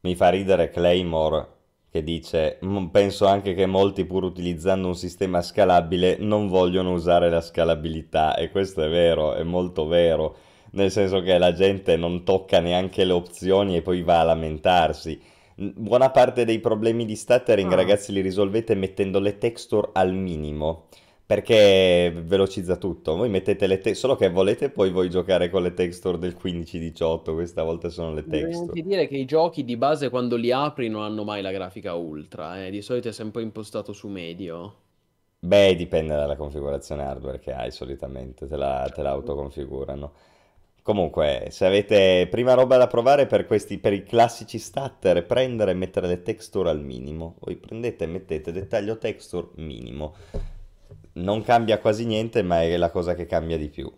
mi fa ridere Claymore che dice, "Mm, penso anche che molti pur utilizzando un sistema scalabile non vogliono usare la scalabilità e questo è vero, è molto vero. Nel senso che la gente non tocca neanche le opzioni e poi va a lamentarsi. Buona parte dei problemi di stuttering, Ah. ragazzi, li risolvete mettendo le texture al minimo. Perché velocizza tutto. Voi mettete le texture, solo che volete poi voi giocare con le texture del 15-18, questa volta sono le Devo texture. anche dire che i giochi di base quando li apri non hanno mai la grafica ultra, eh. Di solito è sempre impostato su medio. Beh, dipende dalla configurazione hardware che hai solitamente, te la, te la autoconfigurano. Comunque, se avete prima roba da provare per questi, per i classici stutter, prendere e mettere le texture al minimo. Voi prendete e mettete dettaglio texture minimo. Non cambia quasi niente, ma è la cosa che cambia di più.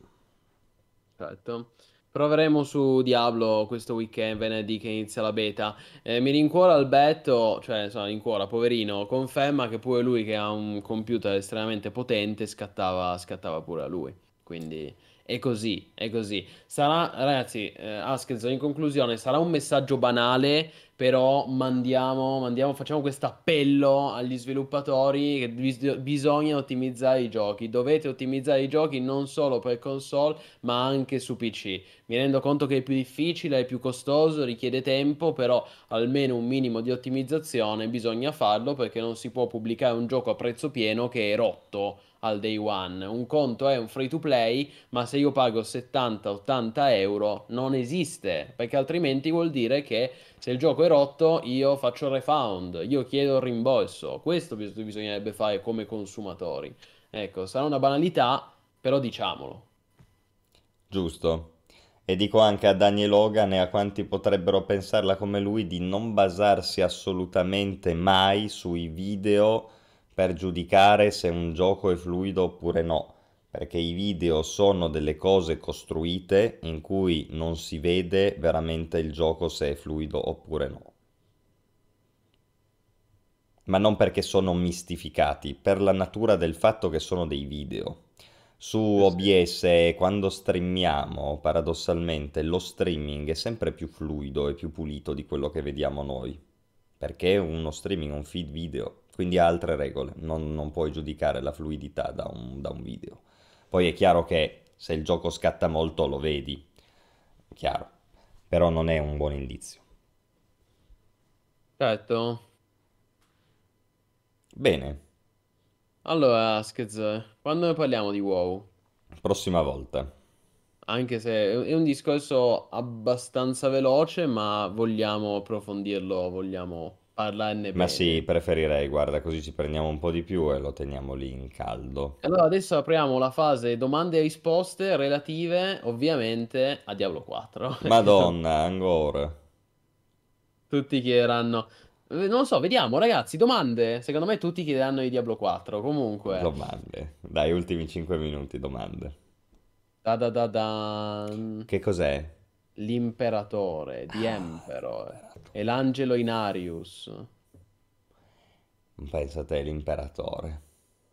Certo. Proveremo su Diablo questo weekend, venerdì che inizia la beta. Eh, mi rincuora Alberto, cioè, insomma, rincuora, poverino, conferma che pure lui che ha un computer estremamente potente scattava, scattava pure a lui. Quindi è così, è così. Sarà, ragazzi, eh, Askelson, in conclusione, sarà un messaggio banale, però mandiamo, mandiamo, facciamo questo appello agli sviluppatori che bis- bisogna ottimizzare i giochi. Dovete ottimizzare i giochi non solo per console, ma anche su PC. Mi rendo conto che è più difficile, è più costoso, richiede tempo, però almeno un minimo di ottimizzazione bisogna farlo perché non si può pubblicare un gioco a prezzo pieno che è rotto al day one. Un conto è un free to play, ma se io pago 70-80 euro non esiste, perché altrimenti vuol dire che se il gioco è rotto io faccio il refund, io chiedo il rimborso. Questo bis- bisognerebbe fare come consumatori. Ecco, sarà una banalità, però diciamolo. Giusto. E dico anche a Daniel Logan e a quanti potrebbero pensarla come lui di non basarsi assolutamente mai sui video per giudicare se un gioco è fluido oppure no, perché i video sono delle cose costruite in cui non si vede veramente il gioco se è fluido oppure no. Ma non perché sono mistificati, per la natura del fatto che sono dei video. Su Eh. OBS, quando streamiamo, paradossalmente, lo streaming è sempre più fluido e più pulito di quello che vediamo noi, perché uno streaming è un feed video, quindi ha altre regole, non, non puoi giudicare la fluidità da un, da un video. Poi è chiaro che se il gioco scatta molto lo vedi, chiaro, però non è un buon indizio. Certo. Bene, Allora, Askez, quando ne parliamo di WoW? prossima volta. Anche se è un discorso abbastanza veloce, ma vogliamo approfondirlo, vogliamo parlarne Ma sì, bene. preferirei, guarda, così ci prendiamo un po' di più e lo teniamo lì in caldo. Allora, adesso apriamo la fase domande e risposte relative, ovviamente, a Diablo 4. Perché so- Madonna, ancora. tutti chiederanno. eh, Non so, vediamo, ragazzi, domande. Secondo me tutti chiederanno di Diablo 4. Comunque, Domande. Dai, ultimi 5 minuti, domande. da da da dan. Che cos'è? L'imperatore, The Ah, Emperor, e l'imperatore. l'angelo Inarius. Pensa a te, l'imperatore.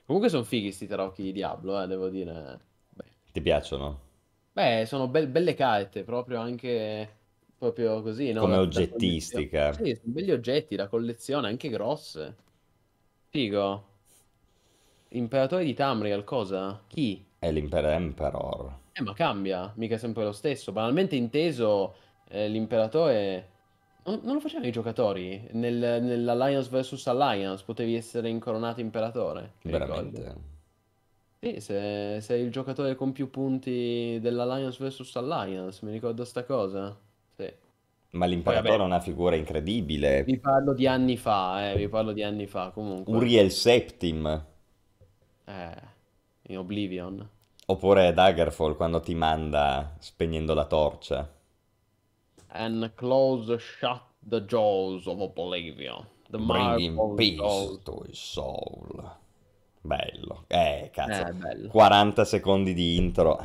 Comunque sono fighi sti tarocchi di Diablo, eh, devo dire. Beh, Ti piacciono? Beh, sono bel- belle carte, proprio anche proprio così, no? Come Da, da collezione. oggettistica. Sì, sono belli oggetti da collezione, anche grosse. Figo. Imperatore di Tamriel, cosa? Chi? È l'Emperor. Eh, ma cambia, mica è sempre lo stesso. Banalmente inteso, eh, l'imperatore... Non, lo facevano i giocatori? Nel- nell'Alliance vs Alliance potevi essere incoronato imperatore, mi ricordo. Veramente. Sì, se- sei il giocatore con più punti dell'Alliance vs Alliance, mi ricordo sta cosa. Sì. Ma Poi l'imperatore è una figura incredibile. vi parlo di anni fa, eh, vi parlo di anni fa comunque. Uriel Septim. Eh, in Oblivion. Oppure Daggerfall quando ti manda spegnendo la torcia. And close shut the jaws of Oblivion. The Bringing marble peace jaws. to his soul. Bello. Eh, cazzo. Eh, bello. 40 secondi di intro.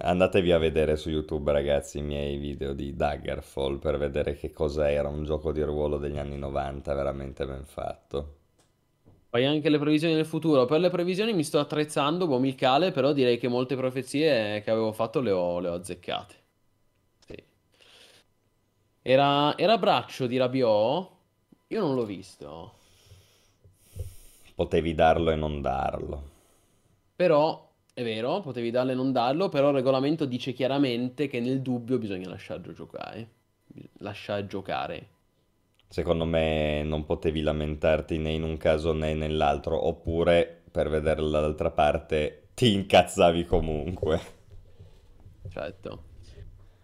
Andatevi a vedere su YouTube, ragazzi, i miei video di Daggerfall per vedere che cos'era un gioco di ruolo degli anni 90, veramente ben fatto. Fai anche le previsioni del futuro. Per le previsioni mi sto attrezzando, Bomilcale, però direi che molte profezie che avevo fatto le ho, le ho azzeccate. Era, era braccio di Rabiot? Io non l'ho visto. Potevi darlo e non darlo. Però, è vero, potevi darle e non darlo, però il regolamento dice chiaramente che nel dubbio bisogna lasciarlo giocare. Lasciare giocare. Secondo me non potevi lamentarti né in un caso né nell'altro, oppure per vedere dall'altra parte ti incazzavi comunque. Certo.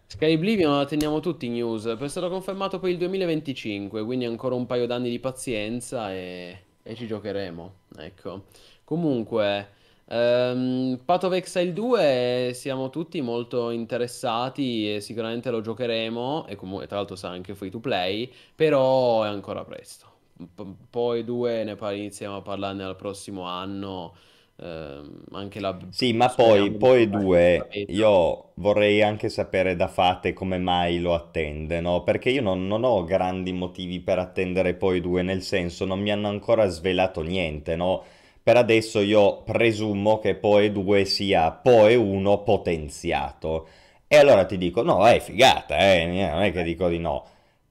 Sky Oblivion la teniamo tutti in news. È stato confermato per il 2025, quindi ancora un paio d'anni di pazienza e, e ci giocheremo. Ecco. Comunque, ehm, Path of Exile 2 siamo tutti molto interessati e sicuramente lo giocheremo. E comunque, tra l'altro, sarà anche free to play, però è ancora presto. P- poi 2 ne par- iniziamo a parlarne al prossimo anno. Ehm, anche la Sì, ma poi, poi due, io vorrei anche sapere da Fate come mai lo attende, no? Perché io non, non ho grandi motivi per attendere poi due, nel senso non mi hanno ancora svelato niente, no? Per adesso io presumo che Poe 2 sia Poe 1 potenziato. E allora ti dico, no, è figata, eh, non è che dico di no.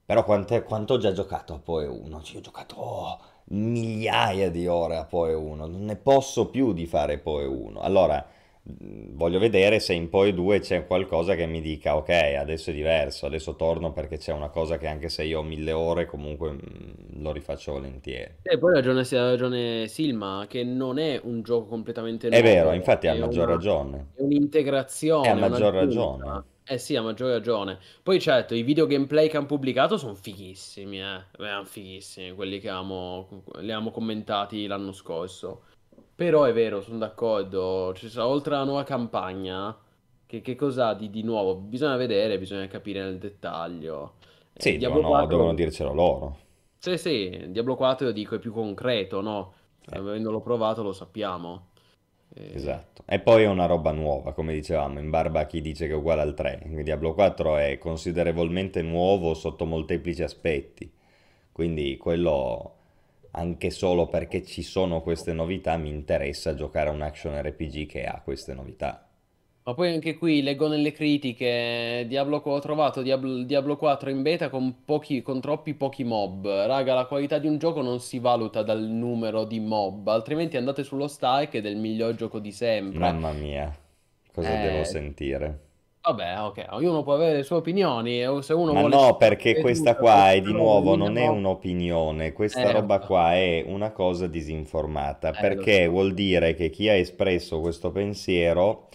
Però quanto ho già giocato a Poe 1? Ci ho giocato oh, migliaia di ore a Poe 1, non ne posso più di fare Poe 1. Allora, voglio vedere se in Poe 2 c'è qualcosa che mi dica, ok, adesso è diverso, adesso torno perché c'è una cosa che anche se io ho mille ore comunque lo rifaccio volentieri. E poi ha ragione, ha ragione Silma, che non è un gioco completamente È vero, nuovo, infatti ha maggior una- ragione. è un'integrazione, a una maggior ragione. Eh sì, a maggior ragione. Poi certo, i video gameplay che hanno pubblicato sono fighissimi, eh. Erano fighissimi, quelli che abbiamo, li abbiamo commentati l'anno scorso. Però è vero, sono d'accordo. Ci sarà, oltre alla nuova campagna, che, che cosa di, di nuovo? Bisogna vedere, bisogna capire nel dettaglio. Eh, Sì, Diablo devono, 4 devono dircelo loro. Sì, sì, Diablo 4 io dico è più concreto, no? Eh. Avendolo provato lo sappiamo. Eh, Esatto. E poi è una roba nuova, come dicevamo, in barba a chi dice che è uguale al 3. Diablo 4 è considerevolmente nuovo sotto molteplici aspetti. Quindi quello, anche solo perché ci sono queste novità, mi interessa giocare a un action RPG che ha queste novità. Ma poi anche qui leggo nelle critiche, Diablo, ho trovato Diablo, Diablo 4 in beta con pochi, con troppi pochi mob. Raga, la qualità di un gioco non si valuta dal numero di mob, altrimenti andate sullo Stark ed è il miglior gioco di sempre. Mamma mia, cosa Eh, devo sentire? Vabbè, ok, ognuno può avere le sue opinioni, e se uno Ma vuole no, perché questa qua è di nuovo, non è un'opinione, questa Eh, roba qua è una cosa disinformata, Eh, perché so. vuol dire che chi ha espresso questo pensiero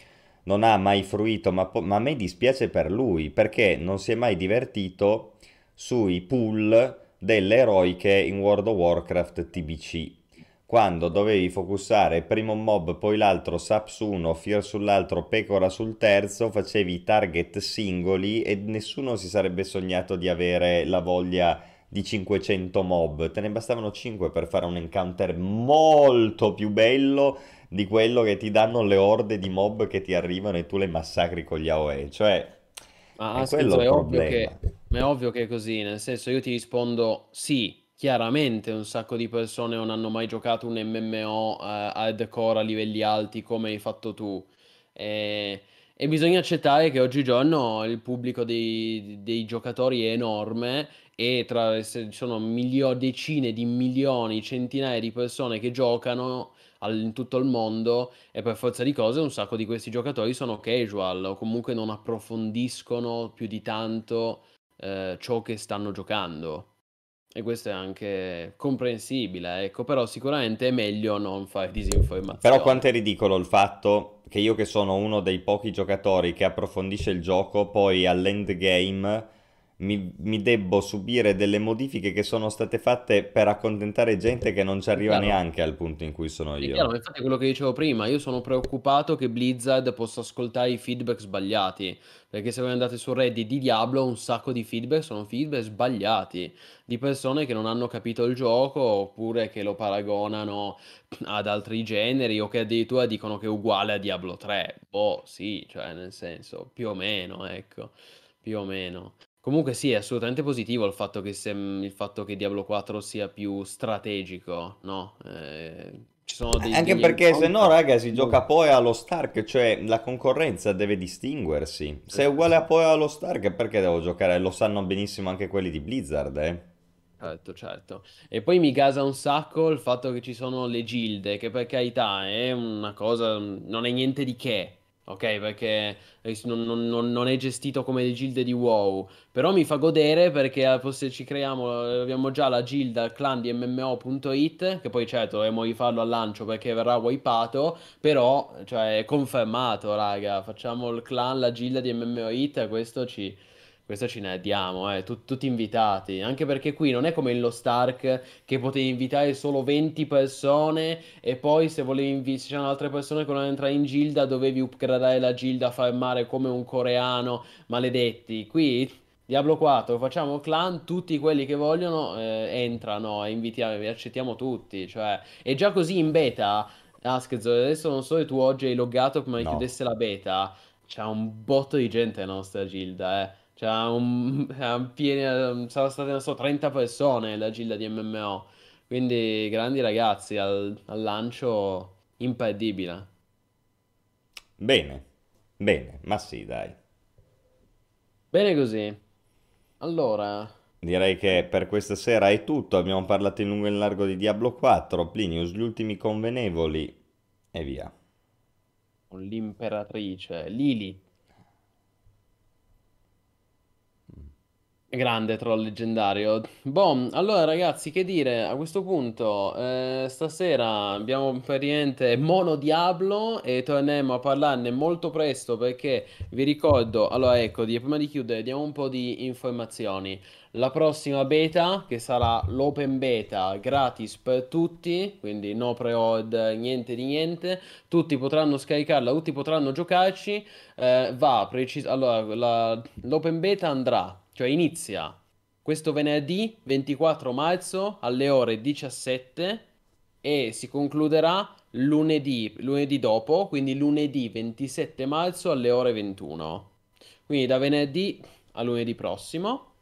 non ha mai fruito, ma, ma a me dispiace per lui, perché non si è mai divertito sui pool delle eroiche in World of Warcraft TBC. Quando dovevi focussare prima un mob, poi l'altro, sap su uno, fear sull'altro, pecora sul terzo, facevi target singoli e nessuno si sarebbe sognato di avere la voglia di 500 mob. Te ne bastavano 5 per fare un encounter molto più bello di quello che ti danno le orde di mob che ti arrivano e tu le massacri con gli AOE. Cioè, Ma è scusa, quello il è ovvio che, ma è ovvio che è così, nel senso io ti rispondo sì, chiaramente un sacco di persone non hanno mai giocato un MMO eh, hardcore a livelli alti come hai fatto tu e, e bisogna accettare che oggigiorno il pubblico dei, dei giocatori è enorme e tra, sono milio- decine di milioni, centinaia di persone che giocano in tutto il mondo e per forza di cose un sacco di questi giocatori sono casual o comunque non approfondiscono più di tanto eh, ciò che stanno giocando. E questo è anche comprensibile, ecco, però sicuramente è meglio non fare disinformazione. Però quanto è ridicolo il fatto che io che sono uno dei pochi giocatori che approfondisce il gioco, poi all'endgame mi, mi debbo subire delle modifiche che sono state fatte per accontentare gente che non ci arriva Chiaro. neanche al punto in cui sono È io. chiaro, ma infatti è quello che dicevo prima, io sono preoccupato che Blizzard possa ascoltare i feedback sbagliati, perché se voi andate su Reddit di Diablo un sacco di feedback sono feedback sbagliati, di persone che non hanno capito il gioco oppure che lo paragonano ad altri generi o che addirittura dicono che è uguale a Diablo 3. Boh, sì, cioè nel senso, più o meno, ecco, più o meno. Comunque sì, è assolutamente positivo il fatto che, sem- il fatto che Diablo 4 sia più strategico, no? Eh, ci sono dei, Anche degli perché se no, raga, si gioca poi allo Stark, cioè la concorrenza deve distinguersi. Se è uguale a poi allo Stark, perché devo giocare? Lo sanno benissimo anche quelli di Blizzard, eh. Certo, certo. E poi mi gasa un sacco il fatto che ci sono le gilde, che per carità è una cosa, non è niente di che, ok? Perché eh, non, non- non- è gestito come le gilde di WoW, però mi fa godere perché eh, se ci creiamo, eh, abbiamo già la gilda, il clan di MMO.it, che poi certo dovremmo rifarlo al lancio perché verrà wipato, però cioè, è confermato, raga, facciamo il clan, la gilda di MMO.it, questo ci... Questo ci ne diamo, eh, tut- tutti invitati, anche perché qui non è come in Lost Ark che potevi invitare solo 20 persone e poi se volevi invi- se c'erano altre persone che volevano entrare in gilda dovevi upgradare la gilda, farmare come un coreano, maledetti. Qui Diablo 4, facciamo clan, tutti quelli che vogliono eh, entrano e invitiamo, vi accettiamo tutti, cioè è già così in beta. Askzo, adesso non so se tu oggi hai loggato prima No. chiudesse la beta, c'è un botto di gente nella nostra gilda, eh. C'è un, piena- sarà state, non so, 30 persone la gilda di MMO. Quindi grandi ragazzi al, al lancio imperdibile. Bene, bene, ma sì, dai. Bene così. Allora, Direi che per questa sera è tutto. Abbiamo parlato in lungo e in largo di Diablo 4, Plinius, gli ultimi convenevoli e via. con l'imperatrice Lily. Grande troll leggendario. Boh, allora ragazzi, che dire, a questo punto, eh, stasera abbiamo per niente Mono Diablo e torneremo a parlarne molto presto perché vi ricordo, allora ecco, di- prima di chiudere, diamo un po' di informazioni. La prossima beta, che sarà l'open beta gratis per tutti, quindi no pre-order, niente di niente, tutti potranno scaricarla, tutti potranno giocarci, eh, va precis- allora, l'open beta andrà, cioè inizia questo venerdì 24 marzo alle ore 17 e si concluderà lunedì, lunedì dopo, quindi lunedì 27 marzo alle ore 21. Quindi da venerdì a lunedì prossimo.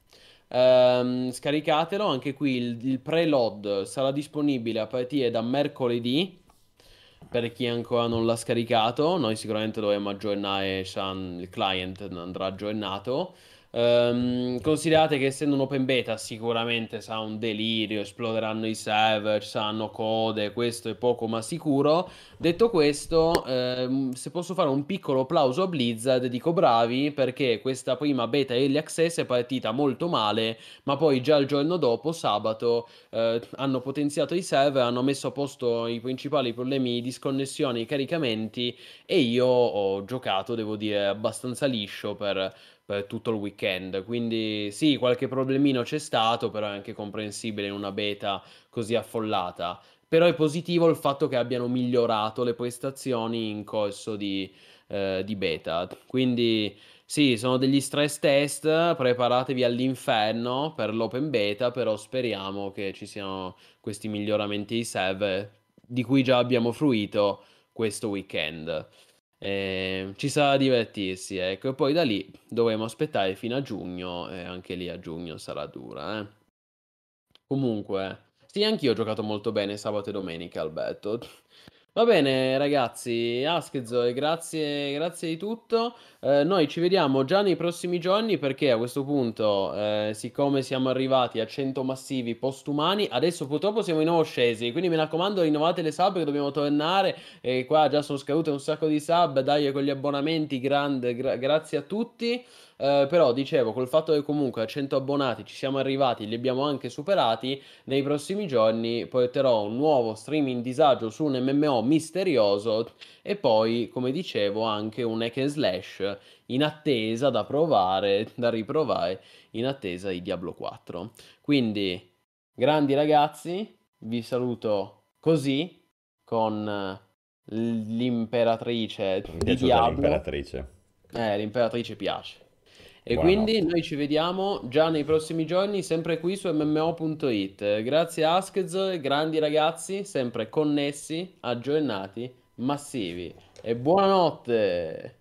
Ehm, scaricatelo, anche qui il, il preload sarà disponibile a partire da mercoledì per chi ancora non l'ha scaricato. Noi sicuramente dovremo aggiornare, il client andrà aggiornato. Ehm, considerate che essendo un open beta sicuramente sarà un delirio, esploderanno i server, ci saranno code, questo è poco ma sicuro. Detto questo, ehm, se posso fare un piccolo applauso a Blizzard, dico bravi perché questa prima beta Early Access è partita molto male, ma poi già il giorno dopo, sabato, eh, hanno potenziato i server, hanno messo a posto i principali problemi di disconnessione, i caricamenti e io ho giocato, devo dire, abbastanza liscio per, per tutto il weekend. Quindi sì, qualche problemino c'è stato, però è anche comprensibile in una beta così affollata. Però è positivo il fatto che abbiano migliorato le prestazioni in corso di, eh, di beta. Quindi sì, sono degli stress test, preparatevi all'inferno per l'open beta, però speriamo che ci siano questi miglioramenti ai server di cui già abbiamo fruito questo weekend. Eh, ci sarà da divertirsi, ecco, e poi da lì dovremo aspettare fino a giugno, e anche lì a giugno sarà dura, eh. Comunque, sì, anch'io ho giocato molto bene sabato e domenica, Alberto. Va bene, ragazzi, Askzo, grazie, grazie di tutto. Eh, noi ci vediamo già nei prossimi giorni perché a questo punto, eh, siccome siamo arrivati a 100 massivi postumani, adesso purtroppo siamo di nuovo scesi. Quindi mi raccomando, rinnovate le sub che dobbiamo tornare. E qua già sono scadute un sacco di sub. Dai con gli abbonamenti, grande, gra- grazie a tutti. Eh, però dicevo, col fatto che comunque a 100 abbonati ci siamo arrivati, li abbiamo anche superati, nei prossimi giorni porterò un nuovo streaming disagio su un MMO misterioso e poi, come dicevo, anche un hack and slash in attesa da provare, da riprovare, in attesa di Diablo 4. Quindi, grandi ragazzi, vi saluto così con l'imperatrice di Diablo. l'imperatrice. Eh, l'imperatrice piace. E Buonanotte. quindi noi ci vediamo già nei prossimi giorni, sempre qui su mmo.it. Grazie Askez, grandi ragazzi, sempre connessi, aggiornati, massivi. E buonanotte!